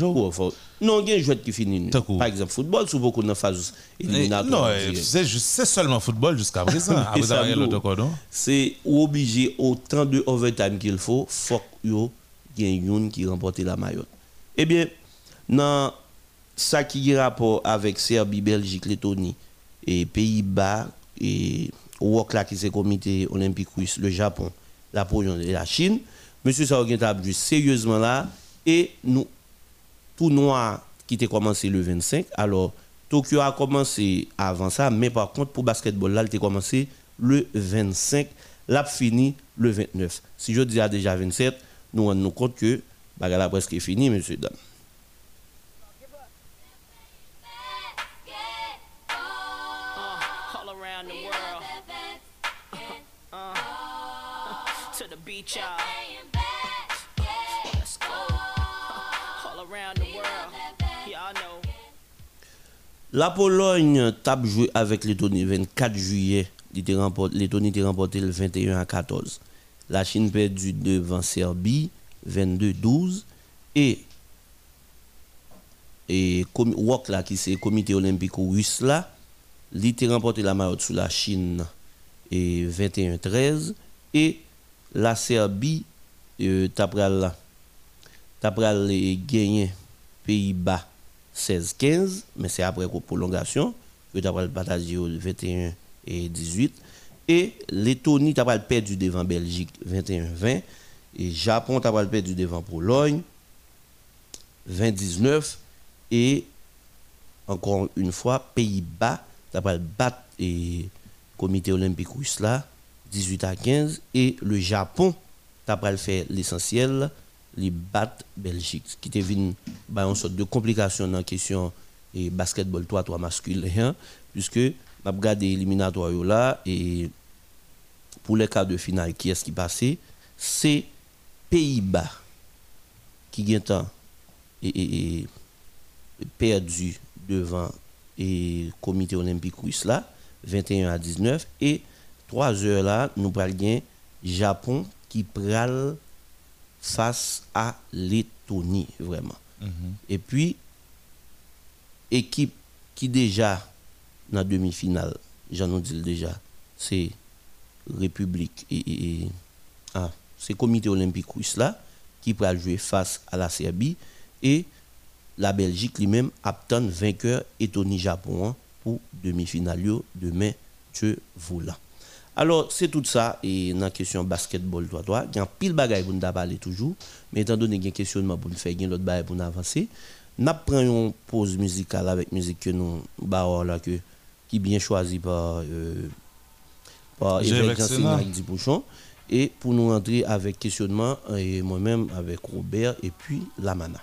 Non, il y a un jeu qui finit nul. Par exemple, football sous beaucoup de phases éliminatoires. Non, c'est seulement football jusqu'à présent. Après l'autre non C'est obligé autant de overtime qu'il faut, faut qu'il y ait une qui remporte la maillot. Eh bien, dans ça qui a rapport avec Serbie, Belgique, Lettonie et Pays-Bas et qui c'est comité olympique russe, le Japon, la Pologne et la Chine. Monsieur Saoguin a sérieusement là et nous, tout noir qui était commencé le 25. Alors, Tokyo a commencé avant ça, mais par contre, pour basketball, là, il a commencé le 25, l'a fini le 29. Si je dis déjà 27, nous rendons compte que la presque fini, monsieur dame. La Pologne tape joué avec Lettonie le 24 juillet. Lettonie était remporté le 21 à 14. La Chine perdu devant Serbie 22-12. Et, et qui c'est Comité olympique russe là, était remporté la maillot sous la Chine et 21-13. Et la Serbie, euh, t'as gagné Pays-Bas 16-15, mais c'est après prolongation, que le bataille 21 et 18. Et Lettonie, t'as perdu devant Belgique 21-20. Et Japon, t'as perdu devant Pologne 20-19. Et encore une fois, Pays-Bas, t'as battre le comité olympique russe là 18 à 15 et le Japon le fait l'essentiel les battre Belgique qui était une sorte de complication dans la question et basketball 3 3 masculin puisque m'a regardé éliminatoire là et pour les quarts de finale qui est-ce qui passait c'est Pays-Bas qui gagne et, et, perdu devant le comité olympique russe là 21 à 19 et 3 heures là, nous parlons Japon qui pral face à Lettonie, vraiment. Mhm. Et puis, équipe qui déjà dans la demi-finale, j'en ai dit déjà, c'est République et, ah, c'est Comité olympique russe là qui pral jouer face à la Serbie et la Belgique lui-même obtient vainqueur et Tony Japon hein, pour demi-finale demain, Dieu là. Alors, c'est tout ça. Et dans la question basketball, toi, toi, il y a pile bagaille pour nous parler toujours. Mais étant donné qu'il y a un questionnement pour nous faire, il y a l'autre bagaille pour nous avancer. Nous prenons une pause musicale avec musique que nous, bah, là, que, qui est bien choisi par, euh, par Évêque Bouchon. Et pour nous rentrer avec questionnement, et moi-même avec Robert et puis Lamana.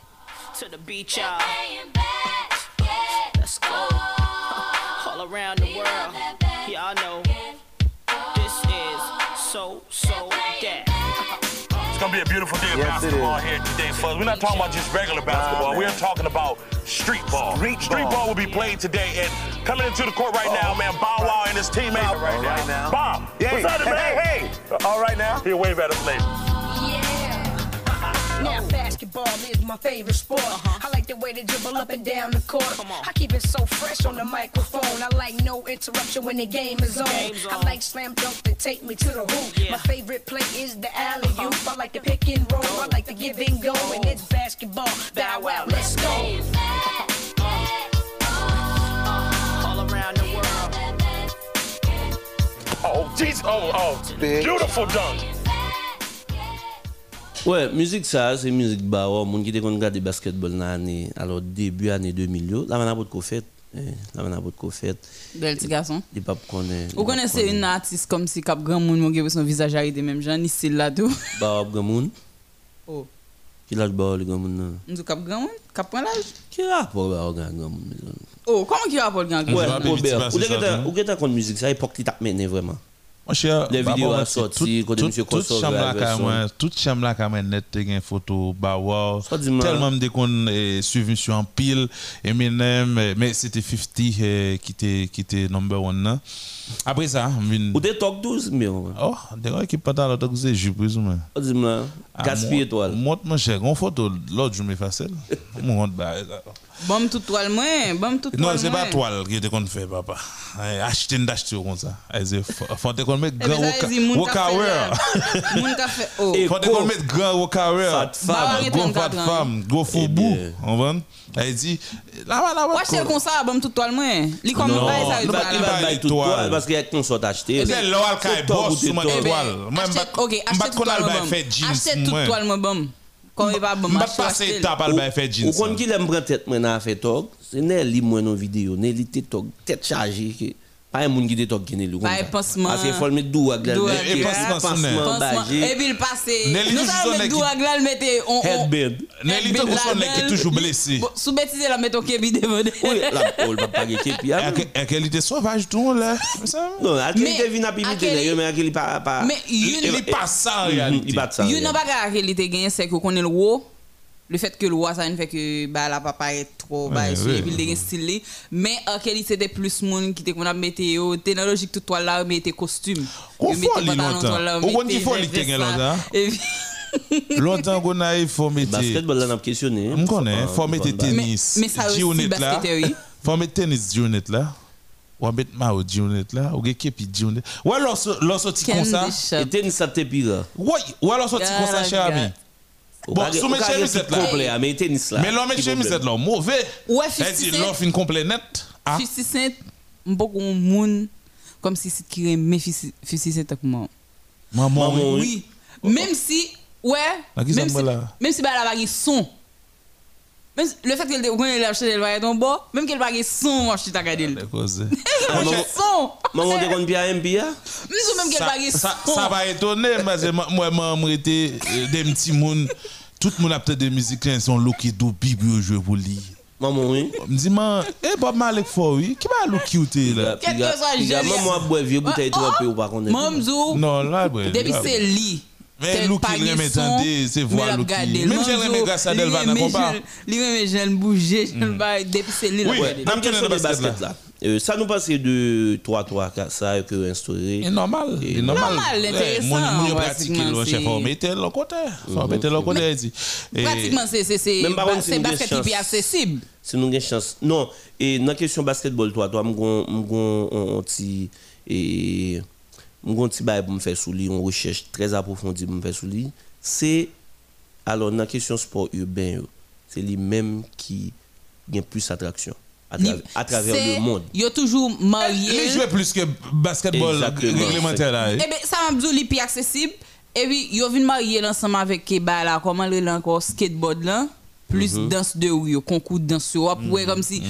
To the beach, Let's go. All around the world. Y'all know. So, so that. It's gonna be a beautiful day of yes, basketball here today, folks. We're not talking about just regular basketball. Nah, We're talking about street ball. Street, street ball. ball. will be played today, and coming into the court right oh. now, man, Bow Wow and his teammates. Bow right, right now. Bob, yeah, what's up, hey, man? Hey, hey. All right now. Here, wave at us, ladies. Now basketball is my favorite sport. Uh-huh. I like the way they dribble up and down the court. I keep it so fresh on the microphone. I like no interruption when the game is on. on. I like slam dunk to take me to the hoop. Yeah. My favorite play is the alley oop. Uh-huh. I like the pick and roll. Go. I like the give and go. And it's basketball. Bow wow, let's go. All around the world. Oh, jeez. Oh, oh. Beautiful dunk. Ouais, musique ça, c'est musique bah, oh, monde qui te regarde le basketball dans l'année, alors début année 2000, là on a beaucoup de fait. Là on a beaucoup de fait. Bel petit garçon. Il pas connaît. Vous connaissez une artiste comme si Cap Grand Monde qui son visage arrêté même genre ni c'est là tout. Bah Grand Monde. Oh. Qui l'a le Grand Monde Nous Cap Grand Monde, Cap prend l'âge. Qui rapport Grand Monde Oh, comment qui rapport Grand Monde Ouais, Robert, ou que t'as musique ça époque qui t'a mené vraiment. Mon cher, les vidéos à sortir, quand monsieur Toute chambre là, toute chambre là, quand même, net, une photo, bah, wow. Tellement de qu'on suivi sur un pile, Eminem, mais c'était 50 qui était, qui était number one, Après ça, Ou des top 12, mais. Oh, des gars qui partent à l'autre côté, je plus ou moins. Dis-moi, gaspille toi. Moi, mon cher, une photo, l'autre, je me facile. Mon bah, Bam tout toile moins, bam tout toile Non, c'est pas toile qui te qu'on fait papa. Acheter d'acheter comme ça. Faut te qu'on mettre grand workwear. Mon café. Oh. Faut te qu'on mettre grand workwear. Fat femme, fat femme, go foubou, on va. Elle dit là là là. c'est comme ça, bam tout toile moins. Li comme pas ça, il va tout toile parce qu'il y a qu'on sort acheter. C'est l'oral kai boss sur ma toile. OK, achète tout toile. Achète tout toile moi bam. Quand il va match passer étape al ba fait jeans. Ou kon ki l'aime prend tête moi na fait tog, c'est Nelly moi dans vidéo, Nelly tête chargée pas un monde qui détoque Guinée lui. Pas un pansement. Parce qu'il faut le mettre doux à glace. Doux à Et glace. pansement, Pansement. bagé. Et puis le passé. Nelly Nous toujours allons son mettre équipe. doux à glace, mettez. on- on- Headband. Nelly son bêtise, la mettre au kébi demandé. Oui, là, on va pas gagner puis À que- à quelle était sauvage tout là. Ça, Non, Mais- était venu à imiter à quel- d'ailleurs, mais à quel il pas pas. Mais Il you il pas ça en Mhm, réalité. Il bat ça. You nan bagay akè li te gen, se konen wo, le fet ke l wo sa yon fe ke ba la pa paret tro, ba Ouais, sou, ouais. epi l te gen stil li, men akè li se te plus moun ki te kon ap mette yo, te nan logik tout toal la, mette kostume. Kon Yo mette foli pantalon longtemps. te gen veste sa. longtemps? Longtemps qu'on a il faut mettre Basketball là n'a questionné. On connaît, faut mettre tennis. mais ça aussi, là. basketeur, oui. Faut mettre tennis Dionet là. Ou mettre Dionet là, ou kepi Dionet. Ou alors so- alors sorti comme ça. Et tennis ça te pire. Oui, ou alors sorti comme ça cher ami. Bon, sous mes chemisettes là. complet, mais tennis là. Mais l'homme met Qui chemisette là, mauvais. Ouais, Elle 50 dit Cent. l'offre une complet net. Ah. 50 Cent, m'po kon moun, kom si sit ki reme 50 Cent ak moun. Maman, Maman, oui. Oui. Même si, même ça, si, bah, la bague son. Même le fait qu'elle te connaît la chaîne, elle va être bas, même qu'elle son, je t'ai regardé. C'est cause. Moi, je son. Maman te konn bien Même si même qu'elle Ça, bague ça, son. ça va étonner, parce que moi, moi, été euh, des petits. Tout le monde a peut-être des musiciens qui sont d'eau, bibi, jouer pour lire. Maman oui. Me dit, man, eh, Bob Malek for oui, qui va look cute là? Quel que soit a maman boire vieux bouteille Oh, trempée ou pas connaître. Mamzou, Non, là, depuis c'est lit. Mais pas remet son, tendez, c'est voir regarder. Même j'ai remis grâce à Delva, pas. Li remet jeune bouger, jeune bail, depuis c'est Oui, de basket là. Euh, ça nous passe de 3-3 ça que instauré. C'est normal, c'est normal. Intéressant, Mon pratique le chef, c'est- faut mettre le côté. Le côté dit. Et- Pratiquement, c'est c'est Même une basket qui est accessible. Si nous avons chance. Non, et dans la question basketball, toi, toi, un petit. Et. Je un petit bail pour me faire sous lui, une recherche très approfondie pour me faire sous lui. C'est. Alors, dans la question sport urbain, c'est lui-même qui gagne plus attraction à, tra- à travers le monde. Yo toujours marié. Il joue plus que basketball réglementaire là. Eh ben, ça m'a dit plus accessible. Et puis, yo vin marié ensemble avec Keba là, comment le encore skateboard là. Plus Mhm. danse de rue, yo, concours de danse, yo, pour comme si.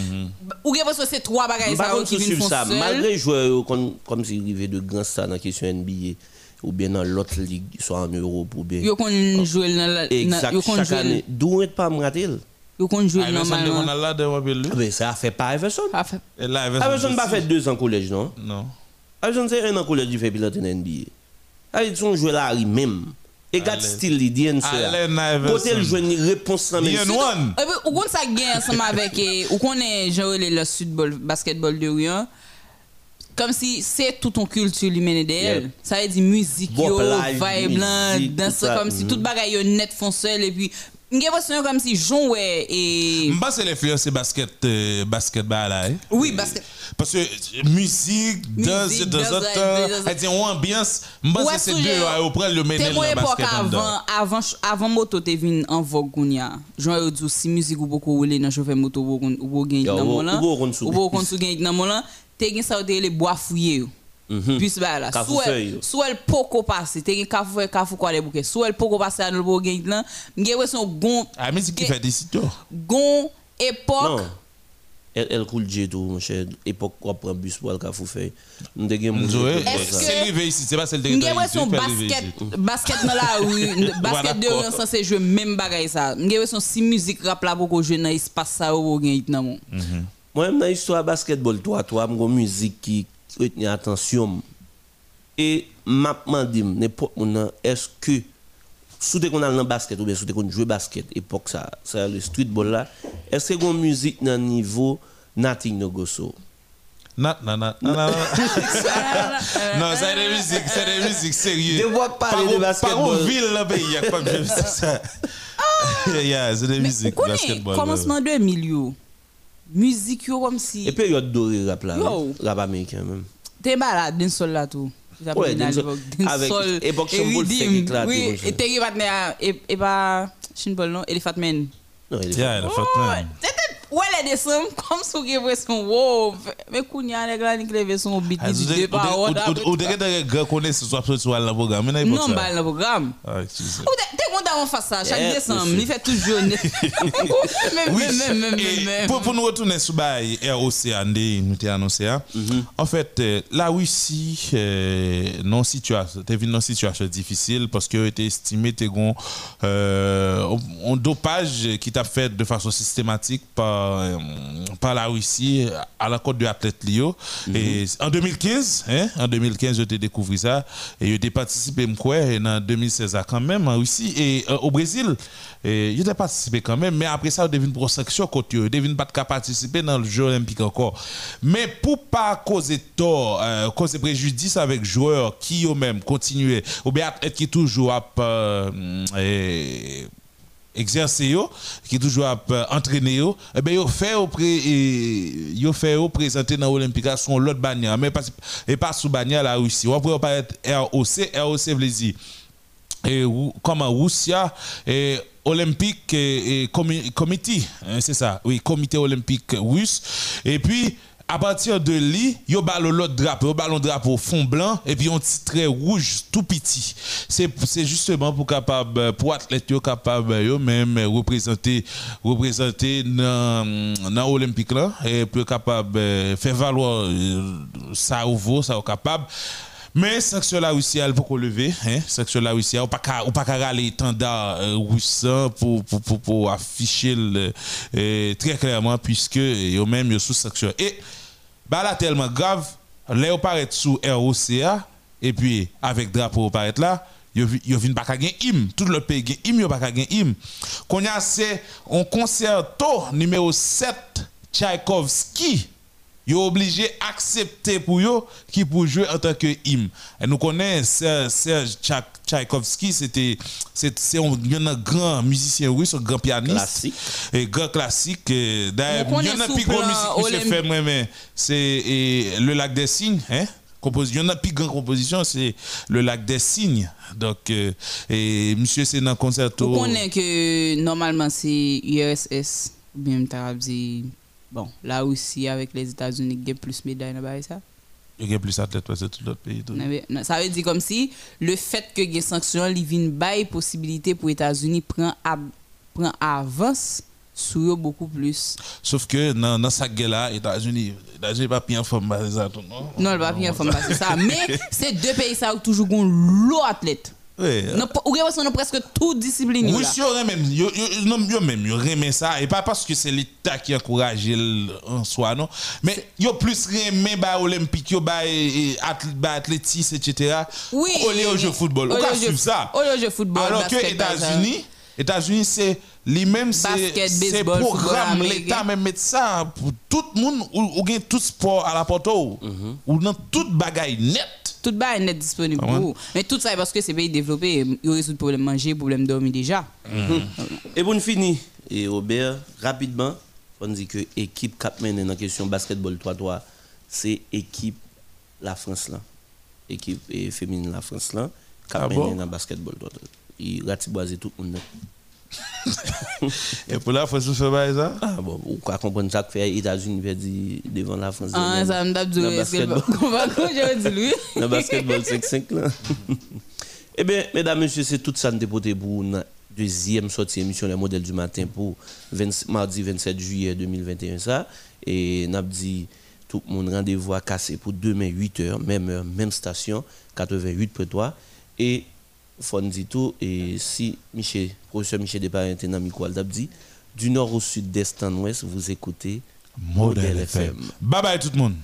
Ou bien parce que c'est trois bagages ça, qui viennent ça, seul. malgré les joueurs yo, comme, comme s'ils arrivaient de grands stars dans la question NBA ou bien dans l'autre ligue, soit en Europe ou bien. Yo kon jouer dans la. Exact, Yo kon chaque jouer. année. D'où est pas me rater? Yo kon jouer Ah, mais ça, on normalement. a là de rappel lui. Mais ça a fait pas. Ah, Et là, n'a pas fait deux ans au collège, non? Non. Everson c'est un an au collège, il fait pilote en NBA. Ah, ils sont joués là, il E gat stil li diyen se la. Bote l jwen ni repons nan men. Diyen wan. Ou kon sa gen ansama vek e, ou konen jore le la sud basketbol de riyan, kom si se tout ton kultur li mene de el, sa e di muzik yo, vibe lan, danse, kom si tout bagay yo net fon sel, e pi j'ai l'impression comme si Jean ouais et. C'est l'influence basket euh, basket bah là. hein. Oui, basket. Parce que euh, musique, danse, danse, autres, danse, danse. elle dit on ambiance, c'est ces deux prend le T'es dans basket en avant, avant, avant moto te vin en vogue. Jean dit si musique ou beaucoup roule dans chauffeur moto ou beaucoup ou beaucoup gagne Yo, dans mon là. ou beaucoup gagne dans mon là. Te gen ça les bois fouillé. Yo. Mhm. Puis bah là, Kafou sou feuille, el, yo. sou el poko passe, te gen kafou feuille, kafou quoi les bouquets. Sou el poko passe à le beau gagne là. Wè son gon Ah mais c'est qui fait des sites. gon époque Non. Elle, elle coule J tout, mon cher. Époque, on prend bus pour le cafou fait. Nous avons Nzoé, Est-ce que- c'est arrivé ici, c'est pas celle de wè son basket, basket dans la rue, basket de rue c'est jouer même bagay ça. Wè son si musique rap là beaucoup jouer dans espace ça ou gagne dans mon. Moi, dans l'histoire basketball, toi, toi, une musique qui attention. Et m'a demandé, n'importe où, est-ce que, sous qu'on a dans le basket, ou bien sous qu'on joue basket, époque ça, ça le streetball là, est-ce que une musique dans le niveau Nothing No Go So? Non, non, non, non, non. Non, c'est des musiques, c'est des musiques sérieuses. De voir parler Par de où- basketball. Par où ville là, pays, il y a quoi de ça. Yeah, c'est des musiques basketball. commencement 2000 yo. Musique yo comme si Et période dorée rap là, rap américain même. t'es malade d'un sol là tout. Ouais. Avec époque Chambol fait éclater, Oui, et t'es partenaire et et pas non, Elephant Man. Non, est Ouais, les décembre, comme si vous avez son wow. Mais Kounia, les gars, ils ont son beat du deux paroles. Ou de que gars connaissent ce soit sur le programme. Non, pas le programme. Ah, Ou t'es content on fasse ça chaque décembre. Il fait toujours. Oui, pour nous retourner sur le ROC, nous t'ai annoncé. En fait, la Russie, non situation, t'es une situation difficile parce que tu estimé que un dopage qui t'a fait de façon systématique par euh, par, la Russie à la côte de l'athlète Lio. Mhm. Et en 2015, hein, en 2015, je t'ai découvert ça et j'ai participé en 2016 quand même en Russie et euh, au Brésil. J'ai participé quand même, mais après ça, on devine pour section côté, on devine pas de participer dans le jeu olympique encore. Mais pour pas causer tort, euh, causer préjudice avec joueurs qui eux-mêmes continuent, ou bien être qui toujours à exercer qui toujours entraîner yo et eh ben yo fait au yo fait au présenter dans olympique son l'autre bannière. Mais pas et pas sous bannière la Russie. On pourrait paraître ROC ROC veut et comme Russia et olympique et, comité hein, c'est ça oui comité olympique russe. Et puis à partir de lui, yo ballon l'autre drapeau, ballon drapeau fond blanc et puis un titre rouge tout petit. C'est c'est justement pour capable pour athlète yo capable yo même représenter représenter dans dans olympique là et pour capable faire valoir euh, ça au vaut ça capable mais sanction la Russie, elle peut lever. Hein? Sanction la Russie, on pas pas râler tendard euh, russe pour, pour, pour, pour, afficher le, euh, très clairement, puisque eux même ils sous sanction. Et bah là, tellement grave, là, on paraît sous ROCA, et puis avec drapeau, paraît là, yo vin pas gagner hymne. Tout le pays gagne hymne yo pas gagner hymne. Qu'on a c'est un concerto numéro 7 Tchaïkovski yo obligé accepter pour yo qui pour jouer en tant que hymne et nous connaissons Serge Tchaïkovski c'était c'est un, grand musicien russe un grand pianiste classique et grand classique d'ailleurs il y en a plus grand musicien fait moi c'est le lac des signes hein il y en a plus grande composition, c'est le lac des signes. Donc, euh, et monsieur, c'est dans le concerto. Vous connaissez que normalement, c'est URSS, bien, dit Bon, là aussi, avec les États-Unis, il y a plus de médailles dans ça. Il y a plus d'athlètes que tout l'autre pays. Ça veut dire comme si le fait que les sanctions, il y a une possibilité pour les États-Unis prendre prend avance sur beaucoup plus. Sauf que dans, dans cette guerre-là, les États-Unis ne pas bien ça, non? Non, il pas bien c'est ça. Mais c'est deux pays ça ont toujours un lot d'athlètes. Oui. Ou bien presque toute discipline. Oui, si on même, yo, yo, même, yo remet ça, et pas parce que c'est l'État qui encourage en soi, non, mais yo plus remet ba olympique, yo ba, athlétisme, etc. Oui. Au jeu football. On peut suivre ça. Au jeu football. Alors que États-Unis, États-Unis, c'est lui-même, c'est programme, l'État même met ça pour tout le monde, ou, ou tout sport à la porto, mhm. ou dans toute bagaille net tout bas est disponible ah pour Mais tout ça, parce que c'est pays développé, il résout le problème manger, le problème dormir déjà. Et bon, fini. Et Robert, rapidement, on dit que l'équipe Cap dans la question basketball 3-3, c'est équipe la France là. Équipe féminine la France là. Cap ah dans le basketball 3-3. Il ratiboise tout le monde. Et pour la France, vous faites ça? Ah bon, vous comprenez ça que fait les États-Unis devant la France. Ah, ça me tape du basketball. Le basketball 5-5 là. Eh bien, mesdames, messieurs, c'est tout ça nous pour une deuxième sortie émission Les modèles du matin pour mardi 27 juillet 2021 ça. Et nous dit tout le monde rendez-vous à casser pour demain 8h, même heure, même station, 88 pour Et tout et si Michel, professeur Michel Desparents dans micro dit du nord au sud, d'est en ouest, vous écoutez Modèle FM. Bye bye tout le monde.